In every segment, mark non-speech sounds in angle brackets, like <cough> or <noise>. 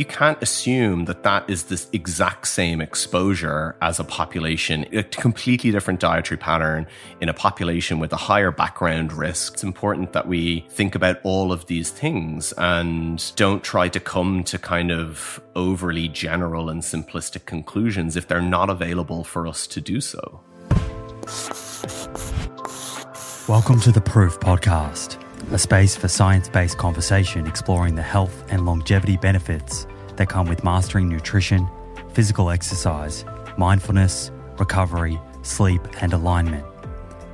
you can't assume that that is this exact same exposure as a population, a completely different dietary pattern in a population with a higher background risk. It's important that we think about all of these things and don't try to come to kind of overly general and simplistic conclusions if they're not available for us to do so. Welcome to the Proof Podcast a space for science based conversation exploring the health and longevity benefits that come with mastering nutrition, physical exercise, mindfulness, recovery, sleep, and alignment.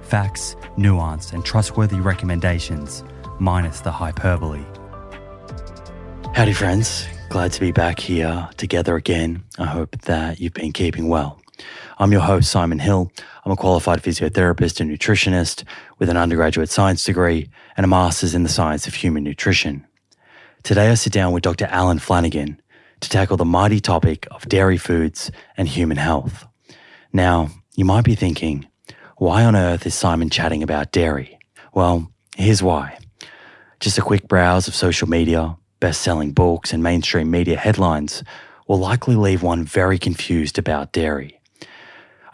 Facts, nuance, and trustworthy recommendations, minus the hyperbole. Howdy, friends. Glad to be back here together again. I hope that you've been keeping well. I'm your host, Simon Hill. I'm a qualified physiotherapist and nutritionist with an undergraduate science degree and a master's in the science of human nutrition. Today, I sit down with Dr. Alan Flanagan to tackle the mighty topic of dairy foods and human health. Now, you might be thinking, why on earth is Simon chatting about dairy? Well, here's why. Just a quick browse of social media, best selling books, and mainstream media headlines will likely leave one very confused about dairy.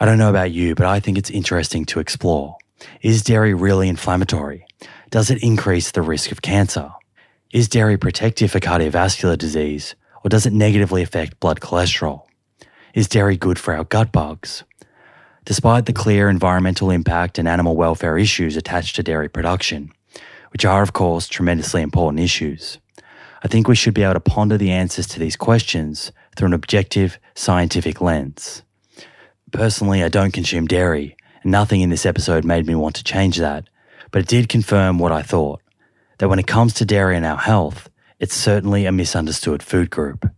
I don't know about you, but I think it's interesting to explore. Is dairy really inflammatory? Does it increase the risk of cancer? Is dairy protective for cardiovascular disease, or does it negatively affect blood cholesterol? Is dairy good for our gut bugs? Despite the clear environmental impact and animal welfare issues attached to dairy production, which are, of course, tremendously important issues, I think we should be able to ponder the answers to these questions through an objective, scientific lens. Personally, I don't consume dairy, and nothing in this episode made me want to change that, but it did confirm what I thought that when it comes to dairy and our health, it's certainly a misunderstood food group.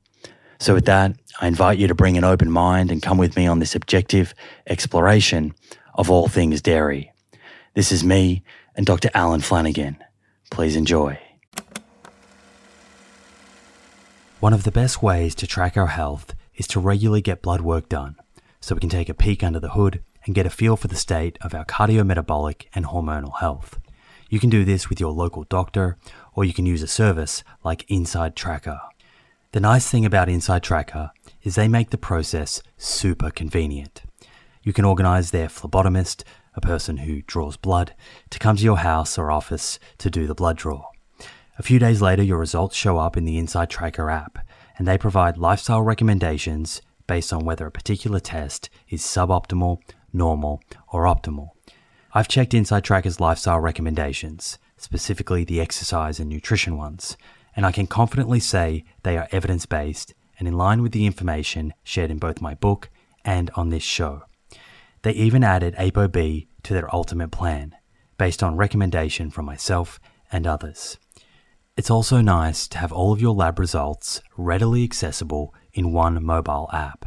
So, with that, I invite you to bring an open mind and come with me on this objective exploration of all things dairy. This is me and Dr. Alan Flanagan. Please enjoy. One of the best ways to track our health is to regularly get blood work done so we can take a peek under the hood and get a feel for the state of our cardiometabolic and hormonal health. You can do this with your local doctor, or you can use a service like Inside Tracker. The nice thing about Inside Tracker is they make the process super convenient. You can organize their phlebotomist, a person who draws blood, to come to your house or office to do the blood draw. A few days later, your results show up in the Inside Tracker app, and they provide lifestyle recommendations based on whether a particular test is suboptimal, normal, or optimal. I've checked Inside Tracker's lifestyle recommendations, specifically the exercise and nutrition ones, and I can confidently say they are evidence based and in line with the information shared in both my book and on this show. They even added ApoB to their ultimate plan, based on recommendation from myself and others. It's also nice to have all of your lab results readily accessible in one mobile app,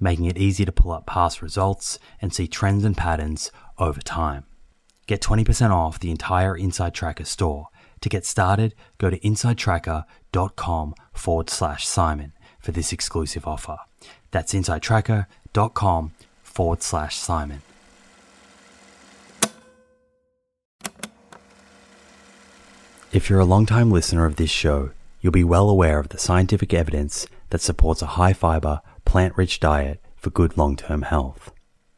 making it easy to pull up past results and see trends and patterns over time. Get 20% off the entire Inside Tracker store. To get started, go to insidetracker.com forward slash Simon for this exclusive offer. That's insidetracker.com forward slash Simon. If you're a long-time listener of this show, you'll be well aware of the scientific evidence that supports a high fiber, plant rich diet for good long term health.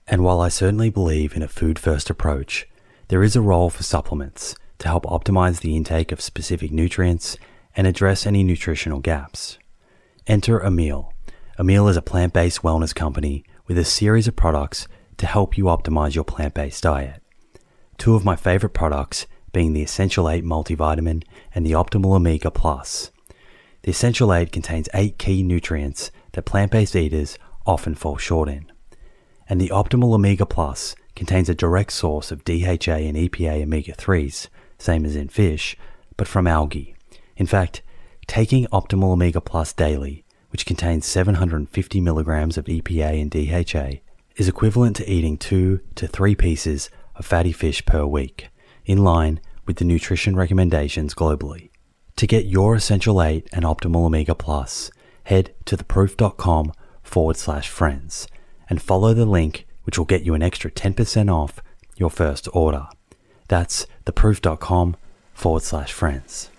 And while I certainly believe in a food first approach, there is a role for supplements to help optimize the intake of specific nutrients and address any nutritional gaps. Enter Emil. Emil is a plant based wellness company with a series of products to help you optimize your plant based diet. Two of my favorite products being the Essential 8 multivitamin and the Optimal Omega Plus. The Essential 8 contains 8 key nutrients that plant based eaters often fall short in. And the Optimal Omega Plus contains a direct source of DHA and EPA omega 3s, same as in fish, but from algae. In fact, taking Optimal Omega Plus daily, which contains 750 milligrams of EPA and DHA, is equivalent to eating 2 to 3 pieces of fatty fish per week in line with the nutrition recommendations globally. To get your Essential 8 and Optimal Omega Plus, head to theproof.com forward slash friends and follow the link which will get you an extra 10% off your first order. That's theproof.com forward slash friends.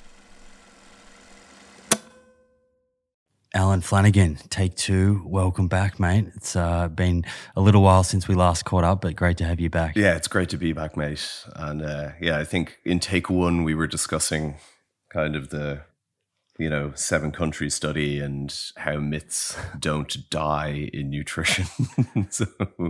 Alan Flanagan, take two. Welcome back, mate. It's uh, been a little while since we last caught up, but great to have you back. Yeah, it's great to be back, mate. And uh, yeah, I think in take one, we were discussing kind of the you know, seven country study and how myths <laughs> don't die in nutrition. <laughs> so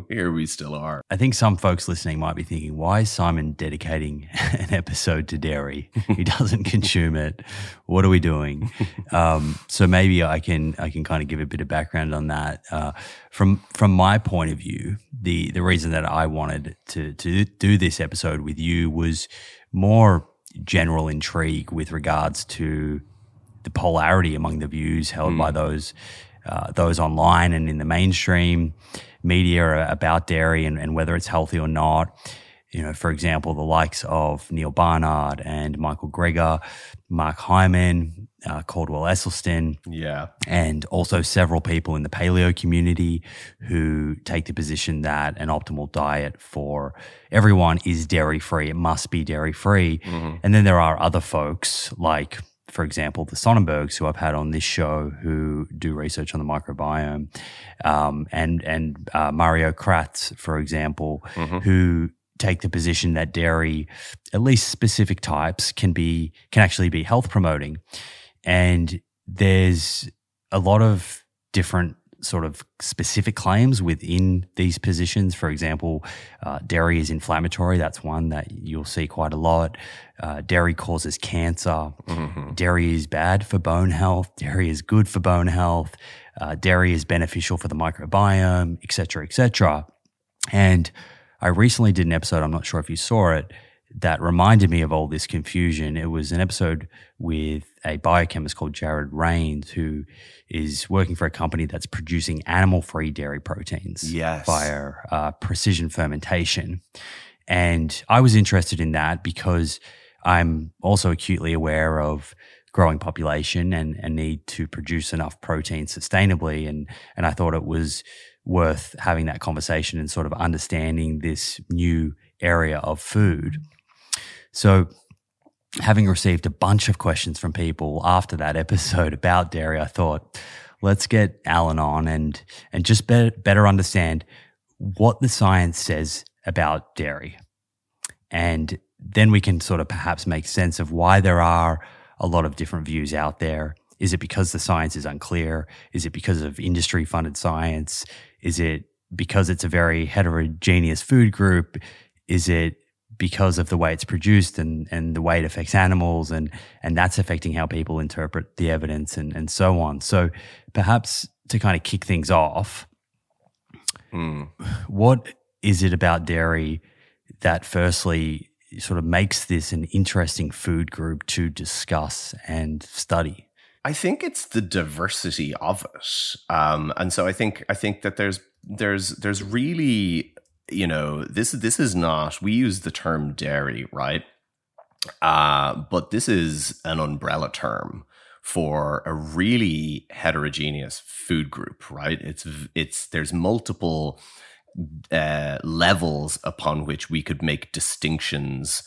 here we still are. I think some folks listening might be thinking, why is Simon dedicating <laughs> an episode to dairy? He doesn't consume it. What are we doing? Um, so maybe I can I can kind of give a bit of background on that. Uh, from from my point of view, the the reason that I wanted to to do this episode with you was more general intrigue with regards to the polarity among the views held mm. by those uh, those online and in the mainstream media about dairy and, and, whether it's healthy or not. You know, for example, the likes of Neil Barnard and Michael Greger, Mark Hyman, uh, Caldwell Esselstyn, yeah, and also several people in the paleo community who take the position that an optimal diet for everyone is dairy free. It must be dairy free, mm-hmm. and then there are other folks like for example, the Sonnenbergs, who I've had on this show, who do research on the microbiome, um, and and uh, Mario Kratz, for example, mm-hmm. who take the position that dairy, at least specific types, can be can actually be health promoting, and there's a lot of different sort of specific claims within these positions. For example, uh, dairy is inflammatory. That's one that you'll see quite a lot. Uh, dairy causes cancer. Mm-hmm. Dairy is bad for bone health. Dairy is good for bone health. Uh, dairy is beneficial for the microbiome, etc., etc. And I recently did an episode. I'm not sure if you saw it that reminded me of all this confusion. It was an episode with a biochemist called Jared Rains, who is working for a company that's producing animal free dairy proteins yes. via uh, precision fermentation. And I was interested in that because I'm also acutely aware of growing population and, a need to produce enough protein sustainably. And, and I thought it was worth having that conversation and sort of understanding this new area of food. So, having received a bunch of questions from people after that episode about dairy, I thought, let's get Alan on and and just better, better understand what the science says about dairy. And then we can sort of perhaps make sense of why there are a lot of different views out there. Is it because the science is unclear? Is it because of industry funded science? Is it because it's a very heterogeneous food group? Is it because of the way it's produced and, and the way it affects animals and, and that's affecting how people interpret the evidence and, and so on. So perhaps to kind of kick things off, mm. what is it about dairy that firstly sort of makes this an interesting food group to discuss and study? I think it's the diversity of it, um, and so I think I think that there's there's there's really you know, this this is not. We use the term dairy, right? Uh, but this is an umbrella term for a really heterogeneous food group, right? It's it's there's multiple uh, levels upon which we could make distinctions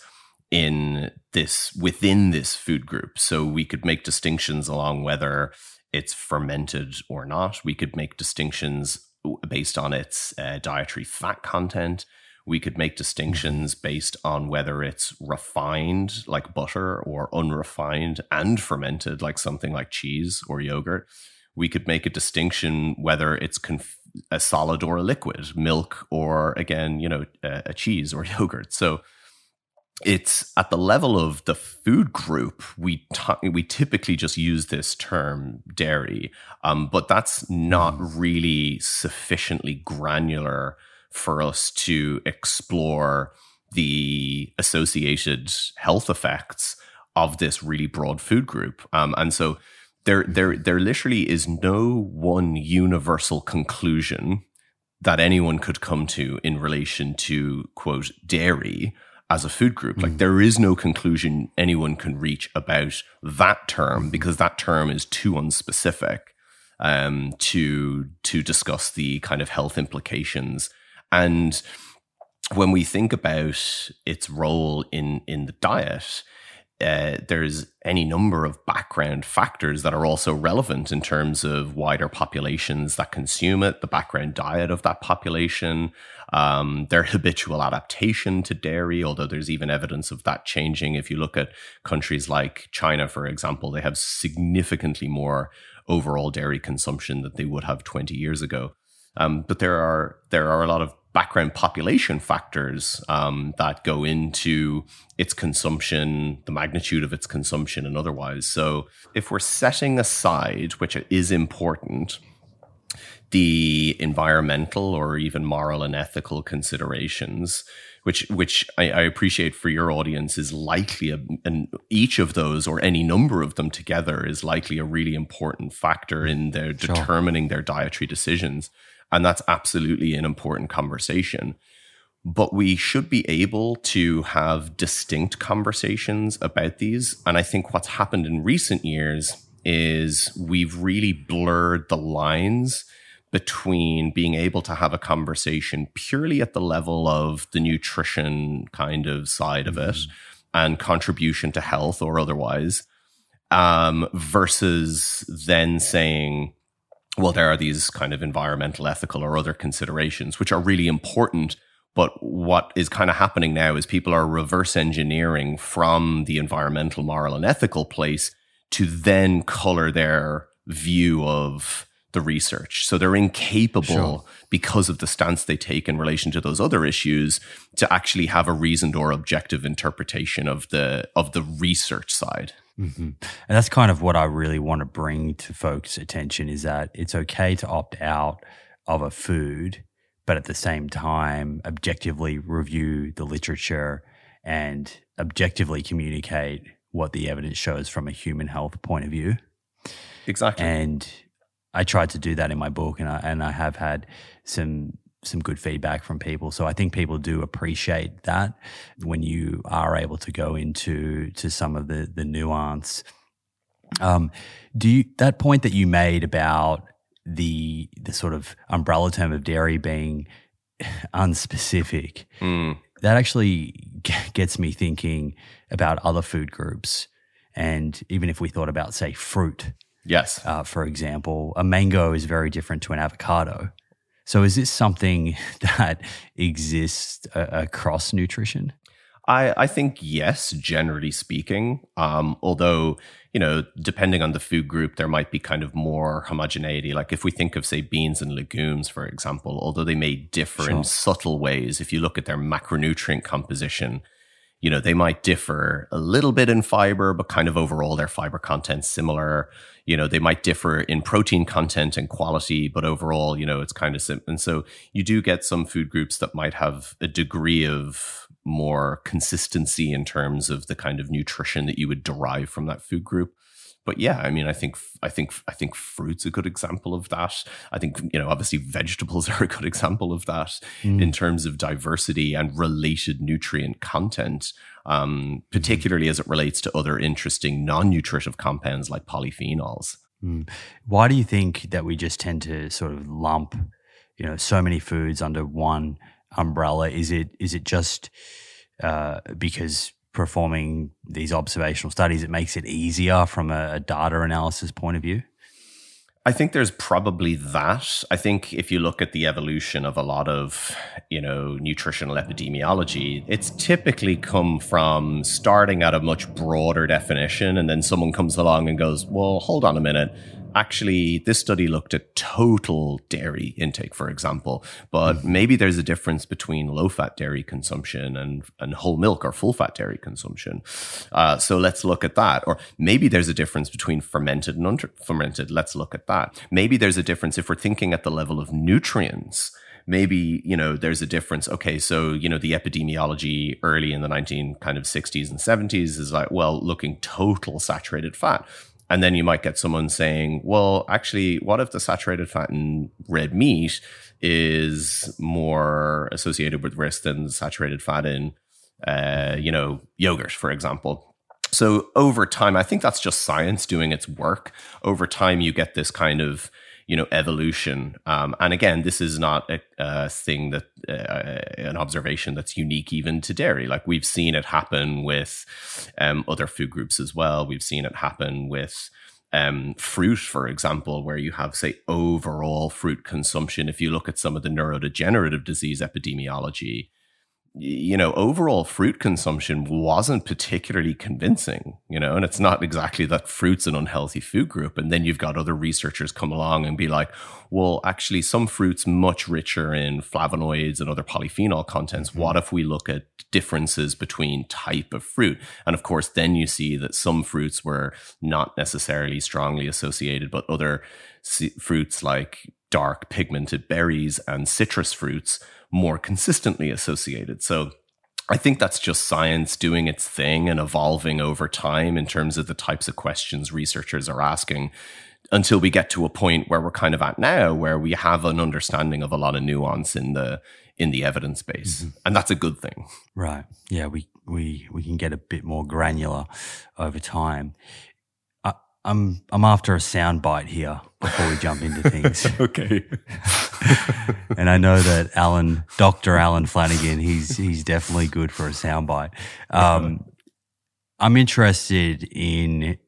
in this within this food group. So we could make distinctions along whether it's fermented or not. We could make distinctions based on its uh, dietary fat content. We could make distinctions based on whether it's refined, like butter, or unrefined and fermented, like something like cheese or yogurt. We could make a distinction whether it's conf- a solid or a liquid, milk, or again, you know, a, a cheese or <laughs> yogurt. So it's at the level of the food group we t- we typically just use this term dairy um, but that's not mm. really sufficiently granular for us to explore the associated health effects of this really broad food group. Um, and so there there there literally is no one universal conclusion that anyone could come to in relation to quote dairy as a food group. Mm. Like there is no conclusion anyone can reach about that term because that term is too unspecific um, to to discuss the kind of health implications. And when we think about its role in in the diet, uh, there's any number of background factors that are also relevant in terms of wider populations that consume it, the background diet of that population, um, their <laughs> habitual adaptation to dairy, although there's even evidence of that changing. If you look at countries like China, for example, they have significantly more overall dairy consumption that they would have 20 years ago. Um, but there are there are a lot of background population factors um, that go into its consumption, the magnitude of its consumption, and otherwise. So, if we're setting aside, which is important, the environmental or even moral and ethical considerations, which which I, I appreciate for your audience is likely a, and each of those or any number of them together is likely a really important factor in their sure. determining their dietary decisions. And that's absolutely an important conversation. But we should be able to have distinct conversations about these. And I think what's happened in recent years is we've really blurred the lines between being able to have a conversation purely at the level of the nutrition kind of side of it mm-hmm. and contribution to health or otherwise, um, versus then saying, well, there are these kind of environmental, ethical, or other considerations, which are really important. But what is kind of happening now is people are reverse engineering from the environmental, moral, and ethical place to then color their view of the research. So they're incapable, sure. because of the stance they take in relation to those other issues, to actually have a reasoned or objective interpretation of the of the research side. Mm-hmm. And that's kind of what I really want to bring to folks' attention is that it's okay to opt out of a food, but at the same time, objectively review the literature and objectively communicate what the evidence shows from a human health point of view. Exactly. And I tried to do that in my book, and I and I have had some some good feedback from people. So I think people do appreciate that when you are able to go into to some of the the nuance. Um, do you that point that you made about the the sort of umbrella term of dairy being <laughs> unspecific? Mm. That actually gets me thinking about other food groups, and even if we thought about say fruit. Yes. Uh, for example, a mango is very different to an avocado. So is this something <laughs> that exists uh, across nutrition? I, I think yes, generally speaking. Um, although, you know, depending on the food group, there might be kind of more homogeneity. Like if we think of, say, beans and legumes, for example, although they may differ sure. in subtle ways, if you look at their macronutrient composition, you know, they might differ a little bit in fiber, but kind of overall their fiber content similar. You know they might differ in protein content and quality but overall you know it's kind of simple and so you do get some food groups that might have a degree of more consistency in terms of the kind of nutrition that you would derive from that food group but yeah, I mean, I think I think I think fruit's a good example of that. I think you know, obviously, vegetables <laughs> are a good example of that mm. in terms of diversity and related nutrient content, um, particularly as it relates to other interesting non-nutritive compounds like polyphenols. Mm. Why do you think that we just tend to sort of lump, you know, so many foods under one umbrella? Is it is it just uh, because performing these observational studies, it makes it easier from a, a data analysis point of view? I think there's probably that. I think if you look at the evolution of a lot of, you know, nutritional epidemiology, it's typically come from starting at a much broader definition and then someone comes along and goes, "Well, hold on a minute actually this study looked at total dairy intake for example but mm-hmm. maybe there's a difference between low fat dairy consumption and, and whole milk or full fat dairy consumption. Uh, so let's look at that. Or maybe there's a difference between fermented and unfermented. Let's look at that. Maybe there's a difference if we're thinking at the level of nutrients. Maybe you know there's a difference. Okay so you know the epidemiology early in the 19 kind of 60s and 70s is like well looking total saturated fat and then you might get someone saying, well, actually, what if the saturated fat in red meat is more associated with risk than saturated fat in, uh, you know, yogurt, for example? So over time, I think that's just science doing its work. Over time, you get this kind of you know evolution. Um, and again this is not a, a thing that uh, an observation that's unique even to dairy. Like we've seen it happen with um, other food groups as well. We've seen it happen with um, fruit, for example, where you have, say, overall fruit consumption. If you look at some of the neurodegenerative disease epidemiology, you know, overall fruit consumption wasn't particularly convincing, you know, and it's not exactly that fruit's an unhealthy food group. And then you've got other researchers come along and be like, well, actually, some fruits much richer in flavonoids and other polyphenol contents. Mm-hmm. What if we look at differences between type of fruit? And of course, then you see that some fruits were not necessarily strongly associated, but other fruits like dark pigmented berries and citrus fruits more consistently associated. So I think that's just science doing its thing and evolving over time in terms of the types of questions researchers are asking until we get to a point where we're kind of at now where we have an understanding of a lot of nuance in the in the evidence base mm-hmm. and that's a good thing right yeah we we we can get a bit more granular over time i'm i'm after a sound bite here before we jump into things <laughs> okay <laughs> and I know that Alan, Dr. Alan Flanagan, he's he's definitely good for a soundbite. Um, I'm interested in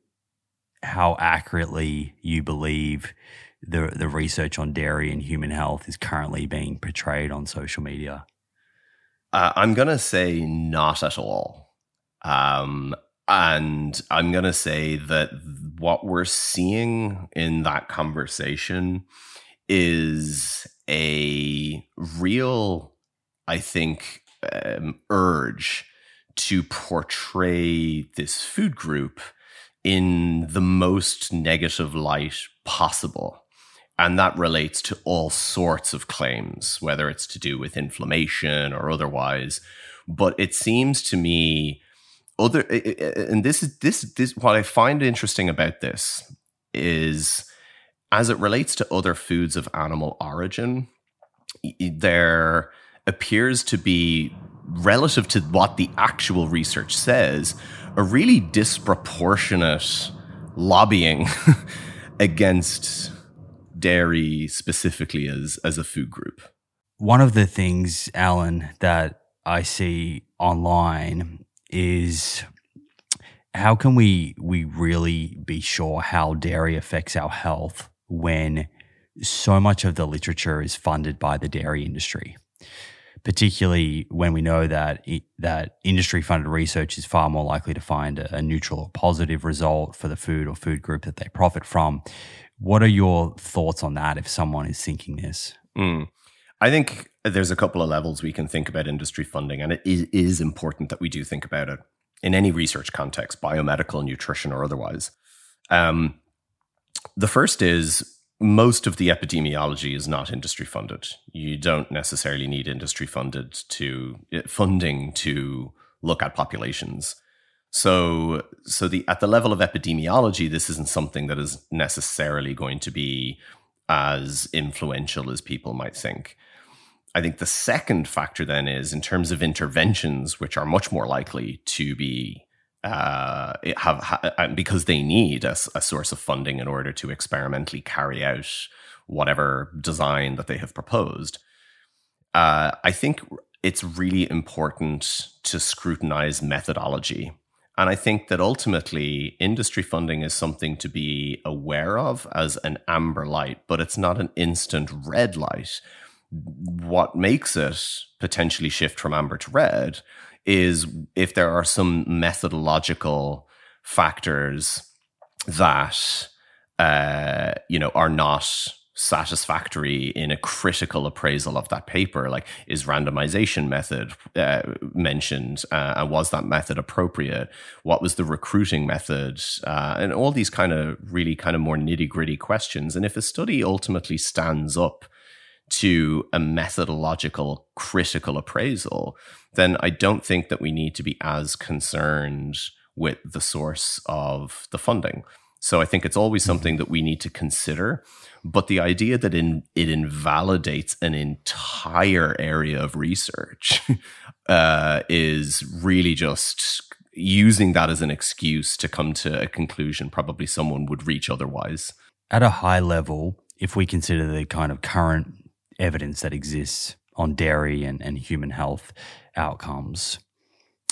how accurately you believe the the research on dairy and human health is currently being portrayed on social media. Uh, I'm gonna say not at all. Um, and I'm going to say that what we're seeing in that conversation is a real, I think, um, urge to portray this food group in the most negative light possible. And that relates to all sorts of claims, whether it's to do with inflammation or otherwise. But it seems to me, other, and this is this this what I find interesting about this is as it relates to other foods of animal origin, there appears to be, relative to what the actual research says, a really disproportionate lobbying <laughs> against dairy specifically as, as a food group. One of the things, Alan, that I see online is how can we we really be sure how dairy affects our health when so much of the literature is funded by the dairy industry, particularly when we know that that industry funded research is far more likely to find a, a neutral or positive result for the food or food group that they profit from. What are your thoughts on that if someone is thinking this? Mm. I think there's a couple of levels we can think about industry funding, and it is important that we do think about it in any research context, biomedical, nutrition, or otherwise. Um, the first is most of the epidemiology is not industry funded. You don't necessarily need industry funded to eh, funding to look at populations. So, so the at the level of epidemiology, this isn't something that is necessarily going to be as influential as people might think. I think the second factor then is in terms of interventions, which are much more likely to be uh, have, have because they need a, a, source of funding in order to experimentally carry out whatever design that they have proposed. Uh, I think it's really important to scrutinize methodology. And I think that ultimately industry funding is something to be aware of as an amber light, but it's not an instant red light. What makes it potentially shift from amber to red is if there are some methodological factors that uh, you know are not satisfactory in a critical appraisal of that paper like is randomization method uh, mentioned uh, and was that method appropriate? What was the recruiting method? Uh, and all these kind of really kind of more nitty gritty questions. And if a study ultimately stands up to a methodological critical appraisal, then I don't think that we need to be as concerned with the source of the funding. So I think it's always mm-hmm. something that we need to consider. But the idea that in, it invalidates an entire area of research <laughs> uh, is really just using that as an excuse to come to a conclusion probably someone would reach otherwise. At a high level, if we consider the kind of current evidence that exists on dairy and, and human health outcomes,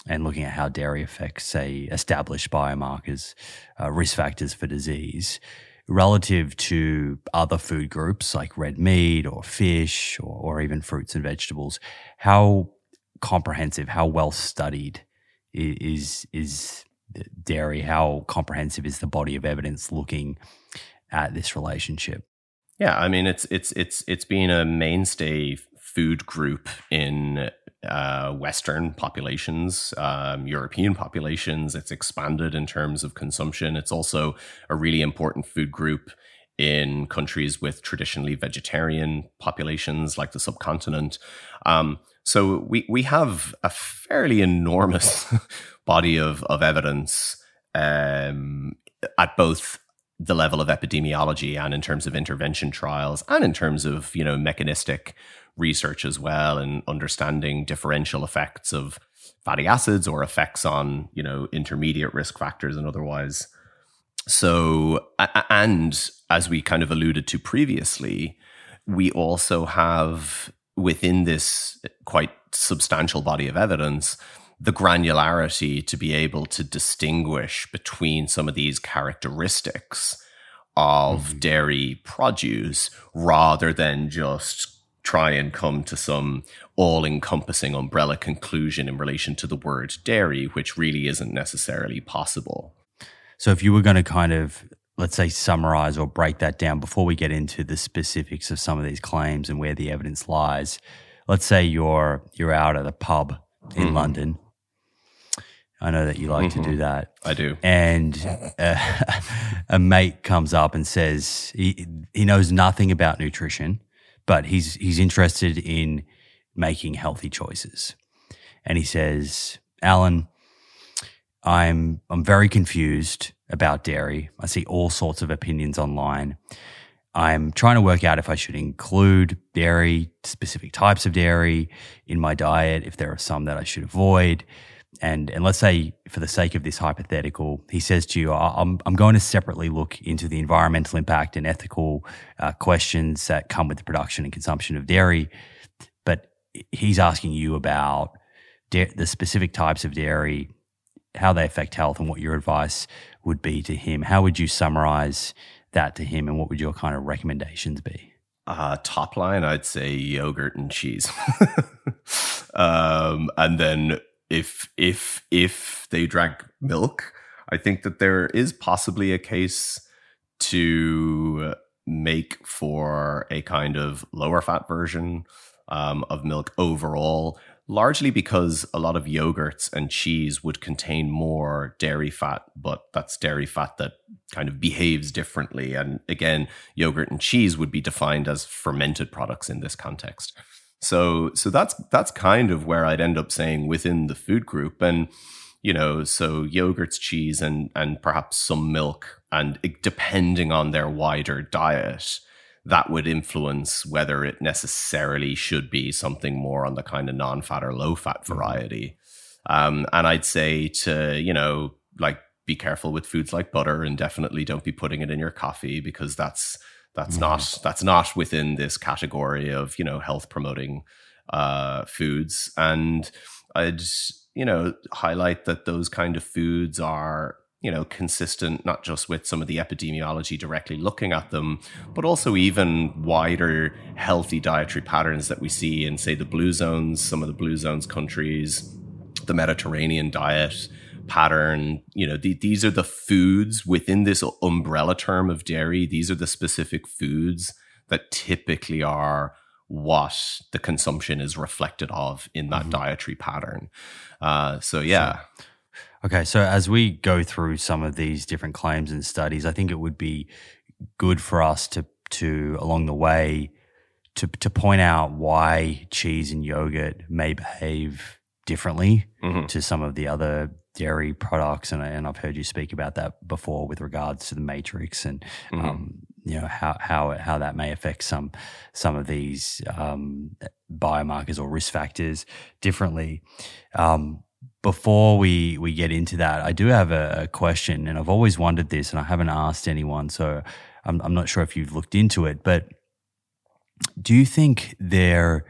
and looking at how dairy affects, say, established biomarkers, uh, risk factors for disease, relative to other food groups like red meat or fish or, or even fruits and vegetables, how comprehensive, how well studied is is dairy? How comprehensive is the body of evidence looking at this relationship? Yeah, I mean it's it's it's it's been a mainstay food group in uh, Western populations, um, European populations. It's expanded in terms of consumption. It's also a really important food group in countries with traditionally vegetarian populations like the subcontinent. Um, so we we have a fairly enormous <laughs> body of of evidence um, at both the level of epidemiology and in terms of intervention trials and in terms of you know mechanistic research as well and understanding differential effects of fatty acids or effects on you know intermediate risk factors and otherwise. So and as we kind of alluded to previously we also have within this quite substantial body of evidence the granularity to be able to distinguish between some of these characteristics of mm-hmm. dairy produce rather than just try and come to some all encompassing umbrella conclusion in relation to the word dairy, which really isn't necessarily possible. So, if you were going to kind of, let's say, summarize or break that down before we get into the specifics of some of these claims and where the evidence lies, let's say you're you're out at a pub in mm-hmm. London I know that you like mm-hmm. to do mm-hmm. that. I do. And uh, <laughs> a mate comes up and says he he knows nothing about nutrition, but he's he's interested in making healthy choices. And he says, "Alan, I'm I'm very confused about dairy. I see all sorts of opinions online. I'm trying to work out if I should include dairy, specific types of dairy in my diet, if there are some that I should avoid." And and let's say for the sake of this hypothetical, he says to you, "I'm I'm going to separately look into the environmental impact and ethical uh, questions that come with the production and consumption of dairy," but he's asking you about da- the specific types of dairy, how they affect health, and what your advice would be to him. How would you summarize that to him, and what would your kind of recommendations be? Uh, top line, I'd say yogurt and cheese. <laughs> um, and then if if if they drank milk, I think that there is possibly a case to make for a kind of lower fat version um, of milk overall, largely because a lot of yogurts and cheese would contain more dairy fat, but that's dairy fat that kind of behaves differently. And again, yogurt and cheese would be defined as fermented products in this context. So so that's that's kind of where I'd end up saying within the food group and you know so yogurts cheese and and perhaps some milk and depending on their wider diet that would influence whether it necessarily should be something more on the kind of non-fat or low-fat mm-hmm. variety um, and I'd say to you know like be careful with foods like butter and definitely don't be putting it in your coffee because that's that's mm not that's not within this category of you know health promoting uh, foods. And I'd you know highlight that those kind of foods are you know consistent not just with some of the epidemiology directly looking at them but also even wider healthy dietary patterns that we see in say the blue zones some of the blue zones countries the mediterranean diet pattern. You know, the, these are the foods within this umbrella term of dairy. These are the specific foods that typically are what the consumption is reflected of in that mm-hmm. dietary pattern. Uh, so, yeah. So, okay. So, as we go through some of these different claims and studies, I think it would be good for us to, to along the way, to, to point out why cheese and yogurt may behave differently mm-hmm. to some of the other dairy products, and, and I've heard you speak about that before with regards to the matrix and mm-hmm. um, you know how how how that may affect some some of these um, biomarkers or risk factors differently. Um, before we we get into that, I do have a, a, question, and I've always wondered this, and I haven't asked anyone, so I'm, I'm not sure if you've looked into it, but do you think there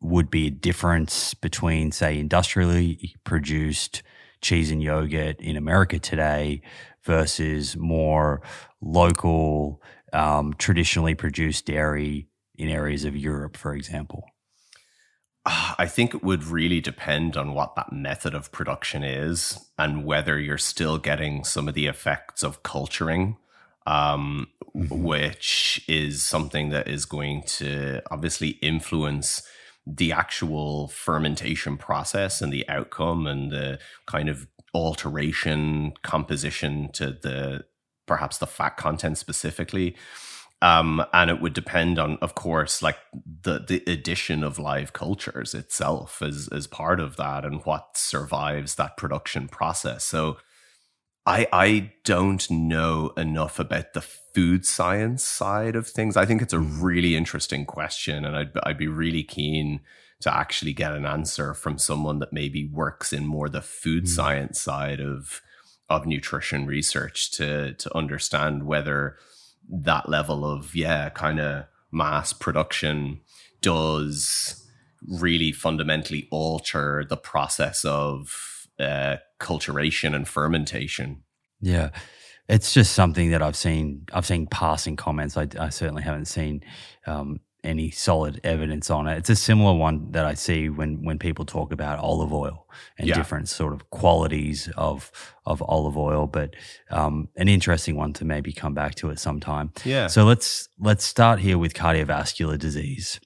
would be a difference between, say, industrially produced cheese and yogurt in America today versus more local, um, traditionally produced dairy in areas of Europe, for example? I think it would really depend on what that method of production is and whether you're still getting some of the effects of culturing, um, mm-hmm. which is something that is going to obviously influence the actual fermentation process and the outcome and the kind of alteration composition to the perhaps the fat content specifically um, and it would depend on, of course, like the the addition of live cultures itself as as part of that, and what survives that production process. So, I I don't know enough about the food science side of things. I think it's a really interesting question, and I'd I'd be really keen to actually get an answer from someone that maybe works in more the food mm. science side of of nutrition research to to understand whether that level of yeah kind of mass production does really fundamentally alter the process of uh, culturation and fermentation. Yeah, it's just something that I've seen. I've seen passing comments. I, I certainly haven't seen um, any solid evidence on it. It's a similar one that I see when when people talk about olive oil and yeah. different sort of qualities of of olive oil, but um, an interesting one to maybe come back to at some time. Yeah. So let's let's start here with cardiovascular disease.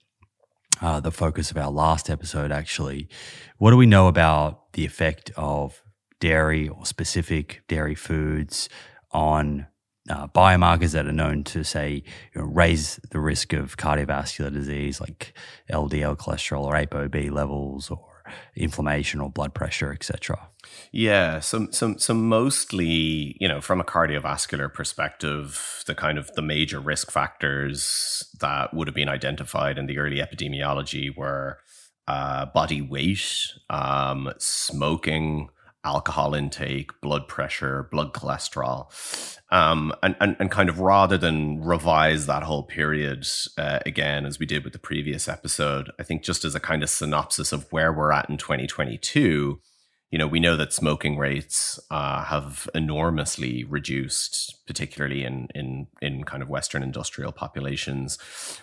Uh, the focus of our last episode, actually. What do we know about the effect of dairy or specific dairy foods on uh, biomarkers that are known to say you know, raise the risk of cardiovascular disease like LDL cholesterol or ApoB levels or inflammation or blood pressure, etc. Yeah, so, so, so mostly, you know, from a cardiovascular perspective, the kind of the major risk factors that would have been identified in the early epidemiology were uh, body weight, um, smoking, alcohol intake, blood pressure, blood cholesterol. Um, and, and, and kind of rather than revise that whole period uh, again, as we did with the previous episode, I think just as a kind of synopsis of where we're at in 2022, you know, we know that smoking rates uh, have enormously reduced, particularly in, in, in kind of Western industrial populations.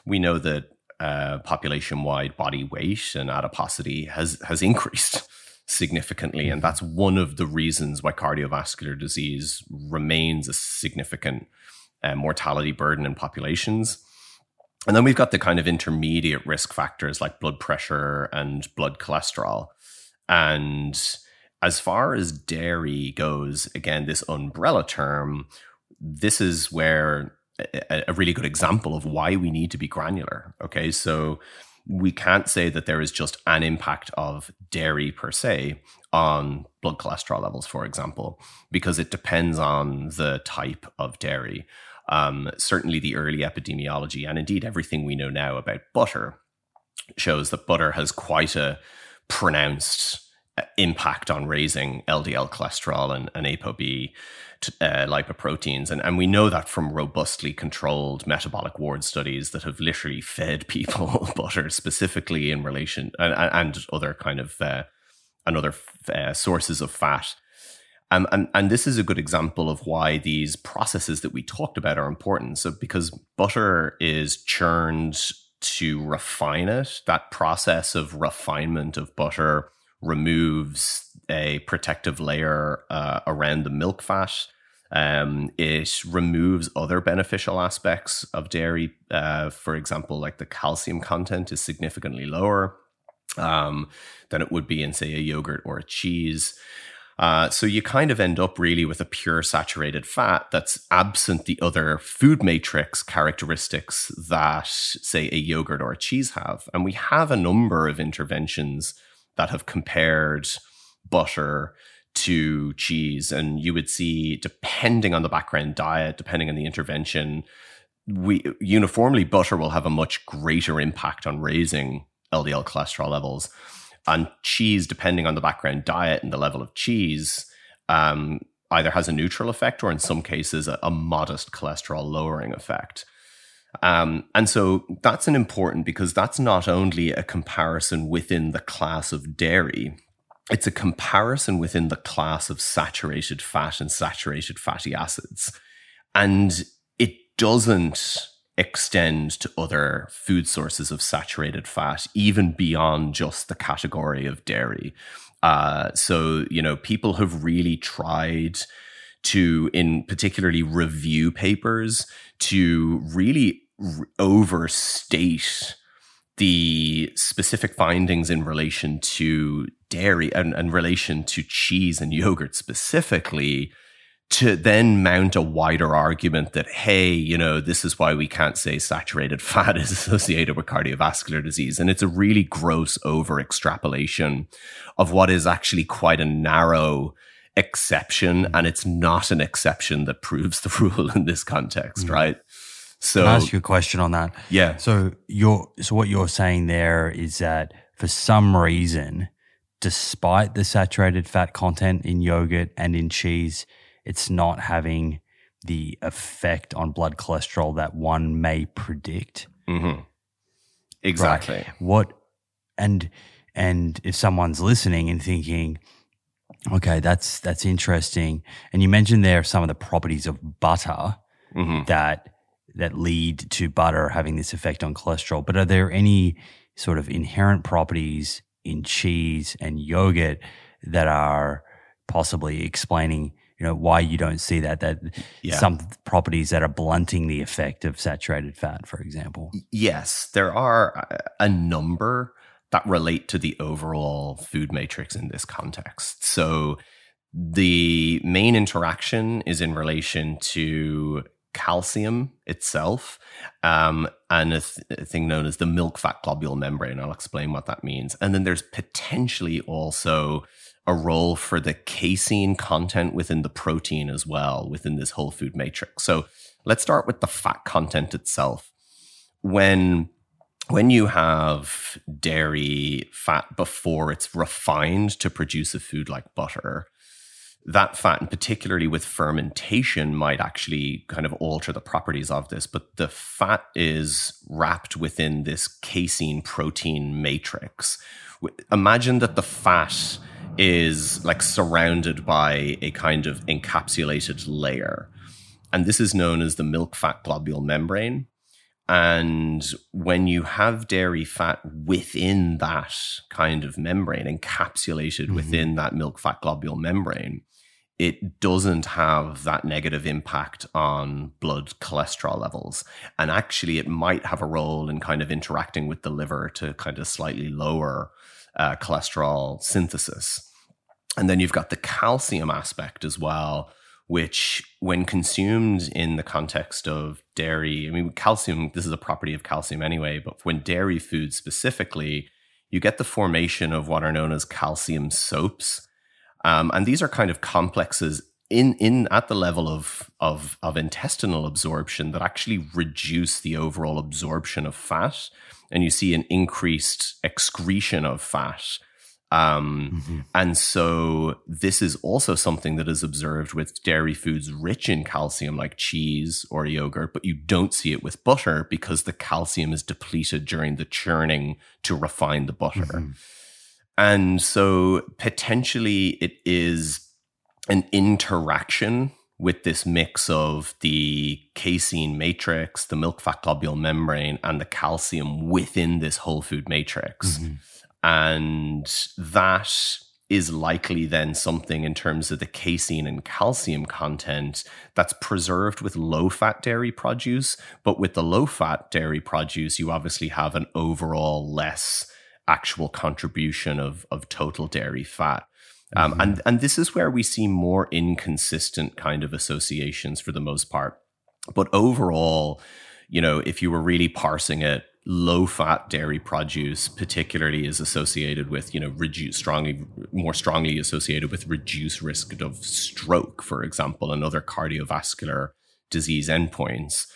We know that uh, population wide body weight and adiposity has, has increased <laughs> significantly. And mm-hmm. that's one of the reasons why cardiovascular disease remains a significant uh, mortality burden in populations. And then we've got the kind of intermediate risk factors like blood pressure and blood cholesterol. And as far as dairy goes, again, this umbrella term, this is where a, a really good example of why we need to be granular. Okay. So we can't say that there is just an impact of dairy per se on blood cholesterol levels, for example, because it depends on the type of dairy. Um, certainly, the early epidemiology and indeed everything we know now about butter shows that butter has quite a pronounced uh, impact on raising LDL cholesterol and, and ApoB uh, lipoproteins. And, and we know that from robustly controlled metabolic ward studies that have literally fed <laughs> people <laughs> butter specifically in relation and, and other kind of uh, and other uh, sources of fat. Um, and, and this is a good example of why these processes that we talked about are important. So, because butter is churned to refine it, that process of refinement of butter removes a protective layer uh, around the milk fat. Um, it removes other beneficial aspects of dairy. Uh, for example, like the calcium content is significantly lower um, than it would be in, say, a yogurt or a cheese. Uh, so you kind of end up really with a pure saturated fat that's absent the other food matrix characteristics that, say, a yogurt or a cheese have. And we have a number of interventions that have compared butter to cheese. And you would see, depending on the background diet, depending on the intervention, we uniformly butter will have a much greater impact on raising LDL cholesterol levels. And cheese, depending on the background diet and the level of cheese, um, either has a neutral effect or in some cases a, a modest cholesterol lowering effect. Um, and so that's an important because that's not only a comparison within the class of dairy, it's a comparison within the class of saturated fat and saturated fatty acids. And it doesn't extend to other food sources of saturated fat, even beyond just the category of dairy. Uh, so, you know, people have really tried to, in particularly review papers, to really overstate the specific findings in relation to dairy and in relation to cheese and yogurt specifically to then mount a wider argument that hey you know this is why we can't say saturated <laughs> fat is associated with cardiovascular disease and it's a really gross over extrapolation of what is actually quite a narrow exception and it's not an exception that proves the <laughs> rule in this context mm-hmm. right so Can I ask you a question on that. Yeah. So you're so what you're saying there is that for some reason, despite the saturated fat content in yogurt and in cheese, it's not having the effect on blood cholesterol that one may predict. Mm-hmm. Exactly. Right. What and and if someone's listening and thinking, okay, that's that's interesting, and you mentioned there some of the properties of butter mm-hmm. that that lead to butter having this effect on cholesterol. But are there any sort of inherent properties in cheese and yogurt that are possibly explaining you know why you don't see that that yeah. some properties that are blunting the effect of saturated fat for example yes there are a number that relate to the overall food matrix in this context so the main interaction is in relation to calcium itself um, and a, th- a, thing known as the milk fat globule membrane. I'll explain what that means. And then there's potentially also a role for the casein content within the protein as well within this whole food matrix. So let's start with the fat content itself. When when you have dairy fat before it's refined to produce a food like butter, that fat, and particularly with fermentation, might actually kind of alter the properties of this. But the fat is wrapped within this casein protein matrix. Imagine that the fat is like surrounded by a kind of encapsulated layer. And this is known as the milk fat globule membrane. And when you have dairy fat within that kind of membrane, encapsulated mm-hmm. within that milk fat globule membrane, it doesn't have that negative impact on blood cholesterol levels. And actually, it might have a role in kind of interacting with the liver to kind of slightly lower uh, cholesterol synthesis. And then you've got the calcium aspect as well, which, when consumed in the context of dairy, I mean, calcium, this is a property of calcium anyway, but when dairy food specifically, you get the formation of what are known as calcium soaps um, and these are kind of complexes in in at the level of of of intestinal absorption that actually reduce the overall absorption of fat, and you see an increased excretion of fat. Um, mm-hmm. And so this is also something that is observed with dairy foods rich in calcium, like cheese or yogurt, but you don't see it with butter because the calcium is depleted during the churning to refine the butter. Mm-hmm. And so potentially it is an interaction with this mix of the casein matrix, the milk fat globule membrane, and the calcium within this whole food matrix. Mm-hmm. And that is likely then something in terms of the casein and calcium content that's preserved with low fat dairy produce. But with the low fat dairy produce, you obviously have an overall less actual contribution of of total dairy fat. Um, mm-hmm. and and this is where we see more inconsistent kind of associations for the most part. But overall, you know, if you were really parsing it, low fat dairy produce particularly is associated with you know reduce strongly more strongly associated with reduced risk of stroke for example and other cardiovascular disease endpoints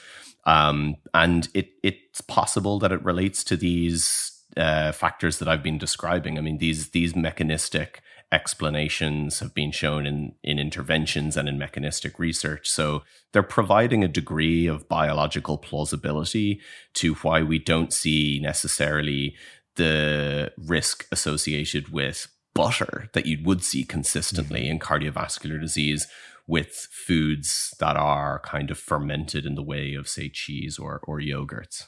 um, and it it's possible that it relates to these uh, factors that I've been describing. I mean, these these mechanistic explanations have been shown in, in interventions and in mechanistic research. So they're providing a degree of biological plausibility to why we don't see necessarily the risk associated with butter that you would see consistently mm-hmm. in cardiovascular disease with foods that are kind of fermented in the way of, say, cheese or, or yogurts.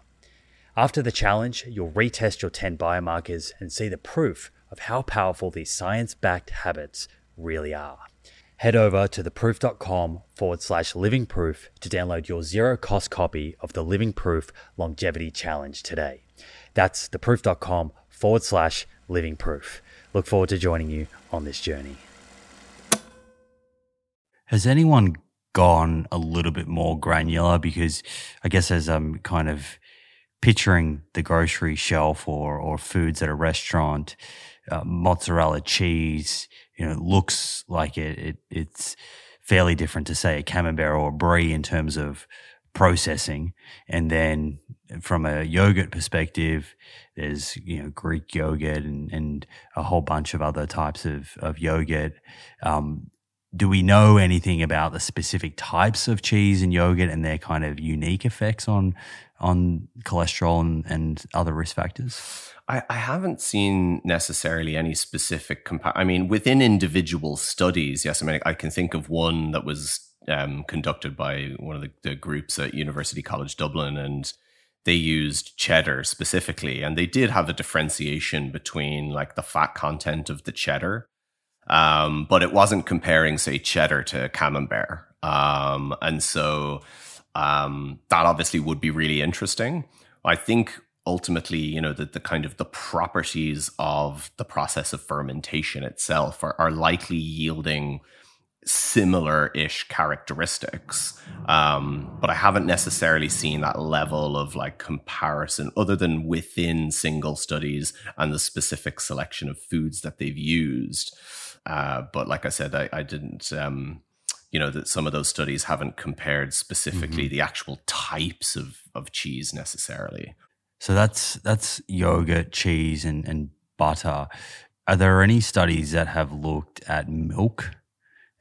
After the challenge, you'll retest your 10 biomarkers and see the proof of how powerful these science backed habits really are. Head over to theproof.com forward slash living proof to download your zero cost copy of the Living Proof Longevity Challenge today. That's theproof.com forward slash living proof. Look forward to joining you on this journey. Has anyone gone a little bit more granular? Because I guess as I'm kind of picturing the grocery shelf or or foods at a restaurant, uh, mozzarella cheese, you know, looks like it, it it's fairly different to say a camembert or a brie in terms of processing. And then from a yogurt perspective, there's you know Greek yogurt and, and a whole bunch of other types of of yogurt. Um, do we know anything about the specific types of cheese and yogurt and their kind of unique effects on on cholesterol and, and other risk factors? I, I, haven't seen necessarily any specific compa- I mean, within individual studies, yes. I mean, I can think of one that was um, conducted by one of the, the groups at University College Dublin, and they used cheddar specifically, and they did have a differentiation between like the fat content of the cheddar um, but it wasn't comparing, say, cheddar to camembert. Um, and so um, that obviously would be really interesting. I think ultimately, you know, that the kind of the properties of the process of fermentation itself are, are likely yielding similar-ish characteristics um, but i haven't necessarily seen that level of like comparison other than within single studies and the specific selection of foods that they've used uh, but like I said, I, I didn't. Um, you know that some of those studies haven't compared specifically mm-hmm. the actual types of of cheese necessarily. So that's that's yogurt, cheese, and, and butter. Are there any studies that have looked at milk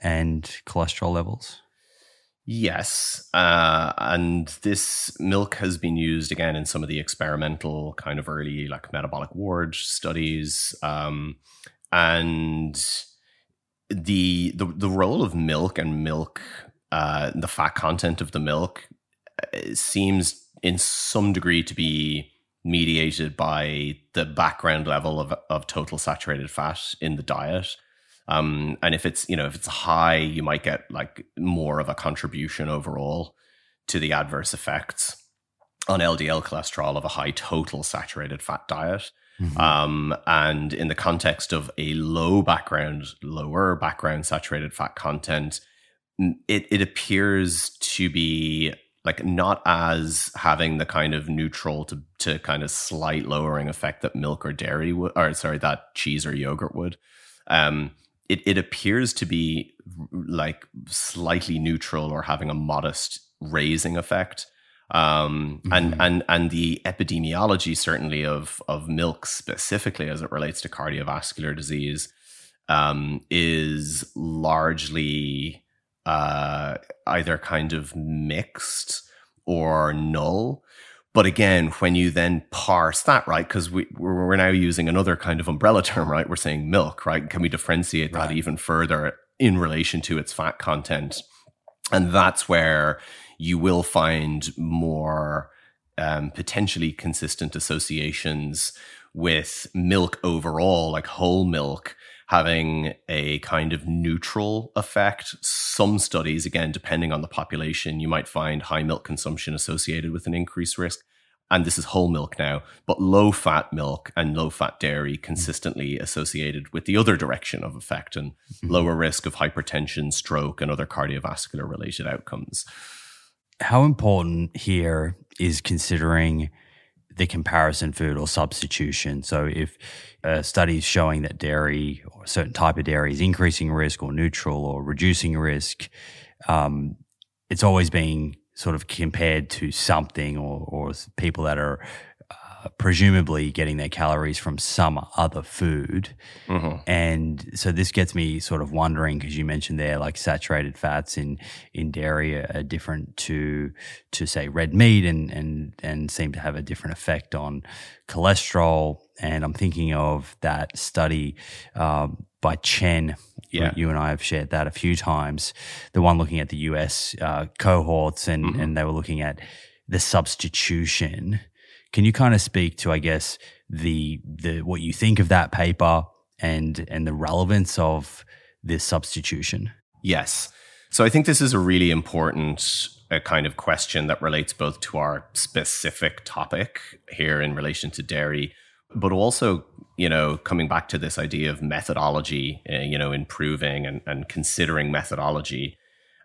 and cholesterol levels? Yes. Uh, and this milk has been used again in some of the experimental kind of early like metabolic ward studies. Um, and the, the the role of milk and milk, uh, the fat content of the milk uh, seems in some degree to be mediated by the background level of, of total saturated fat in the diet. Um, and if it's you know if it's high, you might get like more of a contribution overall to the adverse effects on LDL cholesterol of a high total saturated fat diet. Mm-hmm. Um, and in the context of a low background, lower background saturated fat content, it, it appears to be like not as having the kind of neutral to, to kind of slight lowering effect that milk or dairy would, or sorry, that cheese or yogurt would. Um, it, it appears to be like slightly neutral or having a modest raising effect. Um, mm-hmm. and and and the epidemiology certainly of of milk specifically as it relates to cardiovascular disease um, is largely uh, either kind of mixed or null. But again, when you then parse that, right, because we, we're now using another kind of umbrella <laughs> term, right? We're saying milk, right? Can we differentiate right. that even further in relation to its fat content? And that's where you will find more um, potentially consistent associations with milk overall, like whole milk, having a kind of neutral effect. Some studies, again, depending on the population, you might find high milk consumption associated with an increased risk. And this is whole milk now, but low fat milk and low fat dairy consistently associated with the other direction of effect and mm-hmm. lower risk of hypertension, stroke, and other cardiovascular related outcomes. How important here is considering the comparison food or substitution. So if a study is showing that dairy or a certain type of dairy is increasing risk or neutral or reducing risk, um, it's always being sort of compared to something or, or people that are presumably getting their calories from some other food. Mm-hmm. And so this gets me sort of wondering because you mentioned there like saturated fats in in dairy are different to to say red meat and and and seem to have a different effect on cholesterol. And I'm thinking of that study um, by Chen. Yeah. You and I have shared that a few times. The one looking at the US uh, cohorts and, mm-hmm. and they were looking at the substitution can you kind of speak to, I guess, the the what you think of that paper and and the relevance of this substitution? Yes. So I think this is a really important a uh, kind of question that relates both to our specific topic here in relation to dairy, but also, you know, coming back to this idea of methodology, uh, you know, improving and, and considering methodology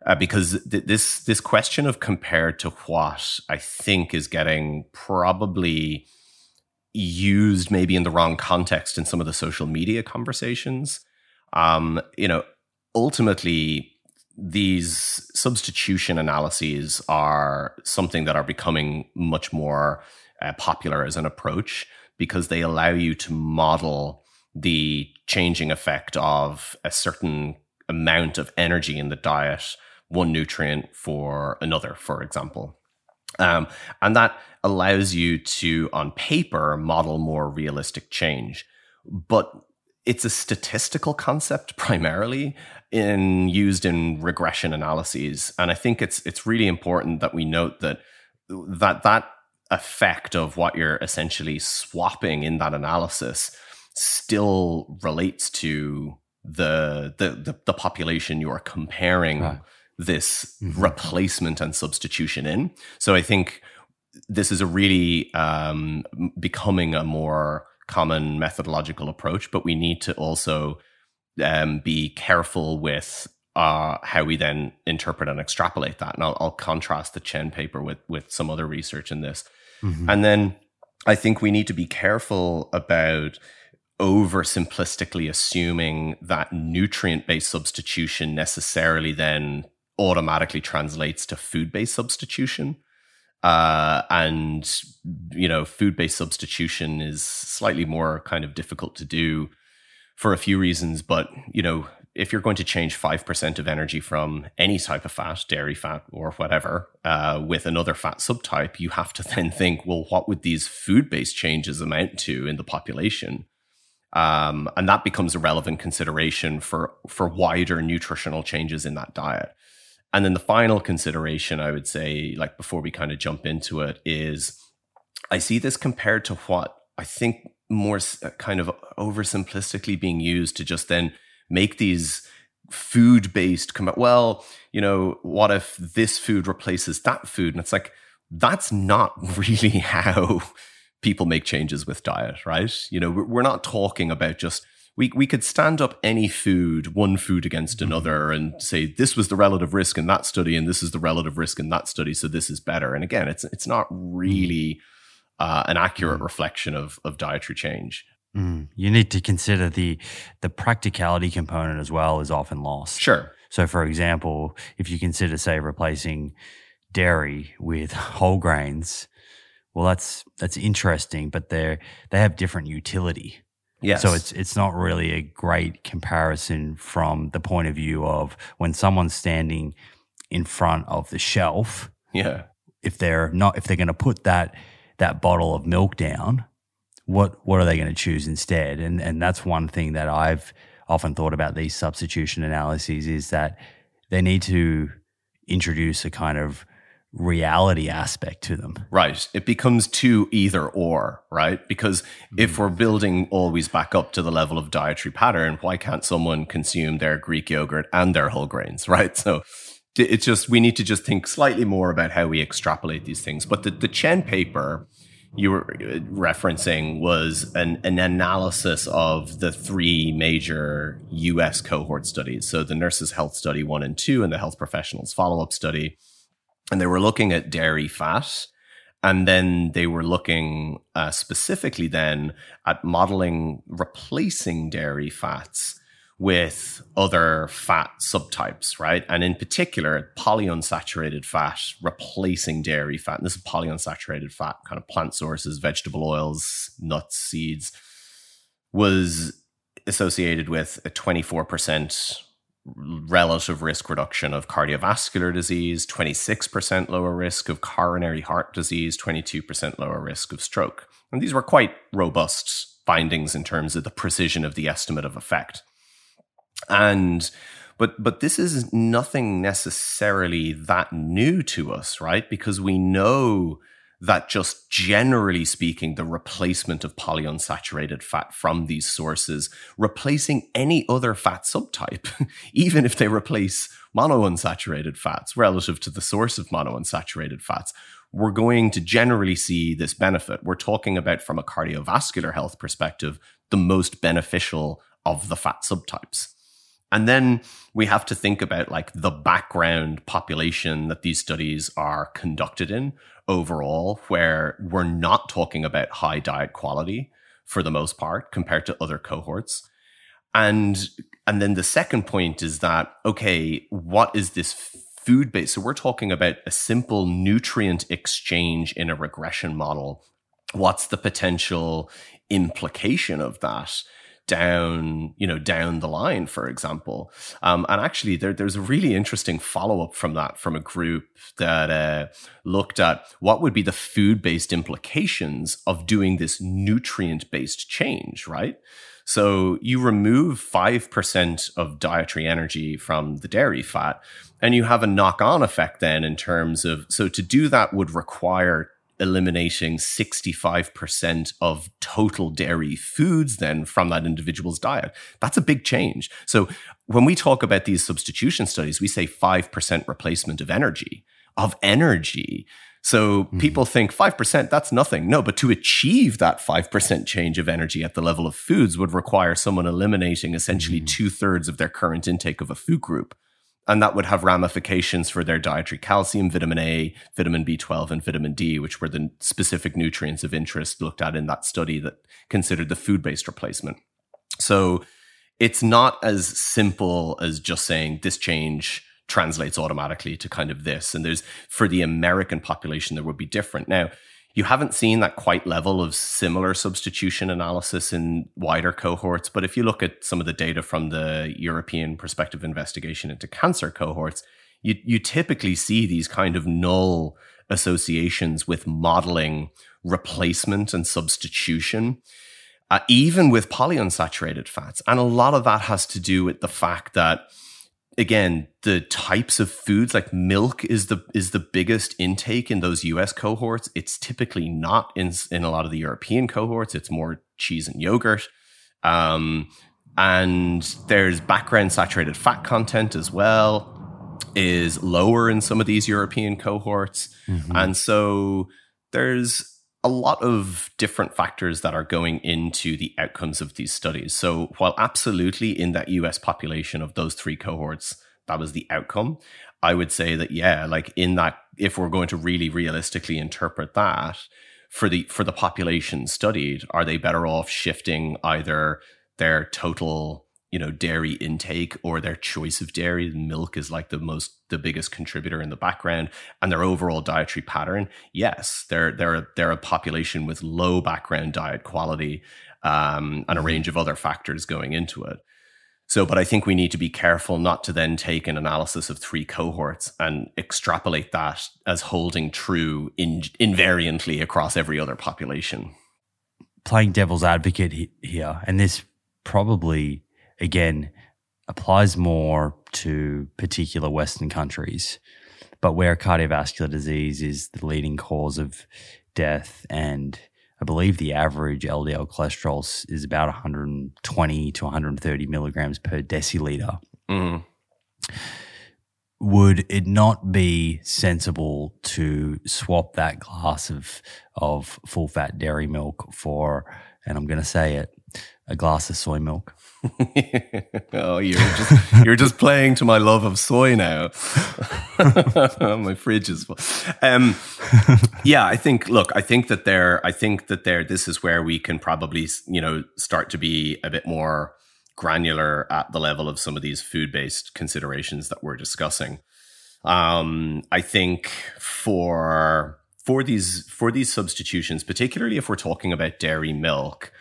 uh, because th- this this question of compared to what I think is getting probably used maybe in the wrong context in some of the social media conversations. Um, you know, ultimately, these substitution analyses are something that are becoming much more uh, popular as an approach because they allow you to model the changing effect of a certain amount of energy in the diet one nutrient for another, for example. Um, and that allows you to, on paper, model more realistic change. But it's a statistical concept <laughs> primarily in used in regression analyses. And I think it's it's really important that we note that that that effect of what you're essentially swapping in that analysis still relates to the the the, the population you are comparing right this mm-hmm. replacement and substitution in. So I think this is a really um, becoming a more common methodological approach, but we need to also um, be careful with uh, how we then interpret and extrapolate that. And I'll, I'll, contrast the Chen paper with with some other research in this. Mm-hmm. And then I think we need to be careful about oversimplistically assuming that nutrient based substitution necessarily then automatically translates to food based substitution. Uh, and you know, food-based substitution is slightly more kind of difficult to do for a few reasons. But you know, if you're going to change five percent of energy from any type of fat, dairy fat or whatever, uh, with another fat subtype, you have to <laughs> then think, well, what would these food-based changes amount to in the population? Um, and that becomes a relevant consideration for for wider nutritional changes in that diet. And then the final consideration, I would say, like before we kind of jump into it, is I see this compared to what I think more uh, kind of oversimplistically being used to just then make these food based come well you know what if this food replaces that food and it's like that's not <laughs> really how people make changes with diet, right? You know, we're not talking about just we we could stand up any food, one food against mm-hmm. another, and say this was the relative risk in that study, and this is the relative risk in that study, so this is better. And again, it's it's not really uh, an accurate mm. reflection of of dietary change. Mm. You need to consider the the practicality component as well is often lost. Sure. So, for example, if you consider, say, replacing dairy with <laughs> whole grains, well, that's that's interesting, but they're they have different utility. Yes. So it's it's not really a great comparison from the point of view of when someone's standing in front of the shelf. Yeah. If they're not if they're going to put that that bottle of milk down, what what are they going to choose instead? And and that's one thing that I've often thought about these substitution analyses is that they need to introduce a kind of reality aspect to them. Right. It becomes too either or, right? Because mm-hmm. if we're building always back up to the level of dietary pattern, why can't someone consume their Greek yogurt and their whole grains, <laughs> right? So it's just, we need to just think slightly more about how we extrapolate these things. But the, the Chen paper you were uh, referencing was an, an analysis of the three major US cohort studies. So the Nurses Health Study 1 and 2 and the Health Professionals Follow Up Study and they were looking at dairy fat and then they were looking uh, specifically then at modeling replacing dairy fats with other fat subtypes, right? And in particular, polyunsaturated fat replacing dairy fat. And this is polyunsaturated fat, kind of plant sources, vegetable oils, nuts, seeds, was associated with a 24% relative risk reduction of cardiovascular disease, 26% lower risk of coronary heart disease, 22% lower risk of stroke. And these were quite robust findings in terms of the precision of the estimate of effect. And but but this is nothing necessarily that new to us, right? Because we know that just generally speaking, the replacement of polyunsaturated fat from these sources, replacing any other fat subtype, <laughs> even if they replace monounsaturated fats relative to the source of monounsaturated fats, we're going to generally see this benefit. We're talking about, from a cardiovascular health perspective, the most beneficial of the fat subtypes. And then we have to think about like the background population that these studies are conducted in overall, where we're not talking about high diet quality for the most part compared to other cohorts. And and then the second point is that okay, what is this food base? So we're talking about a simple nutrient exchange in a regression model. What's the potential implication of that? Down, you know, down the line, for example. Um, and actually, there, there's a really interesting follow up from that from a group that uh, looked at what would be the food based implications of doing this nutrient based change, right? So you remove 5% of dietary energy from the dairy fat, and you have a knock on effect then in terms of, so to do that would require eliminating 65% of total dairy foods then from that individual's diet. That's a big change. So when we talk about these substitution studies, we say 5% replacement of energy, of energy. So mm-hmm. people think 5%, that's nothing. No, but to achieve that 5% change of energy at the level of foods would require someone eliminating essentially mm-hmm. two thirds of their current intake of a food group and that would have ramifications for their dietary calcium, vitamin A, vitamin B12, and vitamin D, which were the specific nutrients of interest looked at in that study that considered the food based replacement. So it's not as simple as just saying this change translates automatically to kind of this. And there's for the American population, there would be different. Now, you haven't seen that quite level of similar substitution analysis in wider cohorts. But if you look at some of the data from the European prospective investigation into cancer cohorts, you, you typically see these kind of null associations with modeling replacement and substitution, uh, even with polyunsaturated fats. And a lot of that has to do with the fact that again the types of foods like milk is the is the biggest intake in those US cohorts. It's typically not in in a lot of the European cohorts. It's more cheese and yogurt. Um, and there's background saturated fat content as well is lower in some of these European cohorts. Mm-hmm. and so there's a lot of different factors that are going into the outcomes of these studies. So, while absolutely in that US population of those three cohorts, that was the outcome, I would say that, yeah, like in that, if we're going to really realistically interpret that for the for the population studied, are they better off shifting either their total you know dairy intake or their choice of dairy milk is like the most the biggest contributor in the background and their overall dietary pattern yes they're they're they're a population with low background diet quality um, and a mm-hmm. range of other factors going into it so but i think we need to be careful not to then take an analysis of three cohorts and extrapolate that as holding true in, invariantly across every other population playing devil's advocate here and this probably again, applies more to particular Western countries. But where cardiovascular disease is the leading cause of death, and I believe the average LDL cholesterol is about 120 to 130 milligrams per deciliter. Mm. Would it not be sensible to swap that glass of of full fat dairy milk for, and I'm going to say it, a glass of soy milk? <laughs> oh, you're just you're just playing to my love of soy now. <laughs> my fridge is full. Um, yeah, I think. Look, I think that there. I think that there. This is where we can probably, you know, start to be a bit more granular at the level of some of these food based considerations that we're discussing. Um, I think for for these for these substitutions, particularly if we're talking about dairy milk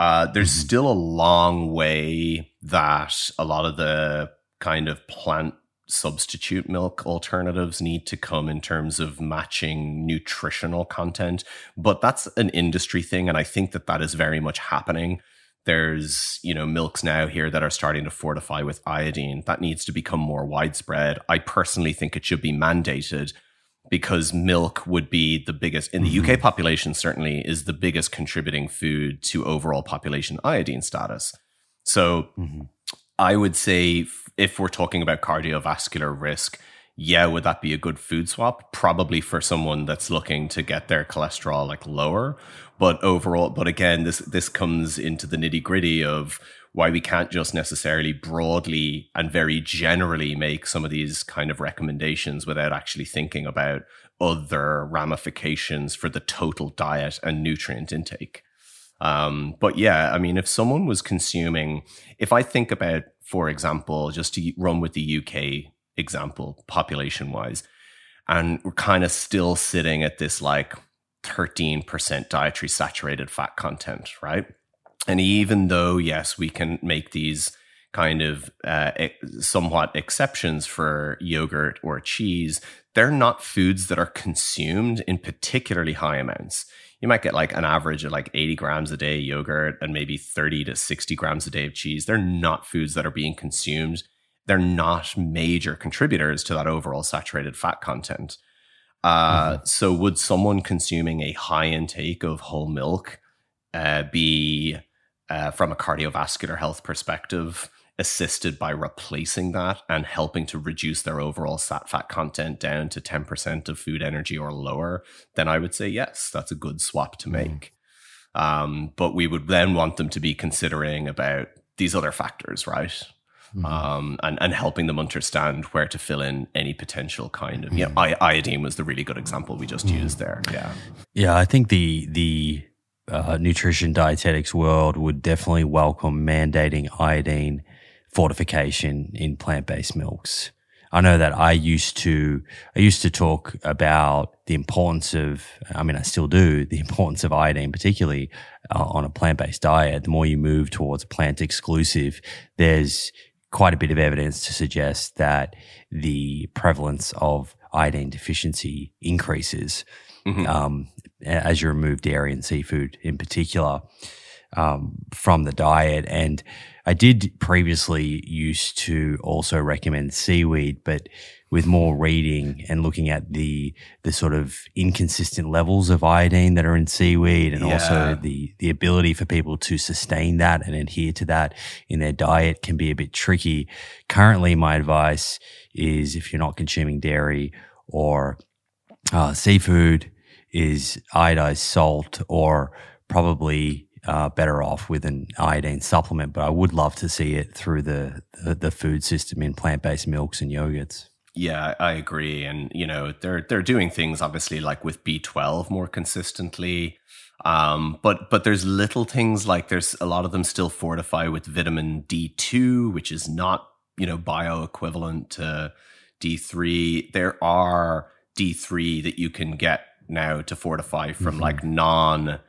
uh, there's mm-hmm. still a long way that a lot of the kind of plant substitute milk alternatives need to come in terms of matching nutritional content. But that's an industry thing. And I think that that is very much happening. There's, you know, milks now here that are starting to fortify with iodine. That needs to become more widespread. I personally think it should be mandated because milk would be the biggest in the mm-hmm. UK population certainly is the biggest contributing food to overall population iodine status. So mm-hmm. I would say if we're talking about cardiovascular risk, yeah, would that be a good food swap? Probably for someone that's looking to get their cholesterol like lower. But overall, but again, this this comes into the nitty gritty of why we can't just necessarily broadly and very generally make some of these kind of recommendations without actually thinking about other ramifications for the total diet and nutrient intake. Um, but yeah, I mean, if someone was consuming, if I think about, for example, just to run with the UK example, population wise, and we're kind of still sitting at this like 13% dietary saturated fat content, right? And even though, yes, we can make these kind of uh, somewhat exceptions for yogurt or cheese, they're not foods that are consumed in particularly high amounts. You might get like an average of like 80 grams a day yogurt and maybe 30 to 60 grams a day of cheese. They're not foods that are being consumed. They're not major contributors to that overall saturated fat content. Uh, mm-hmm. So, would someone consuming a high intake of whole milk uh, be uh, from a cardiovascular health perspective, assisted by replacing that and helping to reduce their overall sat fat content down to 10% of food energy or lower, then I would say yes, that's a good swap to mm. make. Mm. Um, but we would then want them to be considering about these other factors, right? Mm-hmm. Um, and, and helping them understand where to fill in any potential kind of, mm-hmm. you know, iodine was the really good example we just mm-hmm. used there. Yeah. Yeah. I think the, the, uh, nutrition dietetics world would definitely welcome mandating iodine fortification in plant based milks. I know that I used to, I used to talk about the importance of, I mean, I still do, <laughs> the importance of iodine, particularly uh, on a plant based diet. The more you move towards plant exclusive, there's quite a bit of evidence to suggest that the prevalence of iodine deficiency increases mm-hmm. um, as you remove dairy and seafood in particular um, from the diet. And I did previously used to also recommend seaweed, but with more reading and looking at the the sort of inconsistent levels of iodine that are in seaweed and yeah. also the the ability for people to sustain that and adhere to that in their diet can be a bit tricky. Currently my advice is if you're not consuming dairy or uh, seafood is iodized salt or probably uh, better off with an iodine supplement, but I would love to see it through the, the, the food system in plant based milks and yogurts. Yeah, I agree, and you know they're they're doing things obviously like with B twelve more consistently, um, but but there's little things like there's a lot of them still fortify with vitamin D two, which is not you know bioequivalent to D three. There are D three that you can get now to fortify from mm-hmm. like non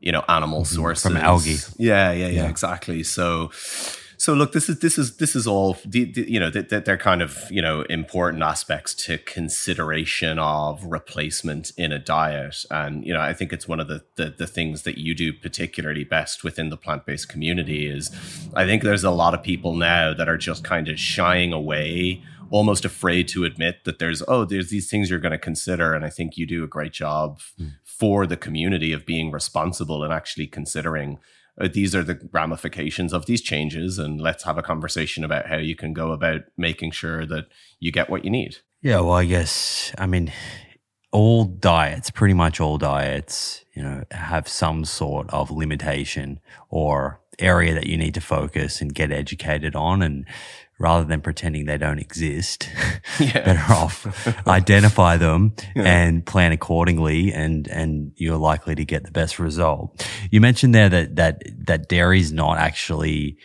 you know animal mm-hmm. sources from algae. Yeah, yeah, yeah, yeah, exactly. So so look, this is this is this is all you know that they're kind of you know important aspects to consideration of replacement in a diet, and you know I think it's one of the, the the things that you do particularly best within the plant based community is I think there's a lot of people now that are just kind of shying away almost afraid to admit that there's oh there's these things you're going to consider and i think you do a great job mm. for the community of being responsible and actually considering uh, these are the ramifications of these changes and let's have a conversation about how you can go about making sure that you get what you need yeah well i guess i mean all diets pretty much all diets you know have some sort of limitation or area that you need to focus and get educated on and rather than pretending they don't exist, <laughs> yeah. better off identify them <laughs> yeah. and plan accordingly and, and you're likely to get the best result. You mentioned there that, that, that dairy is not actually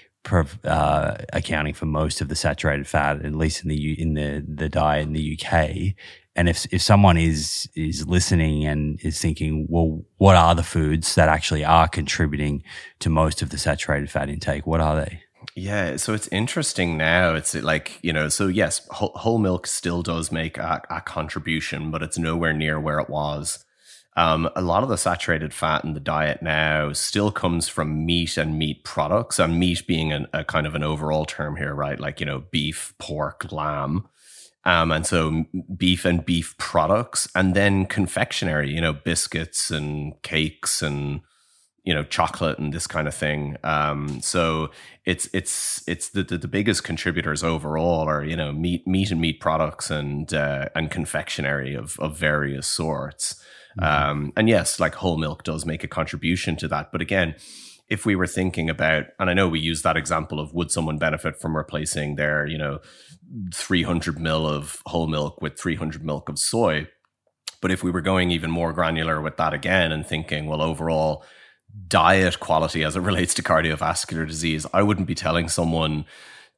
uh, accounting for most of the saturated fat, at least in the, in the, the diet in the UK. And if, if someone is, is listening and is thinking, well, what are the foods that actually are contributing to most of the saturated fat intake? What are they? Yeah, so it's interesting now. It's like, you know, so yes, whole, milk still does make a, a, contribution, but it's nowhere near where it was. Um, a lot of the saturated fat in the diet now still comes from meat and meat products, and meat being an, a kind of an overall term here, right? Like, you know, beef, pork, lamb. Um, and so beef and beef products, and then confectionery, you know, biscuits and cakes and you know chocolate and this kind of thing. Um, so it's it's it's the, the, the biggest contributors overall are you know meat meat and meat products and uh, and confectionery of of various sorts. Mm-hmm. um, and yes like whole milk does make a contribution to that. But again if we were thinking about and i know we use that example of would someone benefit from replacing their you know 300 mil of whole milk with 300 milk of soy? But if we were going even more granular with that again and thinking well overall diet quality as it relates to cardiovascular disease, I wouldn't be telling someone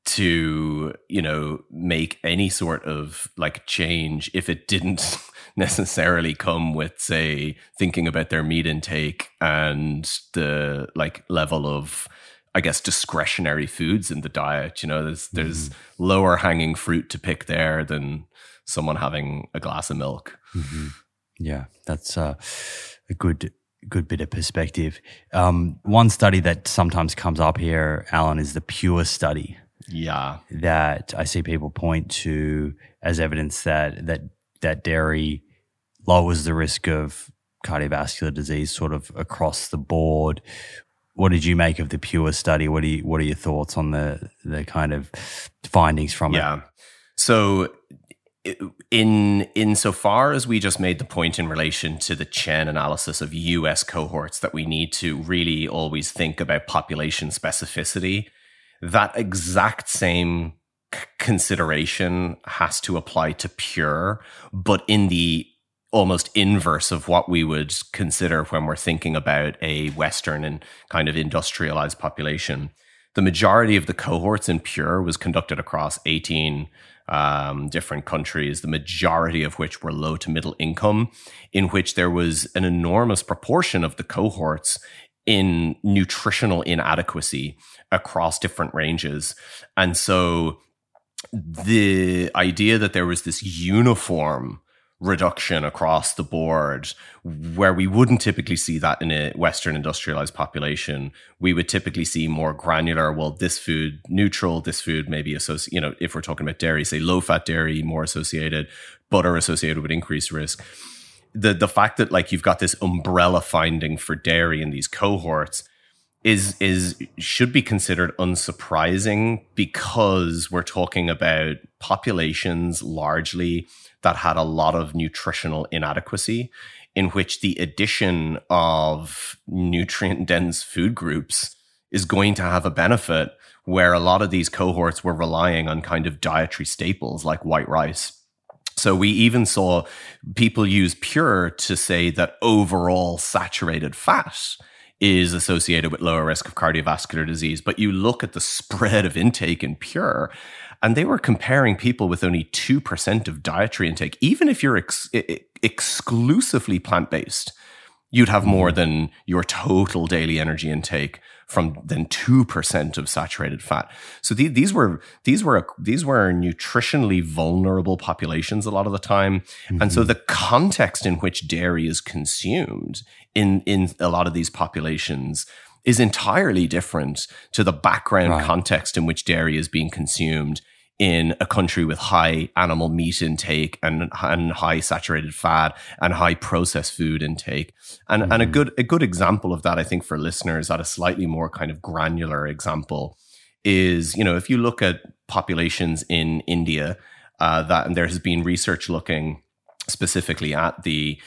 to, you know, make any sort of like change if it didn't <laughs> necessarily come with, say, thinking about their meat intake and the like level of I guess discretionary foods in the diet. You know, there's there's mm. lower hanging fruit to pick there than someone having a glass of milk. Mm-hmm. Yeah, that's uh, a good good bit of perspective. Um, one study that sometimes comes up here, Alan, is the PURE study. Yeah, that I see people point to as evidence that that that dairy lowers the risk of cardiovascular disease, sort of across the board. What did you make of the PURE study? What do you, what are your thoughts on the the kind of findings from yeah. it? Yeah. So in insofar as we just made the point in relation to the Chen analysis of US cohorts that we need to really always think about population specificity, that exact same consideration has to apply to PURE, but in the almost inverse of what we would consider when we're thinking about a Western and kind of industrialized population. The majority of the cohorts in PURE was conducted across 18 um, different countries, the majority of which were low to middle income, in which there was an enormous proportion of the cohorts in nutritional inadequacy across different ranges. And so the idea that there was this uniform reduction across the board where we wouldn't typically see that in a western industrialized population. We would typically see more granular well this food neutral this food maybe associated you know if we're talking about dairy say low fat dairy more associated butter associated with increased risk. The the fact that like you've got this umbrella finding for dairy in these cohorts is is should be considered unsurprising because we're talking about populations largely that had a lot of nutritional inadequacy in which the addition of nutrient dense food groups is going to have a benefit where a lot of these cohorts were relying on kind of dietary staples like white rice so we even saw people use PURE to say that overall saturated fat is associated with lower risk of cardiovascular disease. But you look at the spread of intake in PURE, and they were comparing people with only 2% of dietary intake. Even if you're ex- exclusively plant based, you'd have more mm-hmm. than your total daily energy intake from than 2% of saturated fat. So the, these were these were these were nutritionally vulnerable populations a lot of the time. Mm-hmm. And so mm-hmm. the context in which dairy is consumed in in a lot of these populations is entirely different to the background right. context in which dairy is being consumed in a country with high animal meat intake and, and high saturated fat and high processed food intake. And, mm-hmm. and a mm-hmm. good, a good example of that, I think for listeners at a slightly more kind of granular example is, you know, if you look at populations in India, uh, that, and there has been research looking specifically at the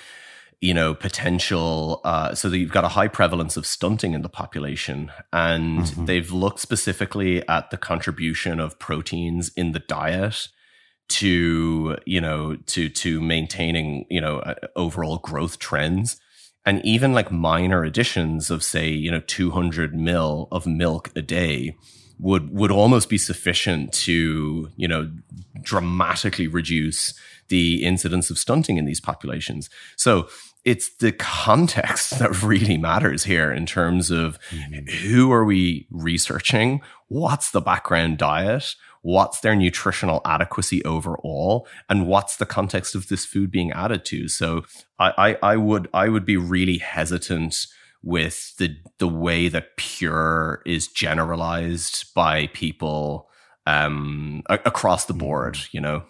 you know potential uh, so that you've got a high prevalence of stunting in the population and mm-hmm. they've looked specifically at the contribution of proteins in the diet to you know to to maintaining you know uh, overall growth trends and even like minor additions of say you know 200 mil of milk a day would would almost be sufficient to you know dramatically reduce the incidence of stunting in these populations. So it's the context <laughs> that really matters here in terms of mm-hmm. who are we researching? What's the background diet? What's their nutritional adequacy overall? And what's the context of this food being added to? So I, I, I would I would be really hesitant with the the way that PURE is generalized by people um, across the board, mm-hmm. you know.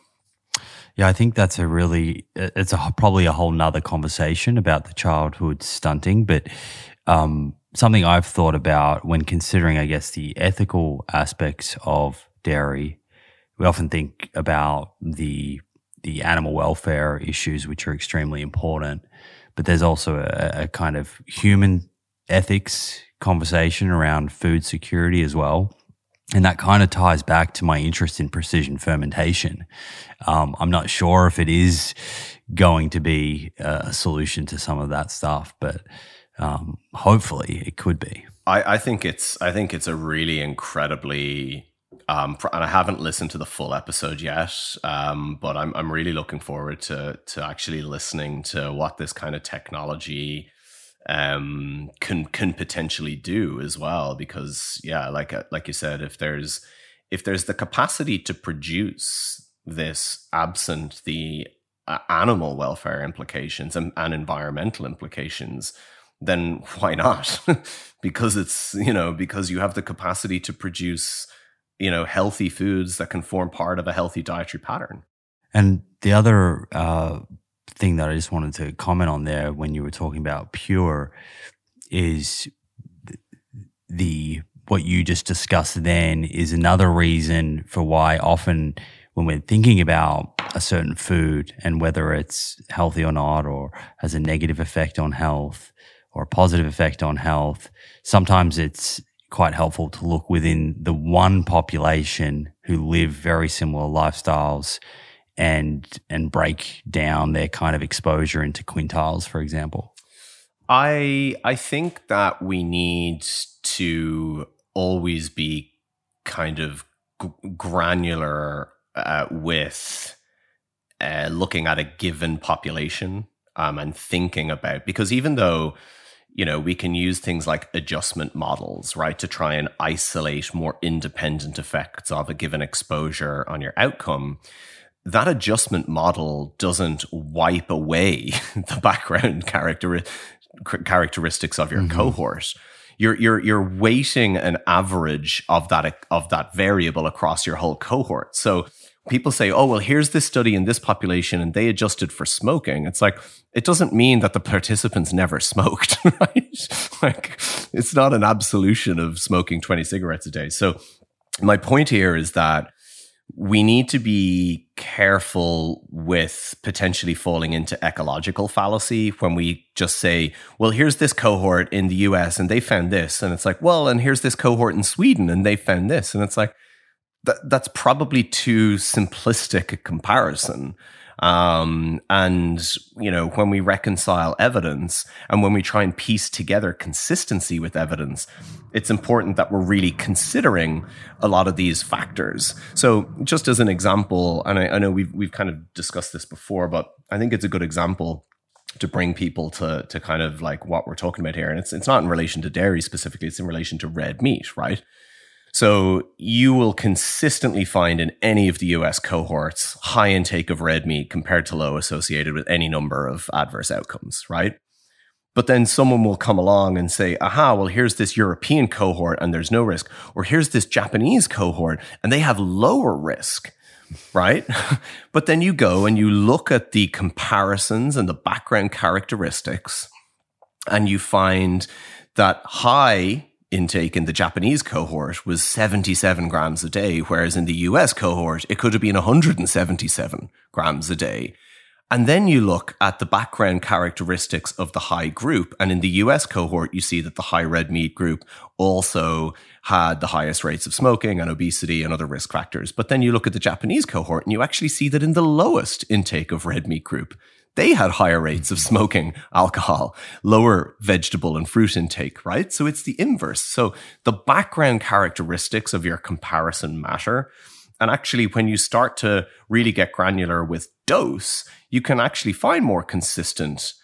Yeah, I think that's a really it's a probably a whole nother conversation about the childhood stunting, but um, something I've thought about when considering, I guess, the ethical aspects of dairy. We often think about the the animal welfare issues, which are extremely important, but there's also a, a kind of human ethics conversation around food security as well. And that kind of ties back to my interest in precision fermentation. Um, I'm not sure if it is going to be a solution to some of that stuff, but um, hopefully it could be. I, I, think it's I think it's a really incredibly um, and I haven't listened to the full episode yet, um, but I'm I'm really looking forward to to actually listening to what this kind of technology um, can can potentially do as well. Because yeah, like uh, like you said, if there's if there's the capacity to produce this absent the uh, animal welfare implications and, and environmental implications, then why not? <laughs> because it's you know because you have the capacity to produce you know healthy foods that can form part of a healthy dietary pattern. And the other uh, thing that I just wanted to comment on there when you were talking about PURE is the what you just discussed then is another reason for why often when we're thinking about a certain food and whether it's healthy or not or has a negative effect on health or a positive effect on health sometimes it's quite helpful to look within the one population who live very similar lifestyles and and break down their kind of exposure into quintiles, for example? I I think that we need to always be kind of g- granular uh, with uh, looking at a given population um, and thinking about because even though you know we can use things like adjustment models right to try and isolate more independent effects of a given exposure on your outcome that adjustment model doesn't wipe away <laughs> the background character, characteristics of your mm-hmm. cohort you're you're you're weighting an average of that of that variable across your whole cohort. So people say, "Oh, well, here's this study in this population, and they adjusted for smoking." It's like it doesn't mean that the participants never <laughs> smoked, right? like it's not an absolution of smoking 20 cigarettes a day. So my point here is that we need to be careful with potentially falling into ecological fallacy when we just say, well, here's this cohort in the US and they found this. And it's like, well, and here's this cohort in Sweden and they found this. And it's like, that, that's probably too simplistic a comparison. Um, and, you know, when we reconcile evidence and when we try and piece together consistency with evidence, it's important that we're really considering a lot of these factors. So, just as an example, and I, I know we've, we've kind of discussed this before, but I think it's a good example to bring people to to kind of like what we're talking about here and it's it's not in relation to dairy specifically it's in relation to red meat right so you will consistently find in any of the US cohorts high intake of red meat compared to low associated with any number of adverse outcomes, right? But then someone will come along and say, aha, well, here's this European cohort and there's no risk. Or here's this Japanese cohort and they have lower risk, right? <laughs> but then you go and you look at the comparisons and the background characteristics and you find that high intake in the Japanese cohort was 77 grams a day, whereas in the US cohort, it could have been 177 grams a day. And then you look at the background characteristics of the high group. And in the US cohort, you see that the high red meat group also had the highest rates of smoking and obesity and other risk factors. But then you look at the Japanese cohort and you actually see that in the lowest intake of red meat group, they had higher rates of smoking, alcohol, lower vegetable and fruit intake, right? So it's the inverse. So the background characteristics of your comparison matter. And actually, when you start to really get granular with dose, you can actually find more consistent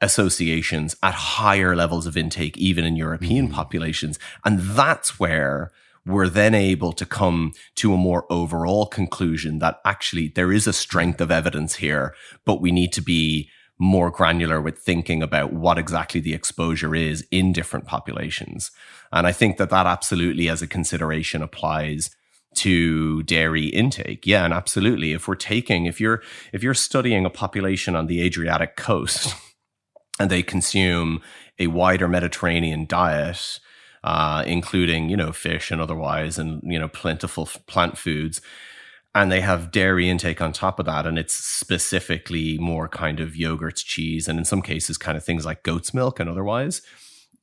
associations at higher levels of intake, even in European mm. populations. And that's where we're then able to come to a more overall conclusion that actually there is a strength of evidence here, but we need to be more granular with thinking about what exactly the exposure is in different populations. And I think that that absolutely as a consideration applies to dairy intake. Yeah, and absolutely. If we're taking, if you're, if you're studying a population on the Adriatic coast <laughs> and they consume a wider Mediterranean diet, uh, including you know fish and otherwise, and you know plentiful plant foods. And they have dairy intake on top of that, and it's specifically more kind of yogurts, cheese, and in some cases, kind of things like goat's milk and otherwise.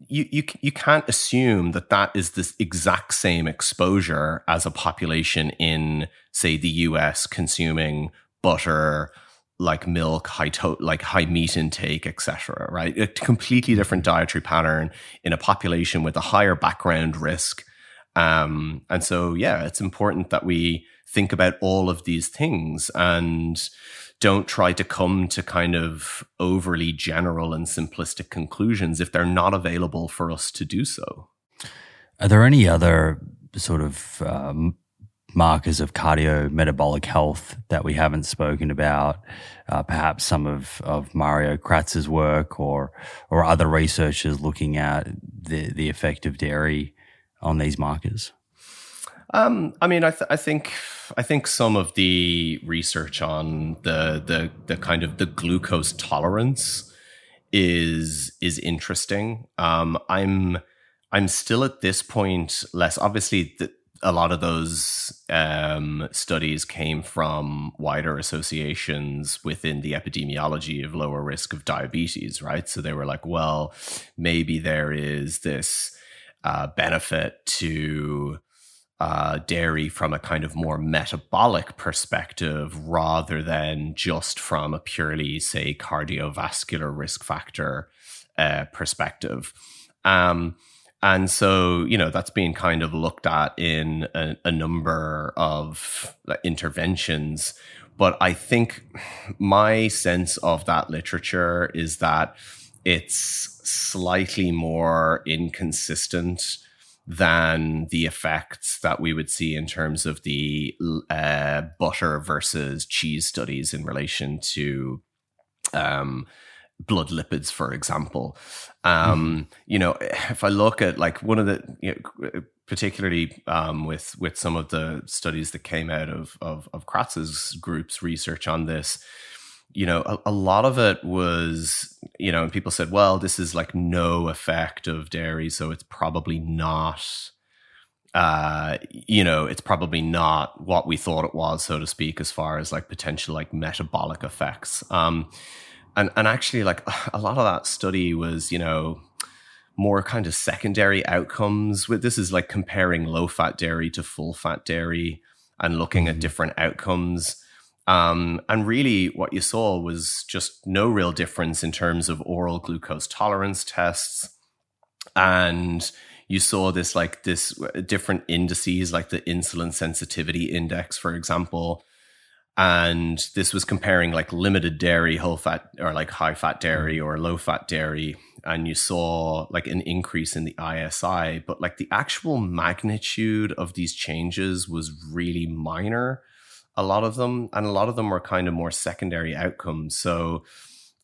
You you you can't assume that that is this exact same exposure as a population in, say, the U.S. consuming butter, like milk, high to- like high meat intake, etc. Right, a completely different dietary pattern in a population with a higher background risk. Um, and so, yeah, it's important that we think about all of these things and don't try to come to kind of overly general and simplistic conclusions if they're not available for us to do so. Are there any other sort of um, markers of cardio metabolic health that we haven't spoken about, uh, perhaps some of, of Mario Kratz's work or or other researchers looking at the, the effect of dairy on these markers? Um, I mean, I, th- I think I think some of the research on the the the kind of the glucose tolerance is is interesting. Um, I'm I'm still at this point less obviously the, a lot of those um, studies came from wider associations within the epidemiology of lower risk of diabetes, right? So they were like, well, maybe there is this uh, benefit to uh, dairy from a kind of more metabolic perspective rather than just from a purely, say, cardiovascular risk factor uh, perspective. Um, and so, you know, that's being kind of looked at in a, a number of interventions. But I think my sense of that literature is that it's slightly more inconsistent than the effects that we would see in terms of the uh, butter versus cheese studies in relation to um, blood lipids, for example. Um, mm. You know, if I look at like one of the, you know, particularly um, with with some of the studies that came out of of, of Kratz's group's research on this, you know, a, a, lot of it was, you know, and people said, well, this is like no effect of dairy, so it's probably not. Uh, you know, it's probably not what we thought it was, so to speak, as far as like potential like metabolic effects. Um, and and actually like <sighs> a lot of that study was you know more kind of secondary outcomes with this is like comparing low fat dairy to full fat dairy and looking mm-hmm. at different outcomes. Um, and really what you saw was just no real difference in terms of oral glucose tolerance tests. And you saw this like this uh, different indices like the insulin sensitivity index for example and this was comparing like limited dairy whole fat or like high fat dairy or low fat dairy and you saw like an increase in the ISI but like the actual magnitude of these changes was really minor a lot of them and a lot of them were kind of more secondary outcomes so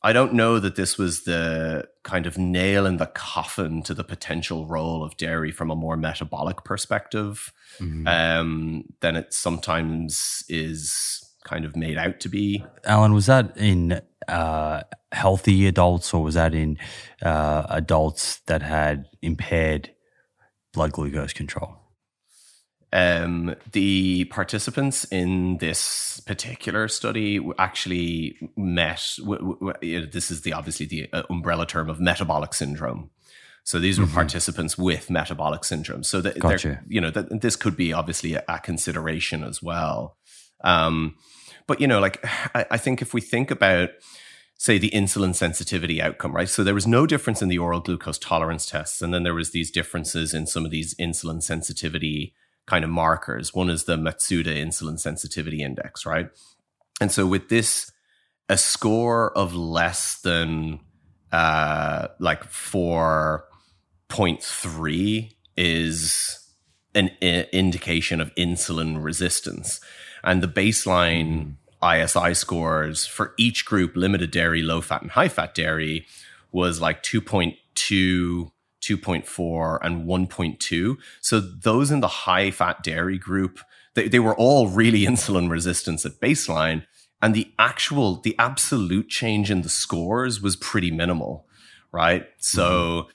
I don't know that this was the kind of nail in the coffin to the potential role of dairy from a more metabolic perspective mm-hmm. um, than it sometimes is kind of made out to be. Alan, was that in uh, healthy adults or was that in uh, adults that had impaired blood glucose control? Um, the participants in this particular study actually met. W- w- this is the obviously the uh, umbrella term of metabolic syndrome. So these were mm-hmm. participants with metabolic syndrome. So that gotcha. you know that this could be obviously a, a consideration as well. Um, but you know, like <sighs> I, I think if we think about say the insulin sensitivity outcome, right? So there was no difference in the oral glucose tolerance tests, and then there was these differences in some of these insulin sensitivity kind of markers. One is the Matsuda insulin sensitivity index, right? And so with this, a score of less than uh, like four point three is an I- indication of insulin resistance and the baseline ISI scores for each group, limited dairy, low fat, and high fat dairy, was like 2.2, 2.4, and 1.2. So those in the high fat dairy group, they, they were all really <laughs> insulin resistance at baseline. And the actual, the absolute change in the scores was pretty minimal, right? So, mm-hmm.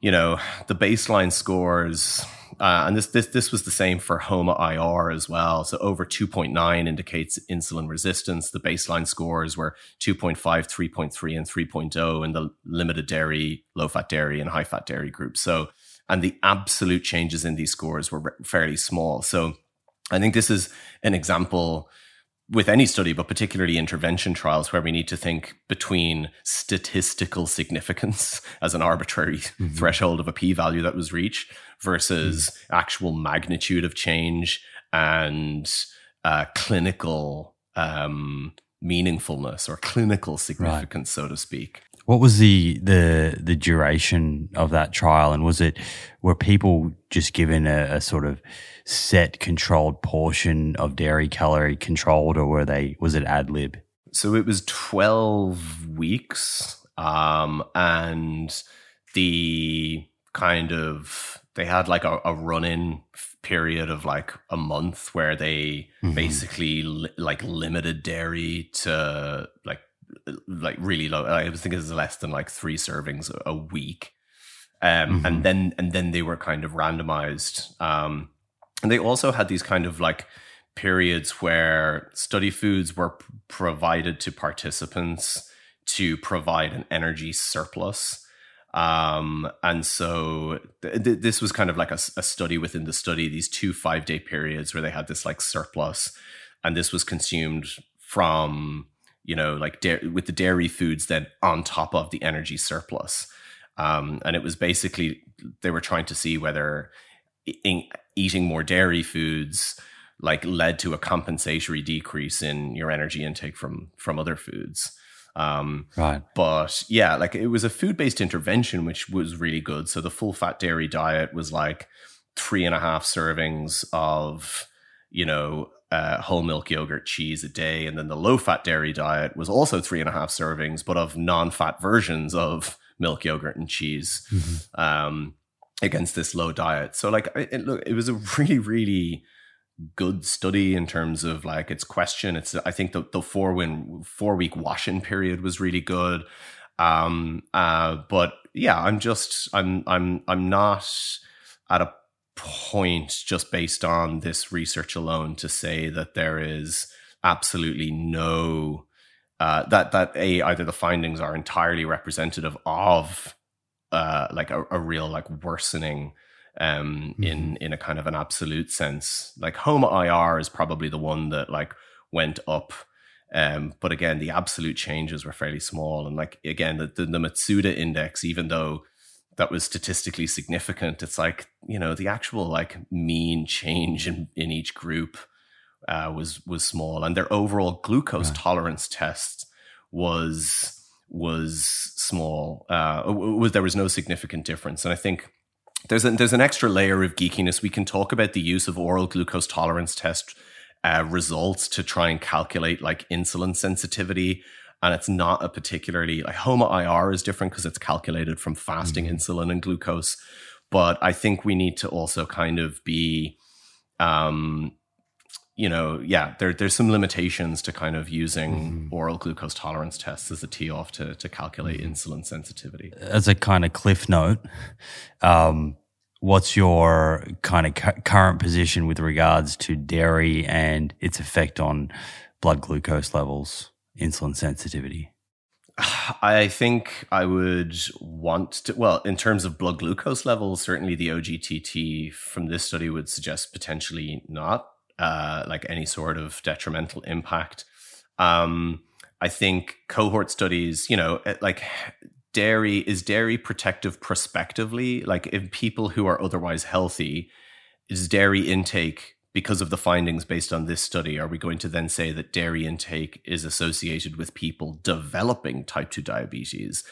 you know, the baseline scores, uh, and this, this this was the same for HOMA IR as well. So over 2.9 indicates insulin resistance. The baseline scores were 2.5, 3.3, and 3.0 in the limited dairy, low fat dairy, and high fat dairy groups. So, and the absolute changes in these scores were fairly small. So, I think this is an example with any study, but particularly intervention trials, where we need to think between statistical significance <laughs> as an arbitrary mm-hmm. threshold of a p value that was reached versus mm-hmm. actual magnitude of change and uh, clinical um, meaningfulness or clinical significance, right. so to speak. What was the the the duration of that trial, and was it were people just given a, a sort of set controlled portion of dairy calorie controlled, or were they was it ad lib? So it was twelve weeks, um, and the kind of they had like a, a run in period of like a month where they mm-hmm. basically li- like limited dairy to like like really low. I think it's less than like three servings a week. Um, mm-hmm. and then and then they were kind of randomized. Um, and they also had these kind of like periods where study foods were p- provided to participants to provide an energy surplus. Um, and so th- th- this was kind of like a, a study within the study, these two five day periods where they had this like surplus, and this was consumed from you know, like da- with the dairy foods then on top of the energy surplus. Um, and it was basically they were trying to see whether eating more dairy foods like led to a compensatory decrease in your energy intake from from other foods. Um, right. But yeah, like it was a food based intervention, which was really good. So the full fat dairy diet was like three and a half servings of, you know, uh, whole milk yogurt cheese a day. And then the low fat dairy diet was also three and a half servings, but of non fat versions of milk yogurt and cheese mm-hmm. um, against this low diet. So, like, it, look, it was a <laughs> really, really good study in terms of like its question. It's I think the the four win four week washing period was really good. Um uh but yeah, I'm just I'm I'm I'm not at a point just based on this research alone to say that there is absolutely no uh, that that a either the findings are entirely representative of uh, like a, a real like worsening um, mm-hmm. in in a kind of an absolute sense. Like HOMA IR is probably the one that like went up. Um, but again, the absolute changes were fairly small. And like again, the, the, the Matsuda index, even though that was statistically significant, it's like, you know, the actual like mean change in, in each group uh, was was small. And their overall glucose tolerance test was was small. Uh, was there was no significant difference. And I think there's a, there's an extra layer of geekiness. We can talk about the use of oral glucose tolerance test uh, results to try and calculate like insulin sensitivity. And it's not a particularly like HOMA IR is different because it's calculated from fasting mm-hmm. insulin and glucose. But I think we need to also kind of be, um, you know, yeah, there, there's some limitations to kind of using mm-hmm. oral glucose tolerance tests as a tee off to, to calculate mm-hmm. insulin sensitivity. As a kind of cliff note, um, what's your kind of cu- current position with regards to dairy and its effect on blood glucose levels, insulin sensitivity? <sighs> I think I would want to, well, in terms of blood glucose levels, certainly the OGTT from this study would suggest potentially not uh, like any sort of detrimental impact. Um, I think cohort studies, you know, like dairy is dairy protective prospectively. Like if people who are otherwise healthy, is dairy intake because of the findings based on this study? Are we going to then say that dairy intake is associated with people developing type two diabetes?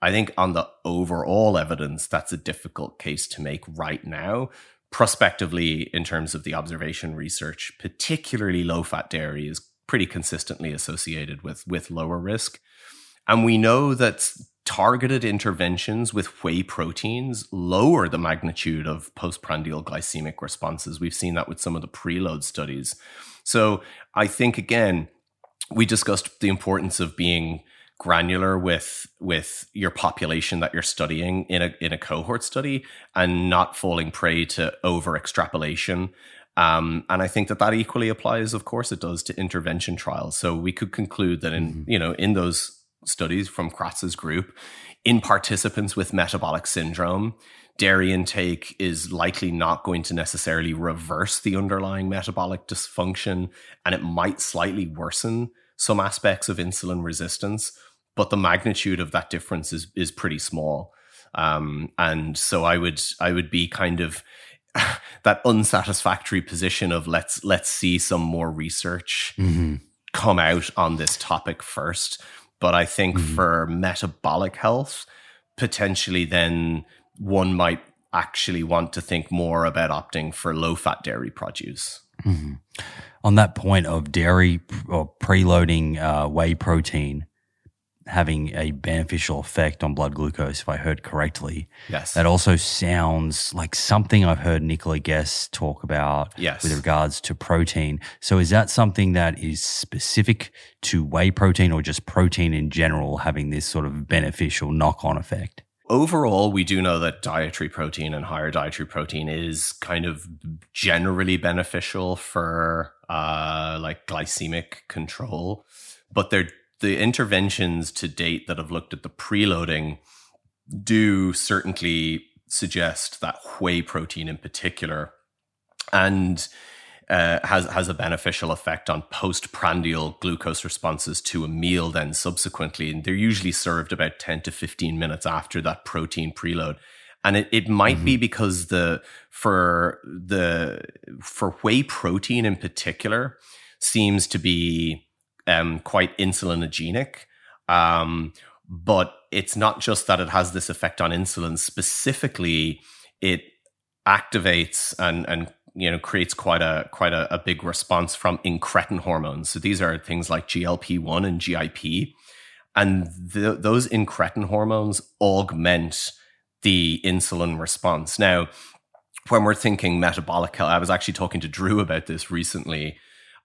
I think on the overall evidence, that's a difficult case to make right now prospectively in terms of the observation research, particularly low fat dairy is pretty consistently associated with with lower risk. And we know that targeted interventions with whey proteins lower the magnitude of postprandial glycemic responses. We've seen that with some of the preload studies. So I think again, we discussed the importance of being granular with with your population that you're studying in a in a cohort study and not falling prey to over extrapolation um, and I think that that equally applies, of course, it does to intervention trials. So we could conclude that in mm-hmm. you know in those studies from Kratz's group, in participants with metabolic syndrome, dairy intake is likely not going to necessarily reverse the underlying metabolic dysfunction, and it might slightly worsen some aspects of insulin resistance but the magnitude of that difference is is pretty small. Um, and so I would I would be kind of <laughs> that unsatisfactory position of let's let's see some more research mm-hmm. come out on this topic first. But I think mm-hmm. for metabolic health, potentially then one might actually want to think more about opting for low fat dairy produce. Mm-hmm. On that point of dairy or preloading uh, whey protein, having a beneficial effect on blood glucose, if I heard correctly. Yes. That also sounds like something I've heard Nicola Guess talk about yes. with regards to protein. So is that something that is specific to whey protein or just protein in general having this sort of beneficial knock on effect? Overall, we do know that dietary protein and higher dietary protein is kind of generally beneficial for uh, like glycemic control, but there the interventions to date that have looked at the preloading do certainly suggest that whey protein in particular. And uh, has has a beneficial effect on postprandial glucose responses to a meal. Then subsequently, and they're usually served about ten to fifteen minutes after that protein preload. And it, it might mm-hmm. be because the for the for whey protein in particular seems to be um, quite insulinogenic. Um, but it's not just that it has this effect on insulin. Specifically, it activates and and you know creates quite a quite a, a big response from incretin hormones. So these are things like GLP one and GIP, and those incretin hormones augment the insulin response. Now, when we're thinking metabolic health, I was actually talking to Drew about this recently.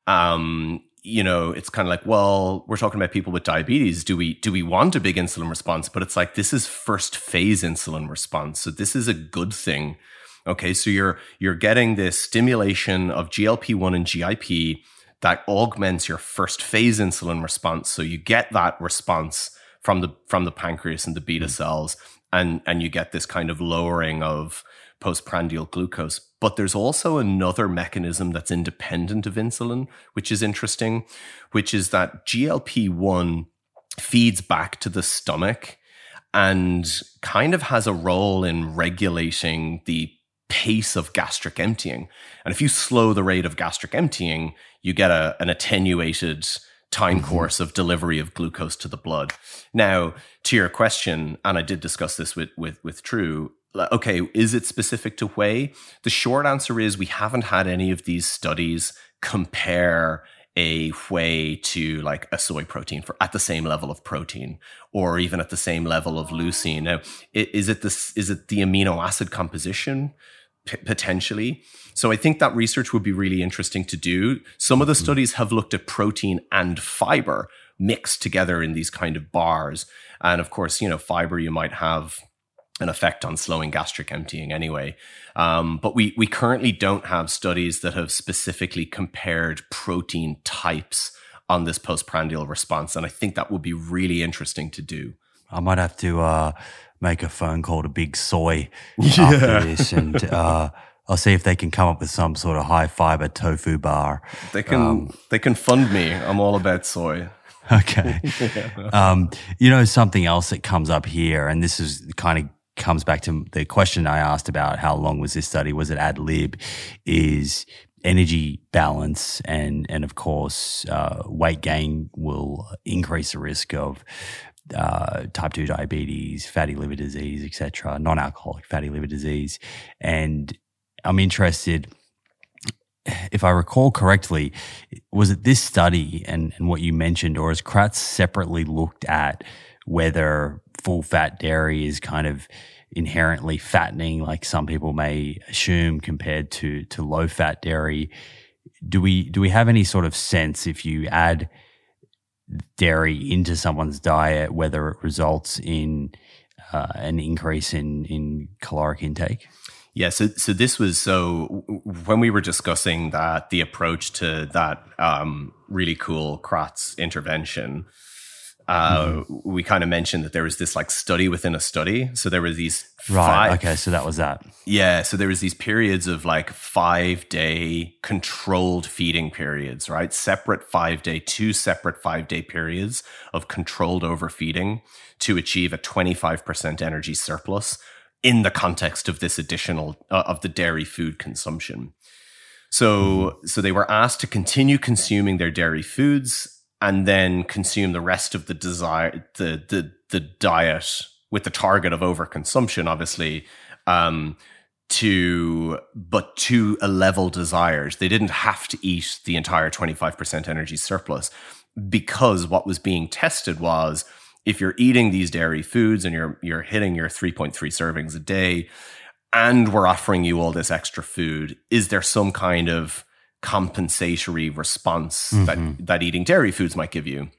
Um, you know, it's kind of like, well, we're talking about people with diabetes. Do we do we want a big insulin response? But it's like this is first phase insulin response. So this is a good thing. Okay, so you're you're getting this stimulation of GLP-1 and GIP that augments your first phase insulin response. So you get that response from the from the pancreas and the beta mm. cells and and you get this kind of lowering of postprandial glucose. But there's also another mechanism that's independent of insulin, which is interesting, which is that GLP 1 feeds back to the stomach and kind of has a role in regulating the pace of gastric emptying. And if you slow the rate of gastric emptying, you get a, an attenuated time mm-hmm. course of delivery of glucose to the blood. Now, to your question, and I did discuss this with with with Drew, okay, is it specific to whey? The short answer is we haven't had any of these studies compare a whey to like a soy protein for at the same level of protein or even at the same level of leucine. Now, is it this is it the amino acid composition p- potentially? So I think that research would be really interesting to do. Some of the mm-hmm. studies have looked at protein and fiber mixed together in these kind of bars. And of course, you know, fiber you might have an effect on slowing gastric emptying anyway. Um, but we we currently don't have studies that have specifically compared protein types on this postprandial response, and I think that would be really interesting to do. I might have to uh, make a phone call to Big Soy <laughs> yeah. after this, and uh, I'll see if they can come up with some sort of high fiber tofu bar. They can um, they can fund me. I'm all about soy. Okay. <laughs> yeah. um, you know something else that comes up here, and this is kind of comes back to the question I asked about how long was this study? Was it ad lib? Is energy balance and and of course uh, weight gain will increase the risk of uh, type 2 diabetes fatty liver disease etc non-alcoholic fatty liver disease and i'm interested if i recall correctly was it this study and, and what you mentioned or has Kratz separately looked at whether full fat dairy is kind of inherently fattening, like some people may assume, compared to to low fat dairy. Do we do we have any sort of sense if you add dairy into someone's diet, whether it results in uh, an increase in in caloric intake? Yeah, so so this was so when we were discussing that the approach to that um, really cool Kratz intervention uh, mm-hmm. we kind of mentioned that there was this like study within a study. So there were these right. Five, okay, so that was that. Yeah, so there was these periods of like five day controlled feeding periods, right? Separate five day, two separate five day periods of controlled overfeeding to achieve a twenty five percent energy surplus in the context of this additional uh, of the dairy food consumption. So, mm-hmm. so they were asked to continue consuming their dairy foods and then consume the rest of the desire the the the diet with the target of overconsumption, obviously. Um, to but to a level desires. They didn't have to eat the entire 25% energy surplus because what was being tested was if you're eating these dairy foods and you're you're hitting your 3.3 servings a day and we're offering you all this extra food, is there some kind of compensatory response mm-hmm. that that eating dairy foods might give you.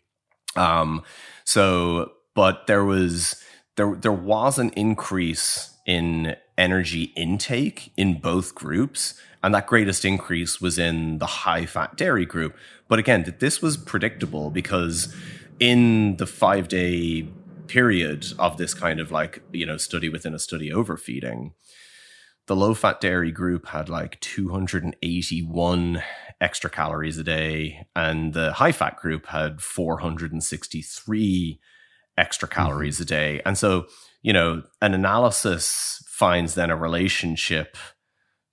Um, so, but there was there there was an increase in energy intake in both groups, and that greatest increase was in the high fat dairy group. But again, this was predictable because in the five day period of this kind of like you know study within a study overfeeding the low fat dairy group had like 281 extra calories a day, and the high fat group had 463 extra mm-hmm. calories mm-hmm. a day. And so, you know, an analysis finds then a relationship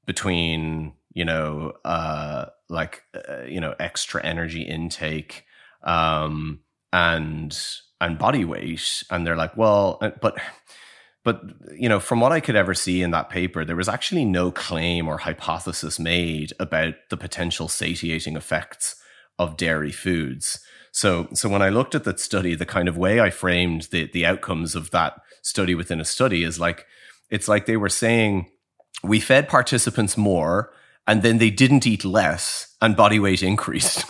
between, you know, uh, like, uh, you know, extra energy intake um, and and body weight, and they're like, well, uh, but but you know, from what I could ever see in that paper, there was actually no claim or hypothesis made about the potential satiating effects of dairy foods. So, so when I looked at that study, the kind of way I framed the the outcomes of that study within a study is like it's like they were saying we fed participants more and then they didn't eat less and body weight increased.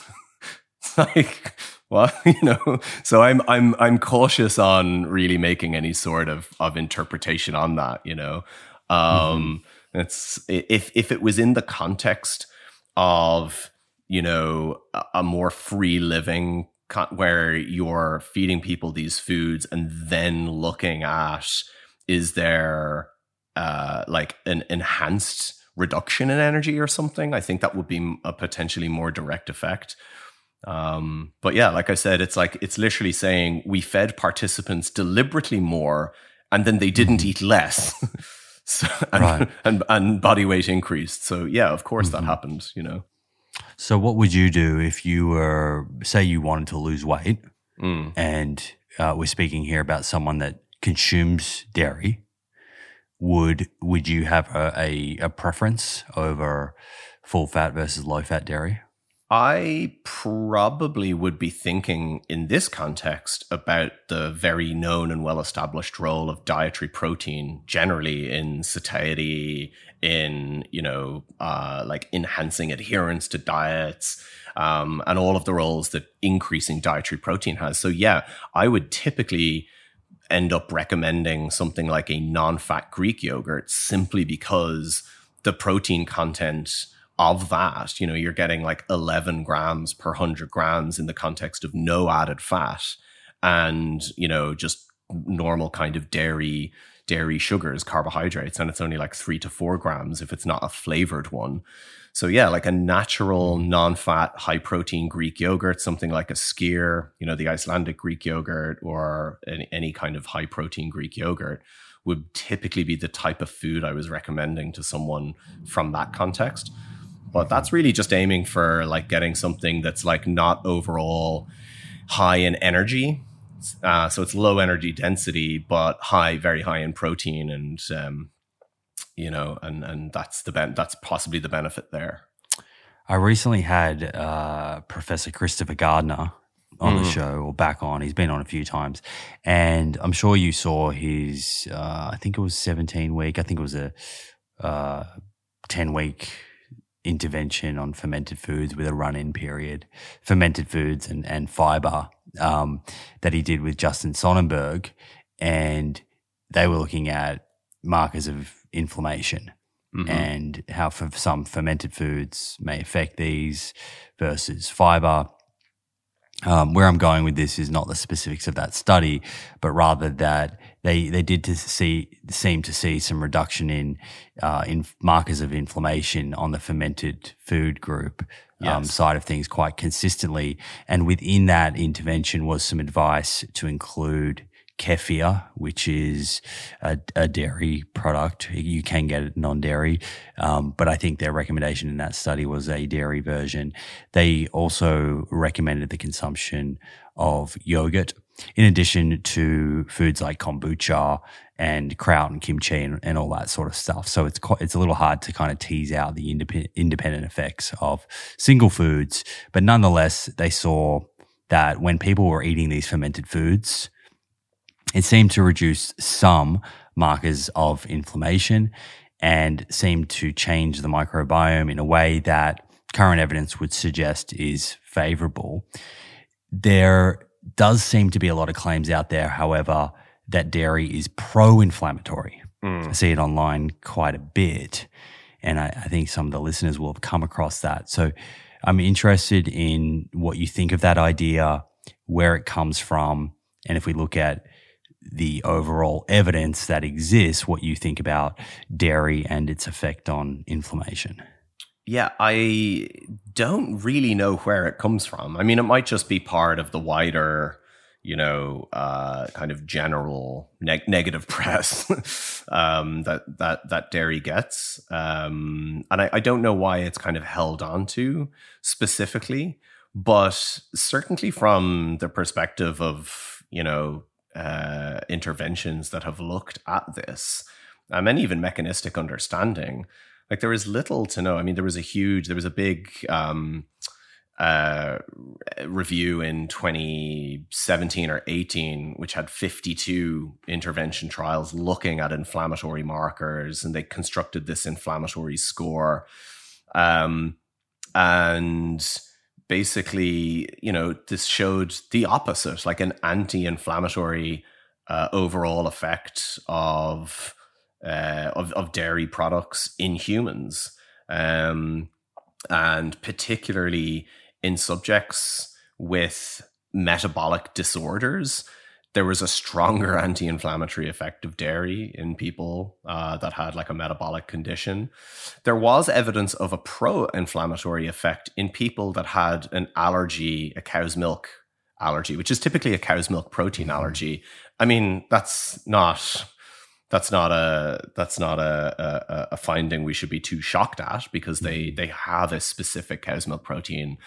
<laughs> like well, <laughs> you know, so I'm I'm I'm cautious on really making any sort of of interpretation on that. You know, um, mm-hmm. it's if if it was in the context of you know a, a more free living where you're feeding people these foods and then looking at is there uh, like an enhanced reduction in energy or something i think that would be a potentially more direct effect um, but yeah, like I said, it's like it's literally saying we fed participants deliberately more, and then they didn't mm-hmm. eat less, <laughs> so, and, right. <laughs> and and body weight increased. So yeah, of course mm-hmm. that happened. You know. So what would you do if you were, say, you wanted to lose weight, mm. and uh, we're speaking here about someone that consumes dairy? Would would you have a, a, a preference over full fat versus low fat dairy? I probably would be thinking in this context about the very known and well established role of dietary protein generally in satiety, in, you know, uh, like enhancing adherence to diets, um, and all of the roles that increasing dietary protein has. So, yeah, I would typically end up recommending something like a non fat Greek yogurt simply because the protein content of that, you know, you're getting like 11 grams per 100 grams in the context of no added fat and, you know, just normal kind of dairy dairy sugars, carbohydrates, and it's only like three to four grams if it's not a flavored one. So yeah, like a natural, mm-hmm. non-fat, high-protein Greek yogurt, something like a skyr, you know, the Icelandic Greek yogurt, or any, any kind of high-protein Greek yogurt, would typically be the type of food I was recommending to someone mm-hmm. from that context. But that's really just aiming for like getting something that's like not overall high in energy. Uh, so it's low energy density, but high, very high in protein, and um, you know, and and that's the ben- that's possibly the benefit there. I recently had uh, Professor Christopher Gardner on mm. the show or back on. He's been on a few times, and I'm sure you saw his. Uh, I think it was 17 week. I think it was a uh, 10 week intervention on fermented foods with a run in period, fermented foods and, and fiber um, that he did with Justin Sonnenberg. And they were looking at markers of inflammation mm-hmm. and how for some fermented foods may affect these versus fiber. Um, where I'm going with this is not the specifics of that study, but rather that they they did to see seem to see some reduction in uh, in markers of inflammation on the fermented food group um, yes. um, side of things quite consistently, and within that intervention was some advice to include kefir, which is a, a, dairy product. You can get it non-dairy, um, but I think their recommendation in that study was a dairy version. They also recommended the consumption of yogurt in addition to foods like kombucha and kraut and kimchi and, and, all that sort of stuff. So it's quite, it's a little hard to kind of tease out the independent, independent effects of single foods, but nonetheless, they saw that when people were eating these fermented foods, it seemed to reduce some markers of inflammation and seemed to change the microbiome in a way that current evidence would suggest is favorable. There does seem to be a lot of claims out there, however, that dairy is pro inflammatory. Mm. I see it online quite a bit. And I, I think some of the listeners will have come across that. So I'm interested in what you think of that idea, where it comes from, and if we look at the overall evidence that exists, what you think about dairy and its effect on inflammation. Yeah, I don't really know where it comes from. I mean, it might just be part of the wider, you know, uh, kind of general neg- negative <laughs> press um, that that that dairy gets, um, and I, I don't know why it's kind of held on to specifically, but certainly from the perspective of you know uh, interventions that have looked at this, um, and even mechanistic understanding like there was little to know. I mean, there was a huge, there was a big um, uh, review in 2017 or 18, which had 52 intervention trials looking at inflammatory markers, and they constructed this inflammatory score. Um, and basically, you know, this showed the opposite, like an anti-inflammatory uh, overall effect of uh, of, of dairy products in humans, um, and particularly in subjects with metabolic disorders. There was a stronger <laughs> anti inflammatory effect of dairy in people uh, that had like a metabolic condition. There was evidence of a pro inflammatory effect in people that had an allergy, a cow's milk allergy, which is typically a cow's milk protein allergy. I mean, that's not that's not a that's not a, a, a finding we should be too shocked at because they mm-hmm. they have a specific cow's milk protein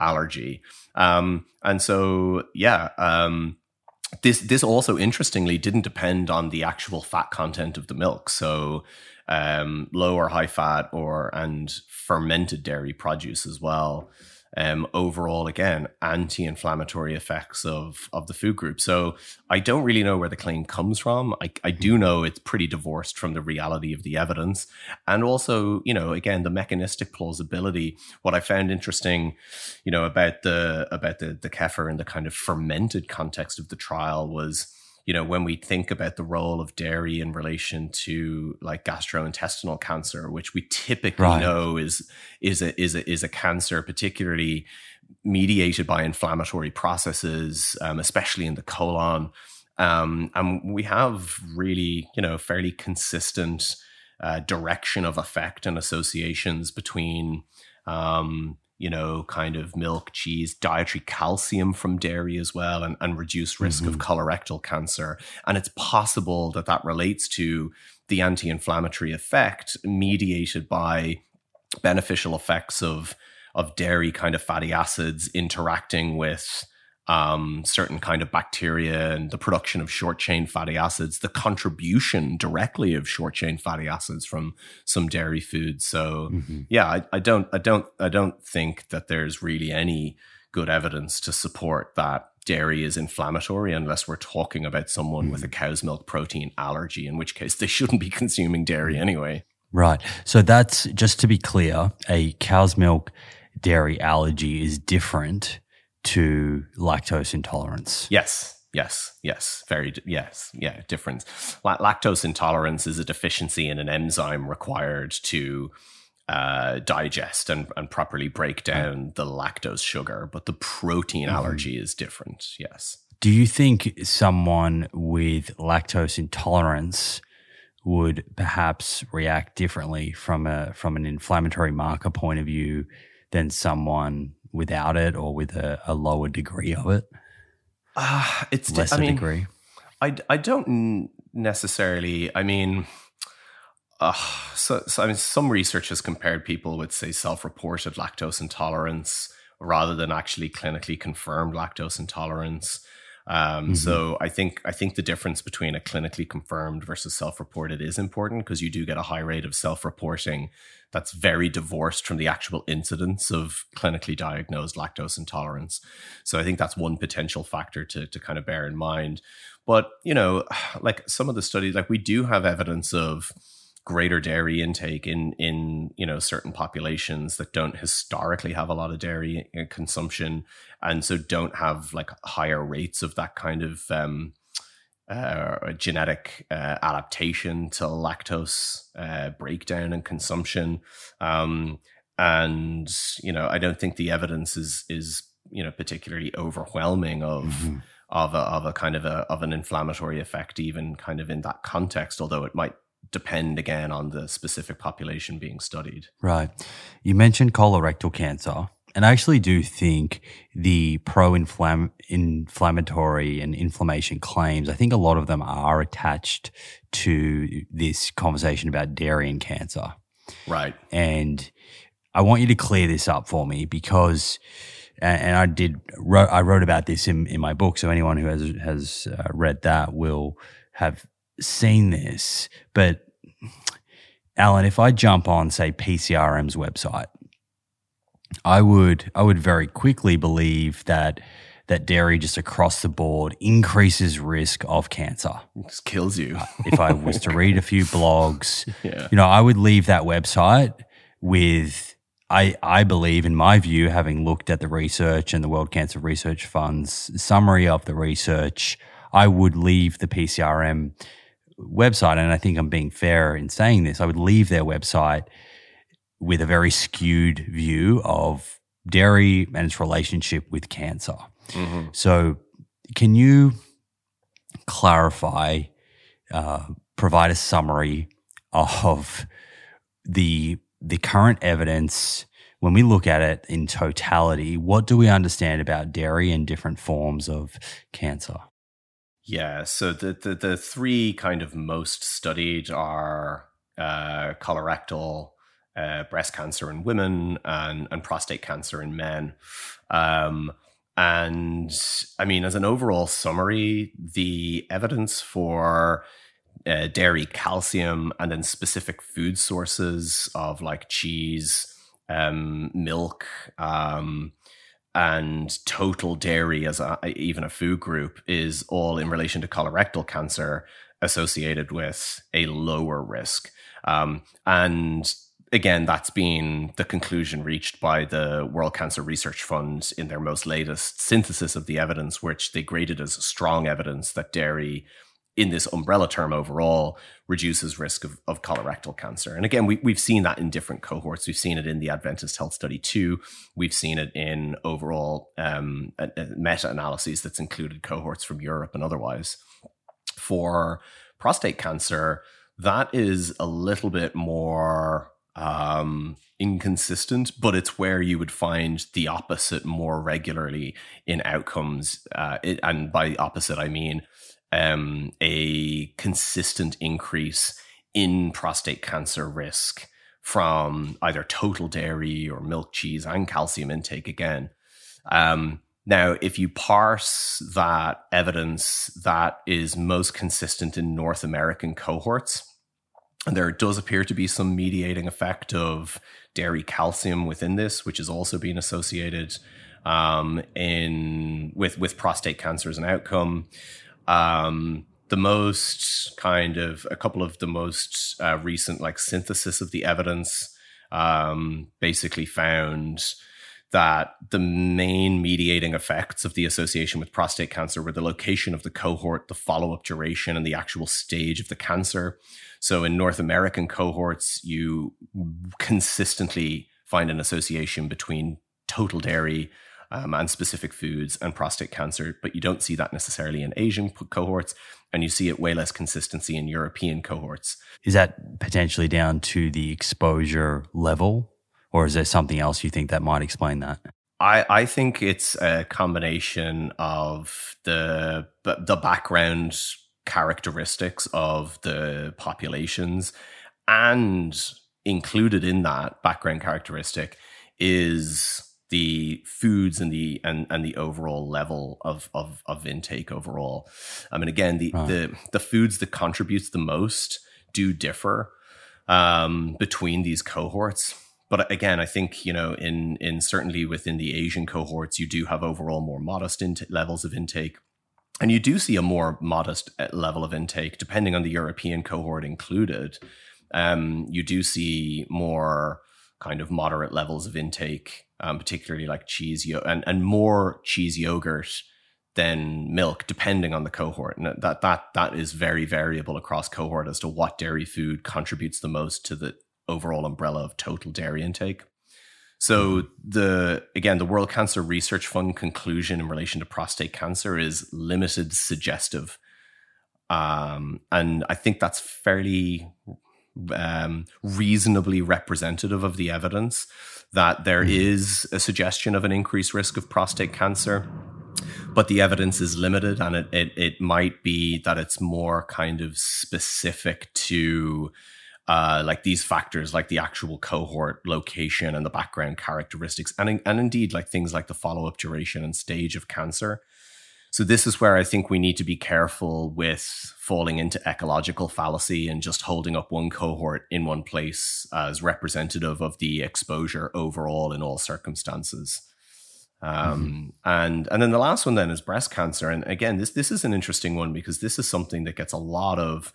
allergy um, and so yeah um, this this also interestingly didn't depend on the actual fat content of the milk so um, low or high fat or and fermented dairy produce as well um, overall, again, anti-inflammatory effects of of the food group. So I don't really know where the claim comes from. I, I do know it's pretty divorced from the reality of the evidence, and also, you know, again, the mechanistic plausibility. What I found interesting, you know, about the about the the kefir and the kind of fermented context of the trial was you know, when we think about the role of dairy in relation to like gastrointestinal cancer, which we typically right. know is is a is a is a cancer, particularly mediated by inflammatory processes, um, especially in the colon. Um, and we have really, you know, fairly consistent uh, direction of effect and associations between um, you know, kind of milk, cheese, dietary calcium from dairy as well, and, and reduced risk mm-hmm. of colorectal cancer. And it's possible that that relates to the anti inflammatory effect mediated by beneficial effects of of dairy kind of fatty acids interacting with um, certain kind of bacteria and the production of short chain fatty acids, the contribution directly of short chain fatty acids from some dairy foods. So mm-hmm. yeah, I, I, don't, I don't, I don't think that there's really any good evidence to support that dairy is inflammatory unless we're talking about someone mm-hmm. with a mm-hmm. cow's milk protein allergy, in which case they shouldn't be <laughs> consuming dairy mm-hmm. anyway. Right. So that's just to be clear, a cow's milk dairy allergy is different to lactose intolerance. Yes. Yes, yes, very, yes, yeah, difference. lactose intolerance is a deficiency in an enzyme required to uh, digest and, and properly break down the lactose sugar, but the protein mm-hmm. allergy is different. Yes. Do you think someone with lactose intolerance would perhaps react differently from a from an inflammatory marker point of view than someone without it or with a, a lower degree of it? Uh, it's less I mean, degree. I, I don't necessarily. I mean, uh, so, so I mean, some research has compared people with say self-reported lactose intolerance rather than actually clinically confirmed lactose intolerance. Um, mm-hmm. So I think I think the difference between a clinically confirmed versus self-reported is important because you do get a high rate of self-reporting that's very divorced from the actual incidence of clinically diagnosed lactose intolerance. So I think that's one potential factor to to kind of bear in mind. But you know, <sighs> like some of the studies, like we do have evidence of greater dairy intake in in you know certain populations that don't historically have a lot of dairy uh, consumption and so don't have like higher rates of that kind of um, uh, genetic uh, adaptation to lactose uh, breakdown and consumption um, and you know i don't think the evidence is is you know particularly overwhelming of mm-hmm of a, of a kind of a of an inflammatory effect, even kind of in that context. Although it might depend again on the specific population being studied. Right. You mentioned colorectal cancer. And I actually do think the pro inflammatory and inflammation claims, I think a lot of them are attached to this conversation about dairy and cancer. Right. And I want you to clear this up for me because, and I did, I wrote about this in, in my book. So anyone who has, has uh, read that will have seen this. But Alan, if I jump on, say, PCRM's website, I would I would very quickly believe that that dairy just across the board increases risk of cancer. It just kills you. Uh, if I was to read a few blogs, <laughs> yeah. you know, I would leave that website with I I believe in my view having looked at the research and the World Cancer Research Fund's summary of the research, I would leave the PCRM website and I think I'm being fair in saying this. I would leave their website with a very skewed view of dairy and its relationship with cancer. Mm-hmm. So, can you clarify, uh, provide a summary of the the current evidence when we look at it in totality? What do we understand about dairy and different forms of cancer? Yeah, so the the, the three kind of most studied are uh, colorectal, uh, breast cancer in women and, and prostate cancer in men. Um, and I mean, as an overall summary, the evidence for uh, dairy calcium and then specific food sources of like cheese, um, milk, um, and total dairy as a, even a food group is all in relation to colorectal cancer associated with a lower risk. Um, and again, that's been the conclusion reached by the World Cancer Research Fund in their most latest synthesis of the evidence, which they graded as strong evidence that dairy, in this umbrella term overall, reduces risk of, of colorectal cancer. And again, we, we've seen that in different cohorts. We've seen it in the Adventist Health Study 2. We've seen it in overall um, meta analyses that's included cohorts from Europe and otherwise. For prostate cancer, that is a little bit more um, inconsistent, but it's where you would find the opposite more regularly in outcomes. Uh, it, and by opposite, I mean um, a consistent increase in prostate cancer risk from either total dairy or milk, cheese, and calcium intake again. Um, now, if you parse that evidence that is most consistent in North American cohorts, and there does appear to be some mediating effect of dairy calcium within this, which is also being associated um, in with with prostate cancer as an outcome. Um, the most kind of a couple of the most uh, recent like synthesis of the evidence um, basically found that the main mediating effects of the association with prostate cancer were the location of the cohort, the follow up duration, and the actual stage of the cancer. So in North American cohorts, you consistently find an association between total dairy um, and specific foods and prostate cancer, but you don't see that necessarily in Asian cohorts, and you see it way less consistency in European cohorts. Is that potentially down to the exposure level, or is there something else you think that might explain that? I, I think it's a combination of the the background characteristics of the populations and included in that background characteristic is the foods and the and and the overall level of of, of intake overall. I mean, again, the right. the the foods that contributes the most do differ um, between these cohorts. But again, I think you know, in in certainly within the Asian cohorts, you do have overall more modest int- levels of intake. And you do see a more modest uh, level of intake, depending on the European cohort included. Um, you do see more kind of moderate levels of intake, um, particularly like cheese yo- and, and more cheese yogurt than milk, depending on the cohort. And that that that is very variable across cohort as to what dairy food contributes the most to the overall umbrella of total dairy intake. So the again, the World Cancer Research Fund conclusion in relation to prostate cancer is limited suggestive, um, and I think that's fairly um, reasonably representative of the evidence that there mm. a suggestion of an increased risk of prostate cancer but the evidence is limited and it, it, it might be that it's more kind of specific to uh, like these factors like the actual cohort location and the background characteristics and, and indeed like things like the follow-up duration and stage of cancer so this is where i think we need to be careful with falling into ecological fallacy and just holding up one cohort in one place as representative of the exposure overall in all circumstances um, mm-hmm. and and then the last one then is breast cancer. And again, this this is an interesting one because this is something that gets a lot of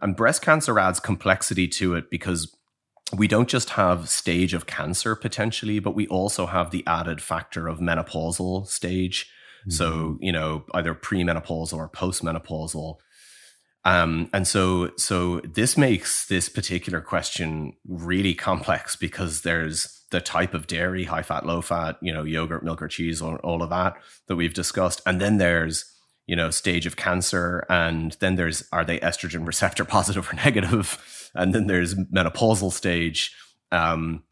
and breast cancer adds complexity to it because we don't just have stage of cancer potentially, but we also have the added factor of menopausal stage. Mm-hmm. So, you know, either premenopausal or postmenopausal. Um, and so, so this makes this particular question really complex because there's the type of dairy, high fat, low fat, you know, yogurt, milk, or cheese, all, all of that that we've discussed. And then there's, you know, stage of cancer. And then there's, are they estrogen receptor positive or <laughs> negative? And then there's menopausal stage. Um,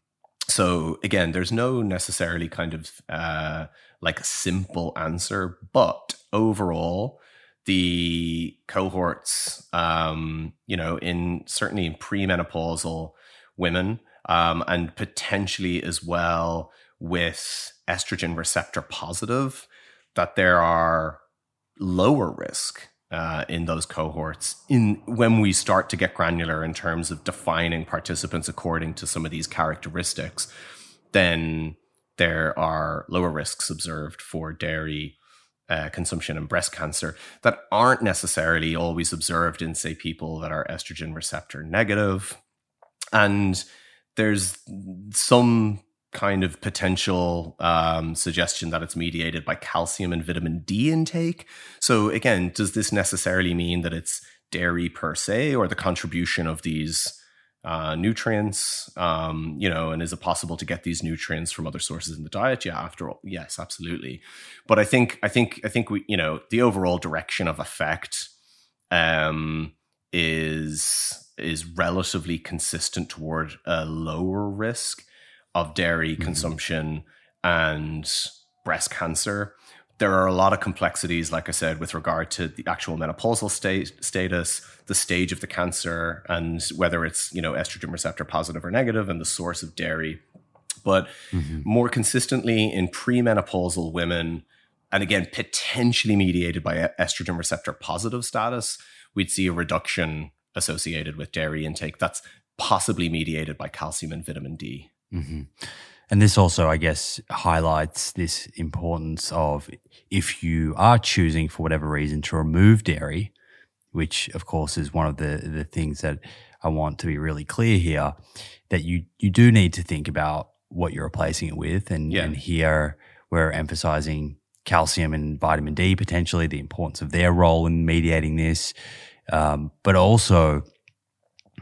so again, there's no necessarily kind of uh, like a simple answer, but overall, the cohorts, um, you know, in certainly in premenopausal women, um, and potentially as well with estrogen receptor positive, that there are lower risk uh, in those cohorts in when we start to get granular in terms of defining participants according to some of these characteristics then there are lower risks observed for dairy uh, consumption and breast cancer that aren't necessarily always observed in say people that are estrogen receptor negative. and there's some kind of potential um, suggestion that it's mediated by calcium and vitamin D intake. So, again, does this necessarily mean that it's dairy per se or the contribution of these uh, nutrients? Um, you know, and is it possible to get these nutrients from other sources in the diet? Yeah, after all, yes, absolutely. But I think, I think, I think we, you know, the overall direction of effect um, is is relatively consistent toward a lower risk of dairy mm-hmm. consumption and breast cancer. There are a lot of complexities, like I said, with regard to the actual menopausal state, status, the stage of the cancer, and whether it's you know estrogen receptor positive or negative, and the source of dairy. But mm-hmm. more consistently in premenopausal women, and again potentially mediated by estrogen receptor positive status, we'd see a reduction associated with dairy intake that's possibly mediated by calcium and vitamin D. Mm-hmm. And this also, I guess, highlights this importance of if you are choosing for whatever reason to remove dairy, which of course is one of the, the things that I want to be really clear here, that you, you do need to think about what you're replacing it with. And, yeah. and here we're emphasizing calcium and vitamin D, potentially the importance of their role in mediating this. Um, but also,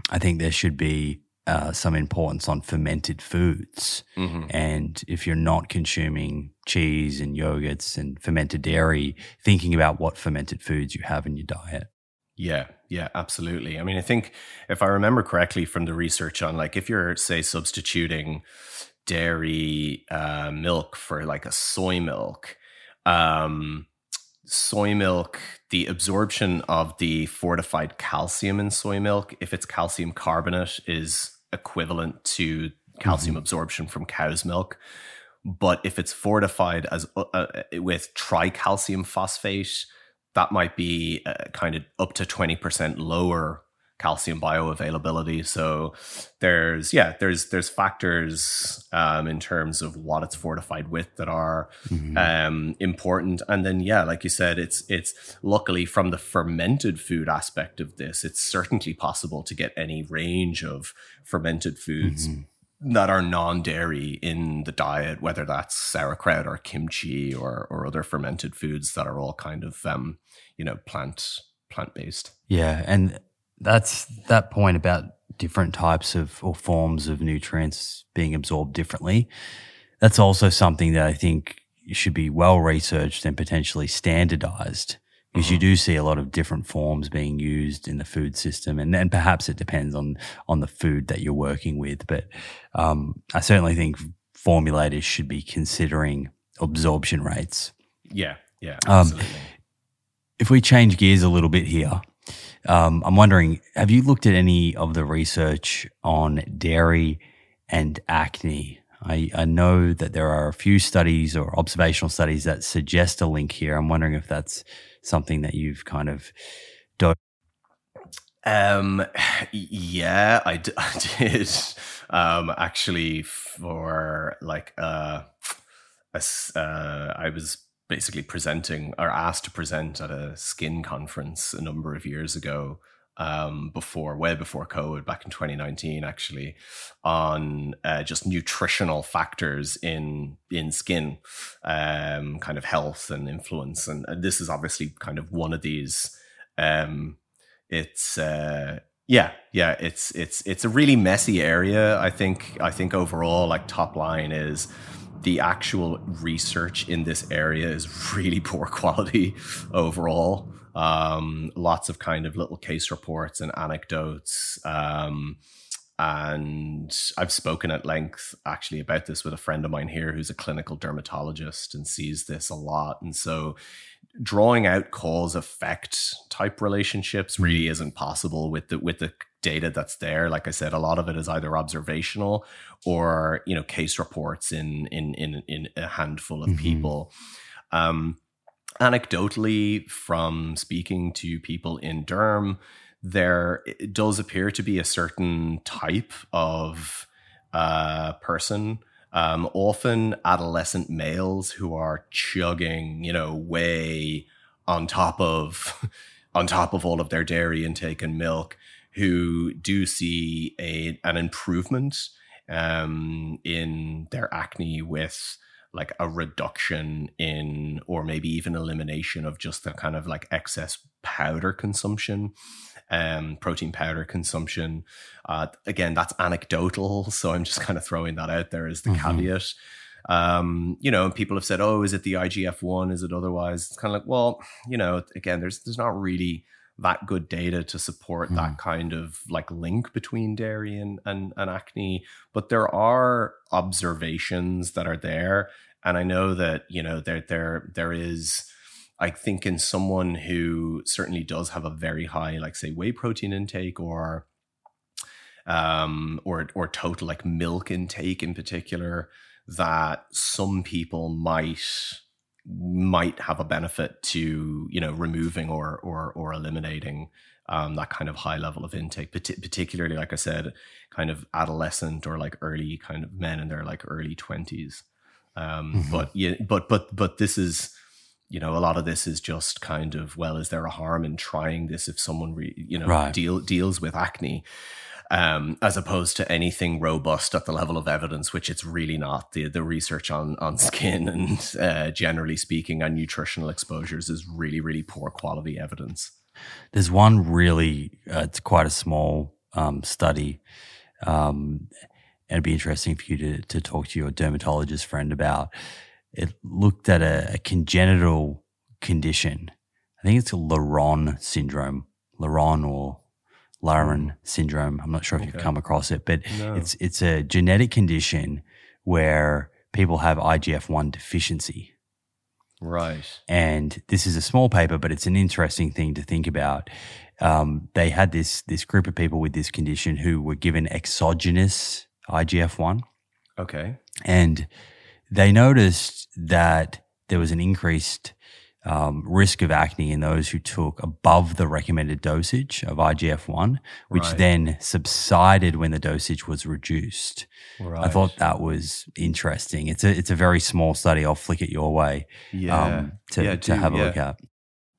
I think there should be uh, some importance on fermented foods. Mm-hmm. And if you're not consuming cheese and yogurts and fermented dairy, thinking about what fermented foods you have in your diet. Yeah, yeah, absolutely. I mean, I think if I remember correctly from the research on like if you're, say, substituting dairy uh, milk for like a soy milk, um, soy milk, the absorption of the fortified calcium in soy milk, if it's calcium carbonate, is equivalent to calcium mm-hmm. absorption from cow's milk. But if it's fortified as uh, uh with tricalcium phosphate, that might be uh, kind of up to 20% lower calcium bioavailability. So there's yeah, there's there's factors um, in terms of what it's fortified with that are mm-hmm. um, important. And then yeah, like you said, it's it's luckily from the fermented food aspect of this, it's certainly possible to get any range of fermented foods. Mm-hmm. That are non-dairy in the diet, whether that's sauerkraut or kimchi or or other fermented foods that are all kind of um, you know plant plant based. Yeah, and that's that point about different types of or forms of nutrients being absorbed differently. That's also something that I think should be well researched and potentially standardized because mm-hmm. you do see a lot of different forms being used in the food system, and then perhaps it depends on on the food that you're working with. But um, I certainly think formulators should be considering absorption rates. Yeah, yeah, um, if we change gears a little bit here, um, I'm wondering, have you looked at any of the research on dairy and acne? I, I know that there are a few studies or observational studies that suggest a link here. I'm wondering if that's something that you've kind of done. Um, yeah, I, d- <laughs> I did. Um, actually, for like uh, a, uh, I was basically presenting or asked to present at a skin conference a number of years ago um, before, way before COVID, back in 2019, actually, on uh, just nutritional factors in in skin, um, kind of health and influence, and, and, this is obviously kind of one of these. Um, it's uh, yeah, yeah, it's it's it's a really messy area. I think I think overall, like top line is the actual research in this area is really poor <laughs> quality overall. Um, lots of kind of little case reports and anecdotes. Um, and I've spoken at length actually about this with a friend of mine here who's a clinical dermatologist and sees this a lot. And so drawing out cause effect type relationships really mm-hmm. isn't possible with the with the data that's there. Like I said, a lot of it is either observational or you know case reports in in in in a handful of mm-hmm. people. Um, anecdotally, from speaking to people in Derm, there does appear to be a certain type of uh, person. Um, often adolescent males who are chugging, you know, way on top of <laughs> on top of all of their dairy intake and milk, who do see a an improvement um, in their acne with like a reduction in or maybe even elimination of just the kind of like excess powder consumption um protein powder consumption. Uh again that's anecdotal so i'm just kind of throwing that out there as the mm-hmm. caveat. Um you know people have said oh is it the igf-1 is it otherwise? It's kind of like well you know again there's there's not really that good data to support mm. that kind of like link between dairy and, and, and acne. But there are observations that are there. And I know that, you know, there there there is I think in someone who certainly does have a very high, like say, whey protein intake or um or or total like milk intake in particular, that some people might might have a benefit to you know removing or or or eliminating um, that kind of high level of intake, particularly like I said, kind of adolescent or like early kind of men in their like early twenties. Um, mm-hmm. But yeah, but but but this is you know a lot of this is just kind of well, is there a harm in trying this if someone re, you know right. deal deals with acne? Um, as opposed to anything robust at the level of evidence, which it's really not. The the research on on skin and uh, generally speaking on nutritional exposures is really really poor quality evidence. There's one really uh, it's quite a small um, study. Um, it'd be interesting for you to to talk to your dermatologist friend about. It looked at a, a congenital condition. I think it's a Laron syndrome, Laron or Laron syndrome. I'm not sure if okay. you've come across it, but no. it's it's a genetic condition where people have IGF-1 deficiency. Right. And this is a small paper, but it's an interesting thing to think about. Um, they had this this group of people with this condition who were given exogenous IGF-1. Okay. And they noticed that there was an increased um, risk of acne in those who took above the recommended dosage of IGF 1, which right. then subsided when the dosage was reduced. Right. I thought that was interesting. It's a, it's a very small study. I'll flick it your way yeah. Um, to, yeah, to have a yeah. look at.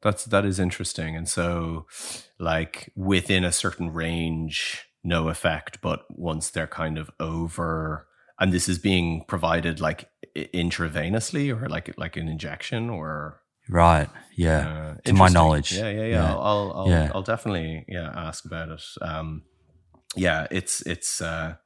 That's, that is interesting. And so, like, within a certain range, no effect, but once they're kind of over, and this is being provided like intravenously or like like an injection or Right. Yeah. Uh, to my knowledge. Yeah. Yeah. Yeah. yeah. I'll, I'll, yeah. I'll, definitely yeah ask about it. Um, yeah, it's it's uh,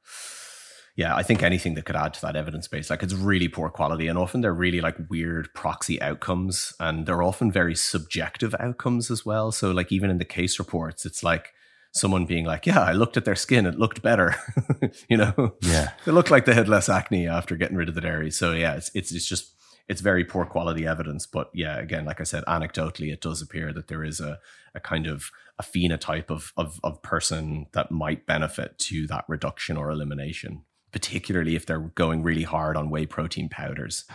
yeah, I think anything that could add to that evidence base, like it's really poor quality, and often they're really like weird proxy outcomes, and they're often very subjective outcomes as well. So, like even in the case reports, it's like someone being like, "Yeah, I looked at their skin; it looked better," <laughs> you know. Yeah, <laughs> it looked like they had less acne after getting rid of the dairy. So yeah, it's it's it's just it's very poor quality evidence. But yeah, again, like I said, anecdotally, it does appear that there is a a kind of a phenotype of of of person that might benefit to that reduction or elimination particularly if they're going really hard on whey protein powders.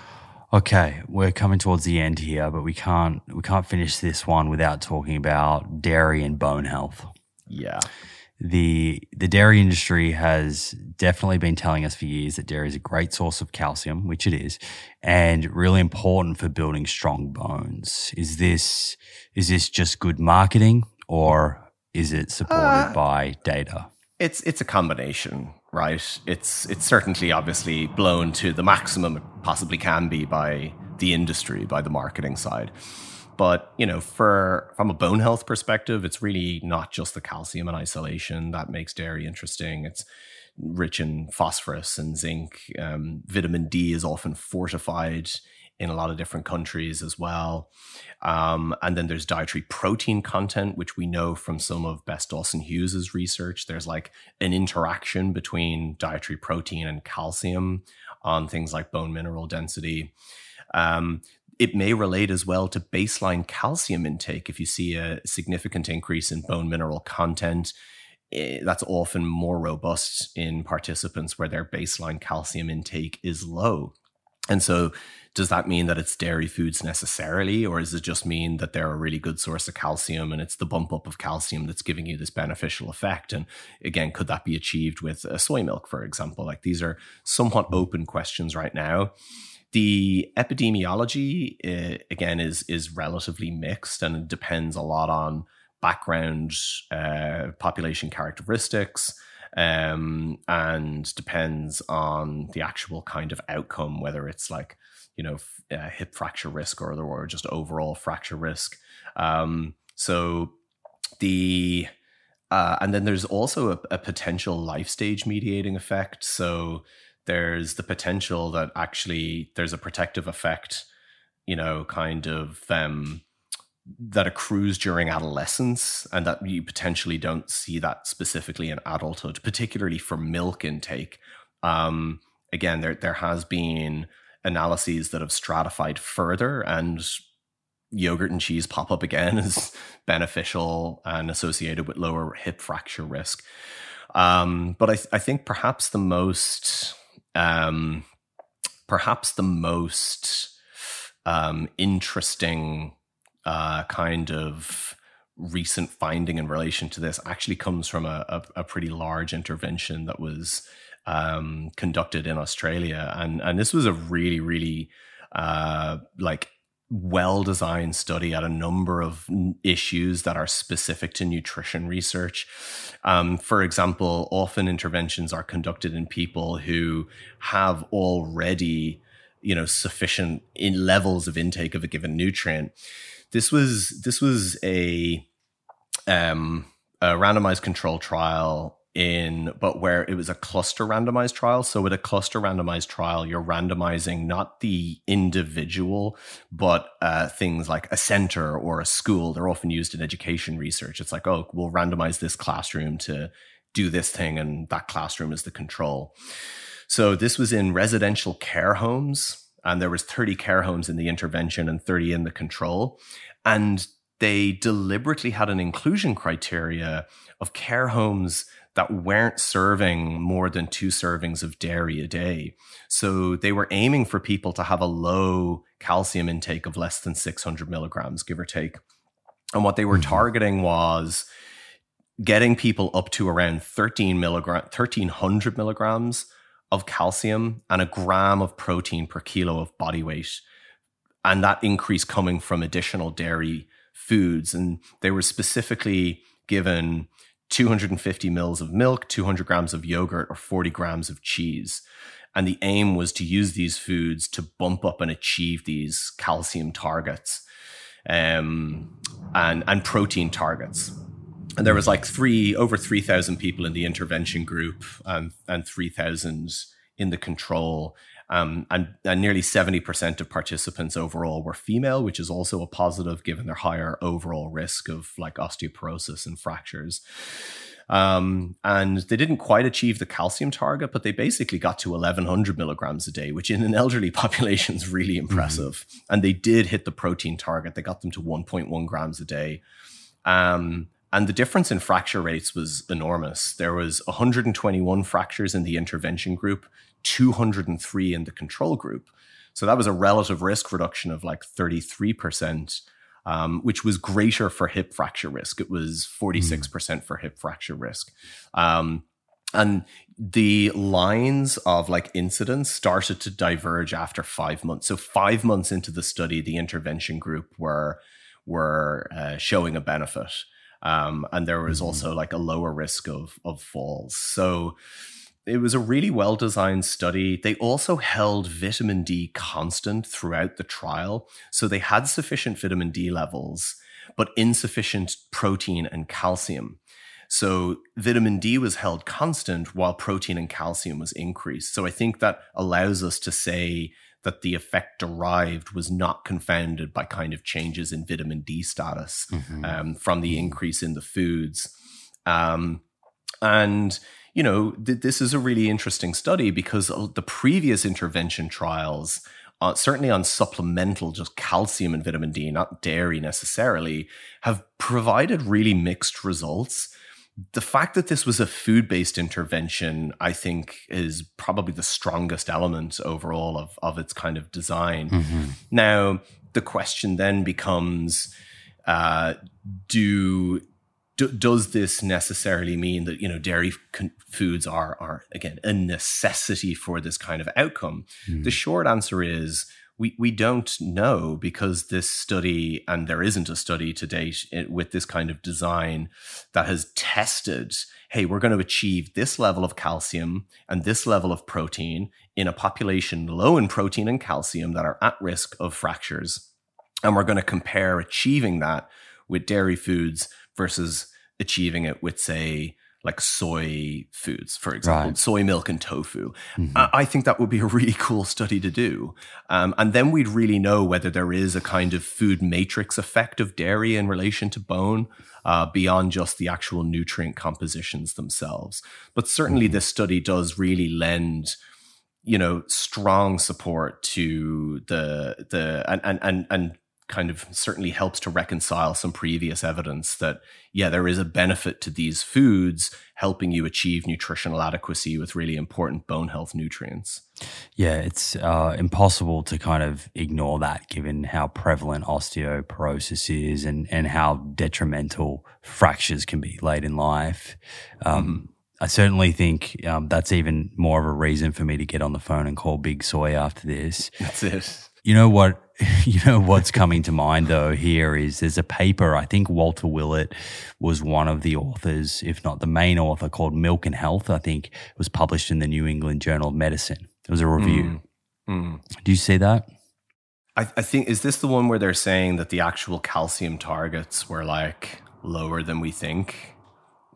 Okay, we're coming towards the end here, but we can't we can't finish this one without talking about dairy and bone health. Yeah. The the dairy industry has definitely been telling us for years that dairy is a great source of calcium, which it is, and really important for building strong bones. Is this is this just good marketing or is it supported uh, by data? It's it's a combination right? It's it's certainly obviously blown to the maximum it possibly can be by the industry, by the marketing side. But you know, for from a bone health perspective, it's really not just the calcium in isolation that makes dairy interesting. It's rich in phosphorus and zinc. Um, vitamin D is often fortified in a lot of different countries as well. Um, and then there's dietary protein content, which we know from some of Bess Dawson Hughes's research. There's like an interaction between dietary protein and calcium on things like bone mineral density. Um, it may relate as well to baseline calcium intake. If you see a significant increase in bone mineral content, eh, that's often more robust in participants where their baseline calcium intake is low. And so does that mean that it's dairy foods necessarily, or does it just mean that they're a really good source of calcium and it's the bump up of calcium that's giving you this beneficial effect? And again, could that be achieved with soy milk, for example? Like these are somewhat open questions right now. The epidemiology, uh, again, is is relatively mixed and depends a lot on background, uh, population characteristics um, and depends on the actual kind of outcome, whether it's like you know uh, hip fracture risk or or just overall fracture risk. Um, so the uh, and then there's also a, a, potential life stage mediating effect. So there's the potential that actually there's a protective effect, you know, kind of um, that accrues during adolescence, and that you potentially don't see that specifically in adulthood, particularly for milk intake. Um, again, there there has been analyses that have stratified further and yogurt and cheese pop up again <laughs> as beneficial and associated with lower hip fracture risk. Um, but I, th- I, think perhaps the most, um, perhaps the most um, interesting uh, kind of recent finding in relation to this actually comes from a, a, a pretty large intervention that was um, conducted in Australia, and and this was a really really uh, like well designed study at a number of issues that are specific to nutrition research. Um, for example, often interventions are conducted in people who have already you know sufficient in levels of intake of a given nutrient. This was this was a um, a randomized control trial in but where it was a cluster randomized trial. So with a cluster randomized trial you're randomizing not the individual but uh, things like a center or a school. They're often used in education research. It's like oh we'll randomize this classroom to do this thing and that classroom is the control. So this was in residential care homes and there was 30 care homes in the intervention and 30 in the control. And they deliberately had an inclusion criteria of care homes that weren't serving more than two servings of dairy a day. So they were aiming for people to have a low calcium intake of less than 600 milligrams, give or take. And what they were mm-hmm. targeting was getting people up to around 13 milligram, 1300 milligrams of calcium and a gram of protein per kilo of body weight. And that increase coming from additional dairy foods. And they were specifically given 250 mils of milk, 200 grams of yogurt, or 40 grams of cheese. And the aim was to use these foods to bump up and achieve these calcium targets um, and, and protein targets. and there was like three over 3000 people in the intervention group and and 3000 in the control um, and, and nearly 70% of participants overall were female which is also a positive given their higher overall risk of like osteoporosis and fractures um, and they didn't quite achieve the calcium target, but they basically got to 1100 milligrams a day, which in an elderly <laughs> population is really mm-hmm. impressive. Mm-hmm. And they did hit the protein target. They got them to 1.1 grams a day. Um, and the difference in fracture rates was enormous. There was 121 fractures in the intervention group, 203 in the control group. So that was a relative risk reduction of like 33% um, which was greater for hip fracture risk. It was 46% mm. for hip fracture risk. Um, and the lines of like incidence started to diverge after five months. So five months into the study, the intervention group were were uh, showing a benefit, um, and there was mm-hmm. also like a lower risk of of falls. So it was a really well designed study. They also held vitamin D constant throughout the trial. So they had sufficient vitamin D levels, but insufficient protein and calcium. So vitamin D was held constant while protein and calcium was increased. So I think that allows us to say that the effect derived was not confounded by kind of changes in vitamin D status mm-hmm. um, from the increase in the foods. Um, and you know, th- this is a really interesting study because the previous intervention trials, uh, certainly on supplemental, just calcium and vitamin D, not dairy necessarily, have provided really mixed results. The fact that this was a food based intervention, I think, is probably the strongest element overall of, of its kind of design. Mm-hmm. Now, the question then becomes uh, do do, does this necessarily mean that you know dairy con- foods are are again a necessity for this kind of outcome? Mm. The short answer is we we don't know because this study and there isn't a study to date with this kind of design that has tested hey we're going to achieve this level of calcium and this level of protein in a population low in protein and calcium that are at risk of fractures and we're going to compare achieving that with dairy foods versus achieving it with, say, like soy foods, for example, right. soy milk and tofu. Mm-hmm. I think that would be a <laughs> really cool study to do. Um, and then we'd really know whether there is a kind of food matrix effect of dairy in relation to bone uh, beyond just the actual nutrient compositions themselves. But certainly, mm-hmm. this study does really lend you know strong support to the the and and and, and kind of certainly helps to reconcile some previous evidence that yeah there is a benefit to these foods helping you achieve nutritional adequacy with really important bone health nutrients yeah it's uh, impossible to kind of ignore that given how prevalent osteoporosis is and and how detrimental fractures can be late in life um, mm-hmm. I certainly think um, that's even more of a reason for me to get on the phone and call Big Soy after this. <laughs> That's it. You know what? <laughs> You know what's coming to mind though here is there's a paper. I think Walter Willett was one of the authors, if not the main author, called Milk and Health. I think it was published in the New England Journal of Medicine. It was a review. Mm. Mm. Do you see that? I, I think is this the one where they're saying that the actual calcium targets were like lower than we think?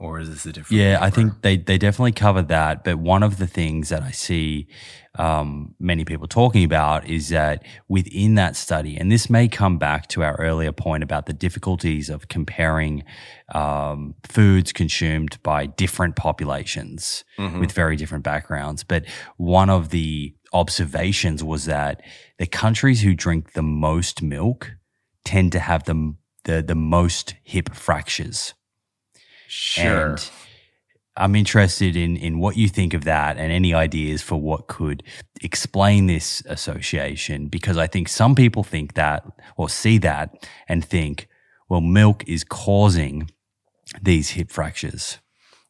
Or is this a different? Yeah? I think they they definitely cover that. But one of the things that I see um, many people talking about is that within that study, and this may come back to our earlier point about the difficulties of comparing um, foods consumed by different populations mm-hmm. with very different backgrounds. But one of the observations was that the countries who drink the most milk tend to have the the, the most hip fractures. Sure. And I'm interested in in what you think of that and any ideas for what could explain this association because I think some people think that or see that and think, well, milk is causing these hip fractures.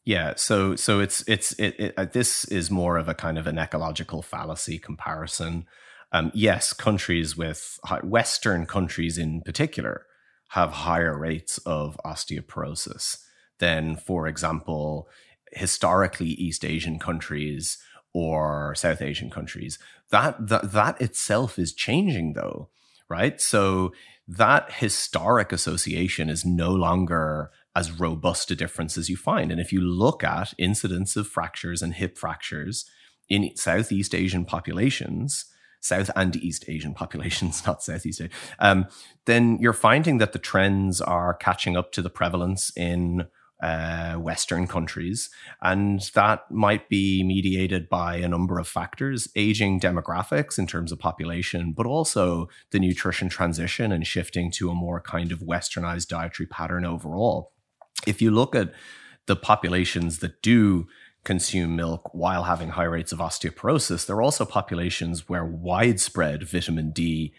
Yeah, so so it's it's it, it uh, this is more of a kind of an ecological fallacy comparison. Um, yes, countries with Western countries in particular have higher rates of osteoporosis than, for example, historically East Asian countries or South Asian countries. That, that that itself is changing though, right? So that historic association is no longer as robust a difference as you find. And if you look at incidence of fractures and hip fractures in Southeast Asian populations, South and East Asian <laughs> populations, not Southeast Asian, um, then you're finding that the trends are catching up to the prevalence in uh, Western countries. And that might be mediated by a number of factors aging demographics in terms of population, but also the nutrition transition and shifting to a more kind of westernized dietary pattern overall. If you look at the populations that do consume milk while having high rates of osteoporosis, there are also populations where widespread vitamin D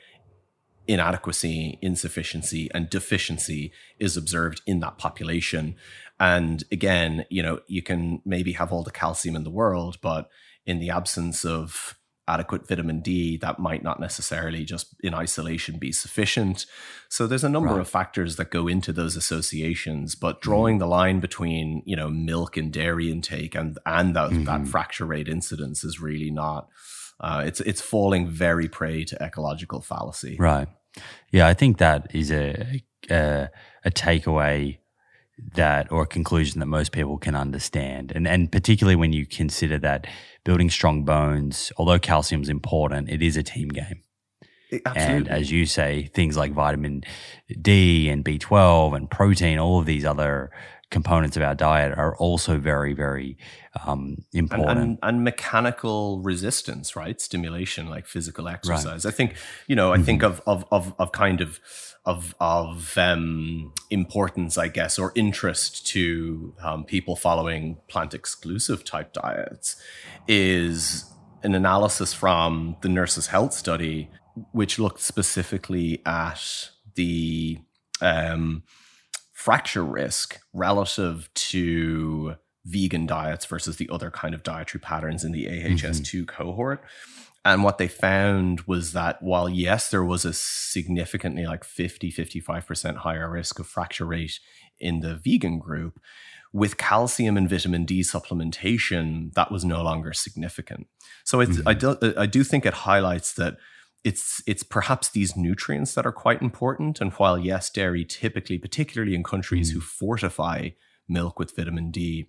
inadequacy, insufficiency, and deficiency is observed in that population. And again, you know, you can maybe have all the calcium in the world, but in the absence of adequate vitamin D, that might not necessarily just in isolation be sufficient. So there's a number right. of factors that go into those associations, but mm-hmm. drawing mm-hmm. the line between, you know, milk and dairy intake and and that, mm-hmm. that fracture rate incidence is really not uh, it's it's falling very prey to ecological fallacy. Right. Yeah, I think that is a a, a takeaway that or a conclusion that most people can understand and and particularly when you consider that building strong bones although calcium is important it is a team game Absolutely. and as you say things like vitamin D and B12 and protein all of these other components of our diet are also very, very um, important. And, and, and, mechanical resistance, right? Stimulation, like physical exercise. Right. I think, you know, I mm-hmm. think of, of, of, of kind of, of, of um, importance, I guess, or interest to um, people following plant exclusive type diets is an analysis from the Nurses' Health Study, which looked specifically at the um, fracture risk relative to vegan diets versus the other kind of dietary patterns in the AHS2 mm-hmm. cohort. And what they found was that while, yes, there was a significantly like 50, 55% higher risk of fracture rate in the vegan group, with calcium and vitamin D supplementation, that was no longer significant. So mm-hmm. I, do, I do think it highlights that it's it's perhaps these nutrients that are quite important. And while yes, dairy typically, particularly in countries mm. who fortify milk with vitamin D,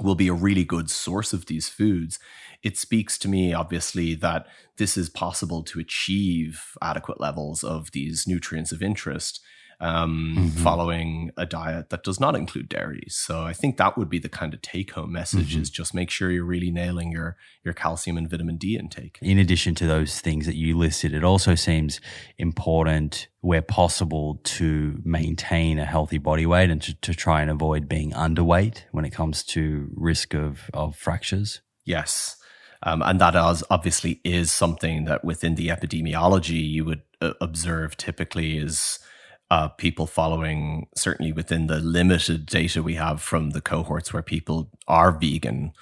will be a really good source of these foods. It speaks to me, obviously, that this is possible to achieve adequate levels of these nutrients of interest um, mm-hmm. following a diet that does not include dairy. So I think that would be the kind of take home message mm-hmm. is just make sure you're really nailing your your calcium and vitamin D intake. In addition to those things that you listed, it also seems important where possible to maintain a healthy body weight and to, to try and avoid being underweight when it comes to risk of, of fractures. Yes. Um, and that is, obviously is something that within the epidemiology you would uh, observe typically is uh, people following, certainly within the limited data we have from the cohorts where people are vegan,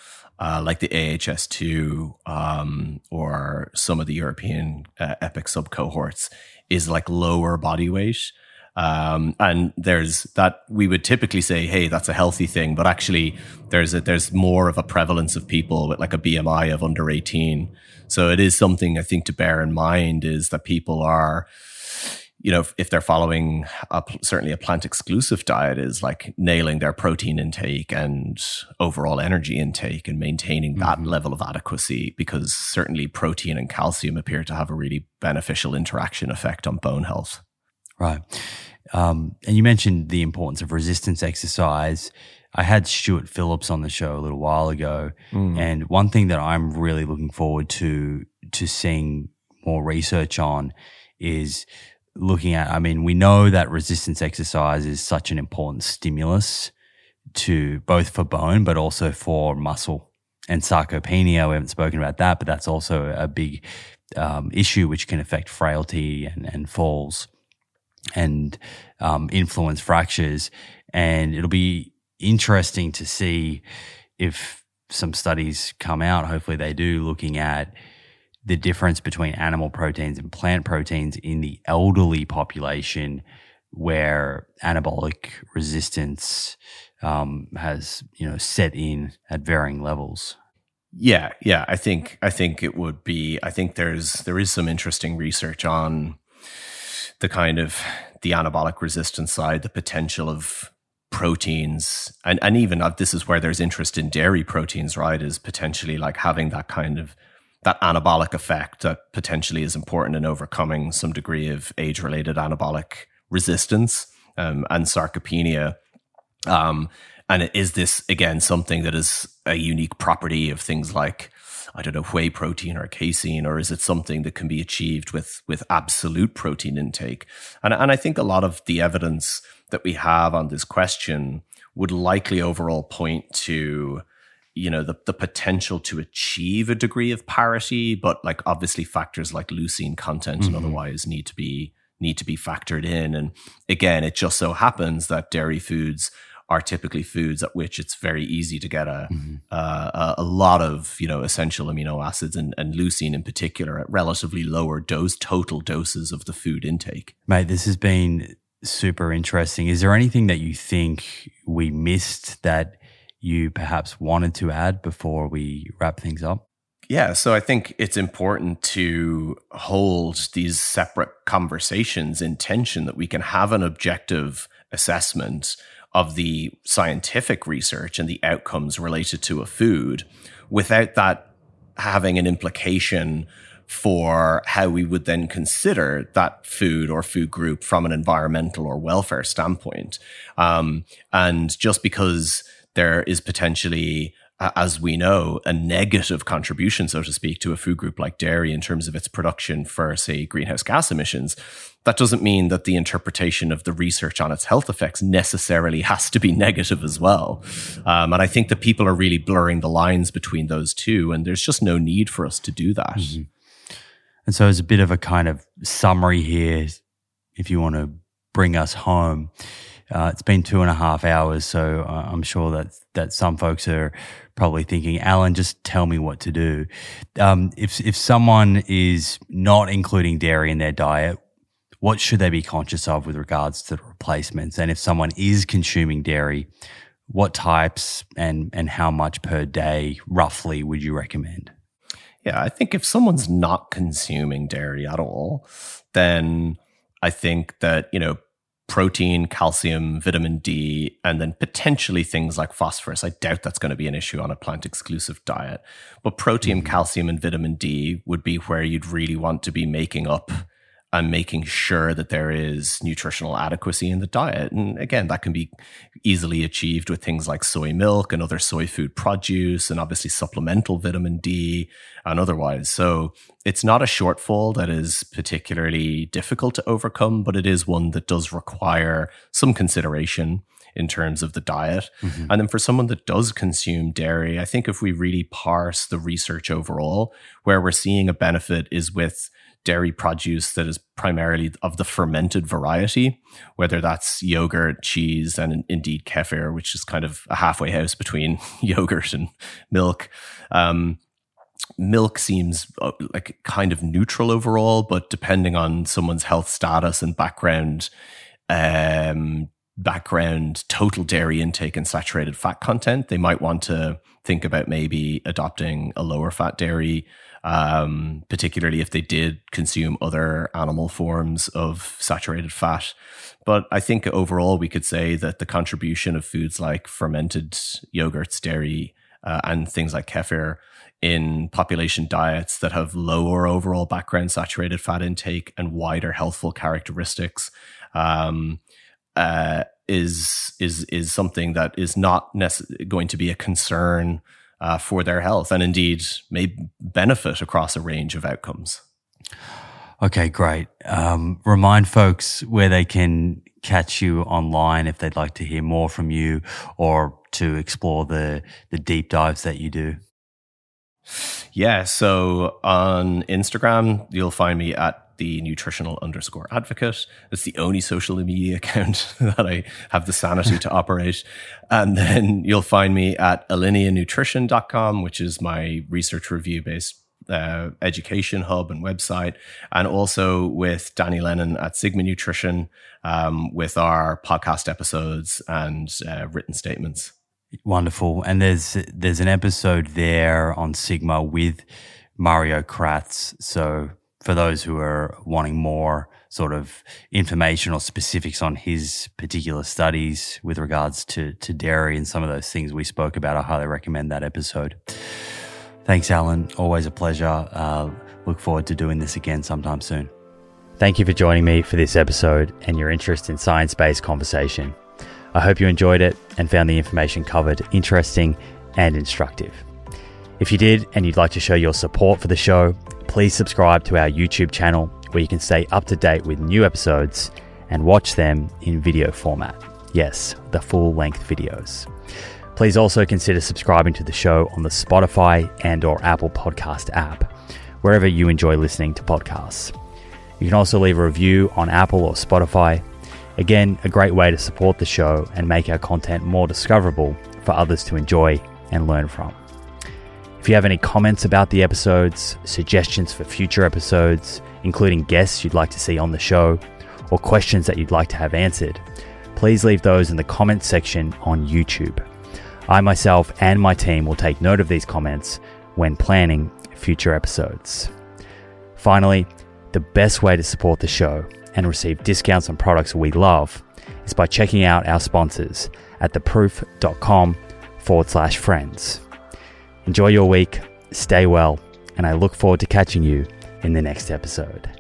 uh, like the AHS2 um, or some of the European uh, EPIC sub cohorts, is like lower body weight. Um, and there's that we would typically say, hey, that's a healthy thing, but actually there's a, there's more of a prevalence of people with like a BMI of under 18. So it is something I think to bear in mind is that people are you know, if, if they're following a, certainly a plant exclusive diet is like nailing their protein intake and overall energy intake and maintaining that mm-hmm. level of adequacy because certainly protein and calcium appear to have a really beneficial interaction effect on bone health. Right. Um, and you mentioned the importance of resistance exercise. I had Stuart Phillips on the show a little while ago, mm. and one thing that I'm really looking forward to to seeing more research on is looking at, I mean, we know that resistance exercise is such an important stimulus to both for bone, but also for muscle and sarcopenia. We haven't spoken about that, but that's also a big um, issue which can affect frailty and, and falls and um, influence fractures. And it'll be interesting to see if some studies come out, hopefully they do, looking at the difference between animal proteins and plant proteins in the elderly population where anabolic resistance um, has you know set in at varying levels? Yeah yeah i think i think it would be i think there's there is some interesting research on the kind of the anabolic resistance side the potential of proteins and, and even uh, this is where there's interest in dairy proteins right is potentially like having that kind of that anabolic effect that potentially is important in overcoming some degree of age related anabolic resistance um, and sarcopenia um, and is this again something that is a unique property of things like I don't know whey protein or casein, or is it something that can be achieved with with absolute protein intake? And and I think a lot of the evidence that we have on this question would likely overall point to you know the the potential to achieve a degree of parity, but like obviously factors like leucine content mm-hmm. and otherwise need to be need to be factored in. And again, it just so happens that dairy foods are typically foods at which it's very easy to get a mm-hmm. uh, a, lot of you know essential amino acids and, and leucine in particular at relatively lower dose total doses of the food intake. Mate, this has been super interesting. Is there anything that you think we missed that you perhaps wanted to add before we wrap things up? Yeah, so I think it's important to hold these separate conversations in tension that we can have an objective assessment of the scientific research and the outcomes related to a food without that having an implication for how we would then consider that food or food group from an environmental or welfare standpoint. Um, and just because there is potentially as we know, a negative contribution, so to speak, to a food group like dairy in terms of its production for, say, greenhouse gas emissions, that doesn't mean that the interpretation of the research on its health effects necessarily has to be <laughs> negative as well. Um, and I think that people are really blurring the lines between those two, and there's just no need for us to do that. Mm-hmm. And so, as a bit of a kind of summary here, if you want to bring us home, uh, it's been two and a half hours, so uh, I'm sure that that some folks are probably thinking, "Alan, just tell me what to do." Um, if if someone is not including dairy in their diet, what should they be conscious of with regards to the replacements? And if someone is consuming dairy, what types and and how much per day roughly would you recommend? Yeah, I think if someone's not consuming dairy at all, then I think that you know protein, calcium, vitamin D, and then potentially things like phosphorus. I doubt that's going to be an issue on a plant exclusive diet. But protein, mm-hmm. calcium, and vitamin D would be where you'd really want to be making up and making sure that there is nutritional adequacy in the diet. And again, that can be easily achieved with things like soy milk and other soy food produce, and obviously supplemental vitamin D and otherwise. So it's not a shortfall that is particularly difficult to overcome, but it is one that does require some consideration in terms of the diet. Mm-hmm. And then for someone that does consume dairy, I think if we really parse the research overall, where we're seeing a benefit is with dairy produce that is primarily of the fermented variety, whether that's yogurt, cheese, and indeed kefir, which is kind of a halfway house between <laughs> yogurt and milk. Um, milk seems uh, like kind of neutral overall, but depending on someone's health status and background, um, background total dairy intake and saturated fat content, they might want to think about maybe adopting a lower fat dairy um, particularly if they did consume other animal forms of saturated fat. But I think overall, we could say that the contribution of foods like fermented yogurts, dairy, uh, and things like kefir in population diets that have lower overall background saturated fat intake and wider healthful characteristics um, uh, is is is something that is not necess- going to be a concern uh, for their health and indeed may benefit across a range of outcomes. Okay, great. Um, remind folks where they can catch you online if they'd like to hear more from you or to explore the the deep dives that you do. Yeah, so on Instagram, you'll find me at the nutritional underscore advocate. It's the only social media <laughs> account that I have the sanity to operate. And then you'll find me at alineanutrition.com, which is my research review based uh, education hub and website, and also with Danny Lennon at Sigma Nutrition um, with our podcast episodes and uh, written statements. Wonderful. And there's there's an episode there on Sigma with Mario Kratz. So for those who are wanting more sort of information or specifics on his particular studies with regards to, to dairy and some of those things we spoke about, I highly recommend that episode. Thanks, Alan. Always a pleasure. Uh, look forward to doing this again sometime soon. Thank you for joining me for this episode and your interest in science based conversation. I hope you enjoyed it and found the information covered interesting and instructive. If you did and you'd like to show your support for the show, please subscribe to our YouTube channel where you can stay up to date with new episodes and watch them in video format. Yes, the full length videos. Please also consider subscribing to the show on the Spotify and or Apple Podcast app, wherever you enjoy listening to podcasts. You can also leave a review on Apple or Spotify. Again, a great way to support the show and make our content more discoverable for others to enjoy and learn from. If you have any comments about the episodes, suggestions for future episodes, including guests you'd like to see on the show, or questions that you'd like to have answered, please leave those in the comments section on YouTube. I myself and my team will take note of these comments when planning future episodes. Finally, the best way to support the show and receive discounts on products we love is by checking out our sponsors at theproof.com forward slash friends. Enjoy your week, stay well, and I look forward to catching you in the next episode.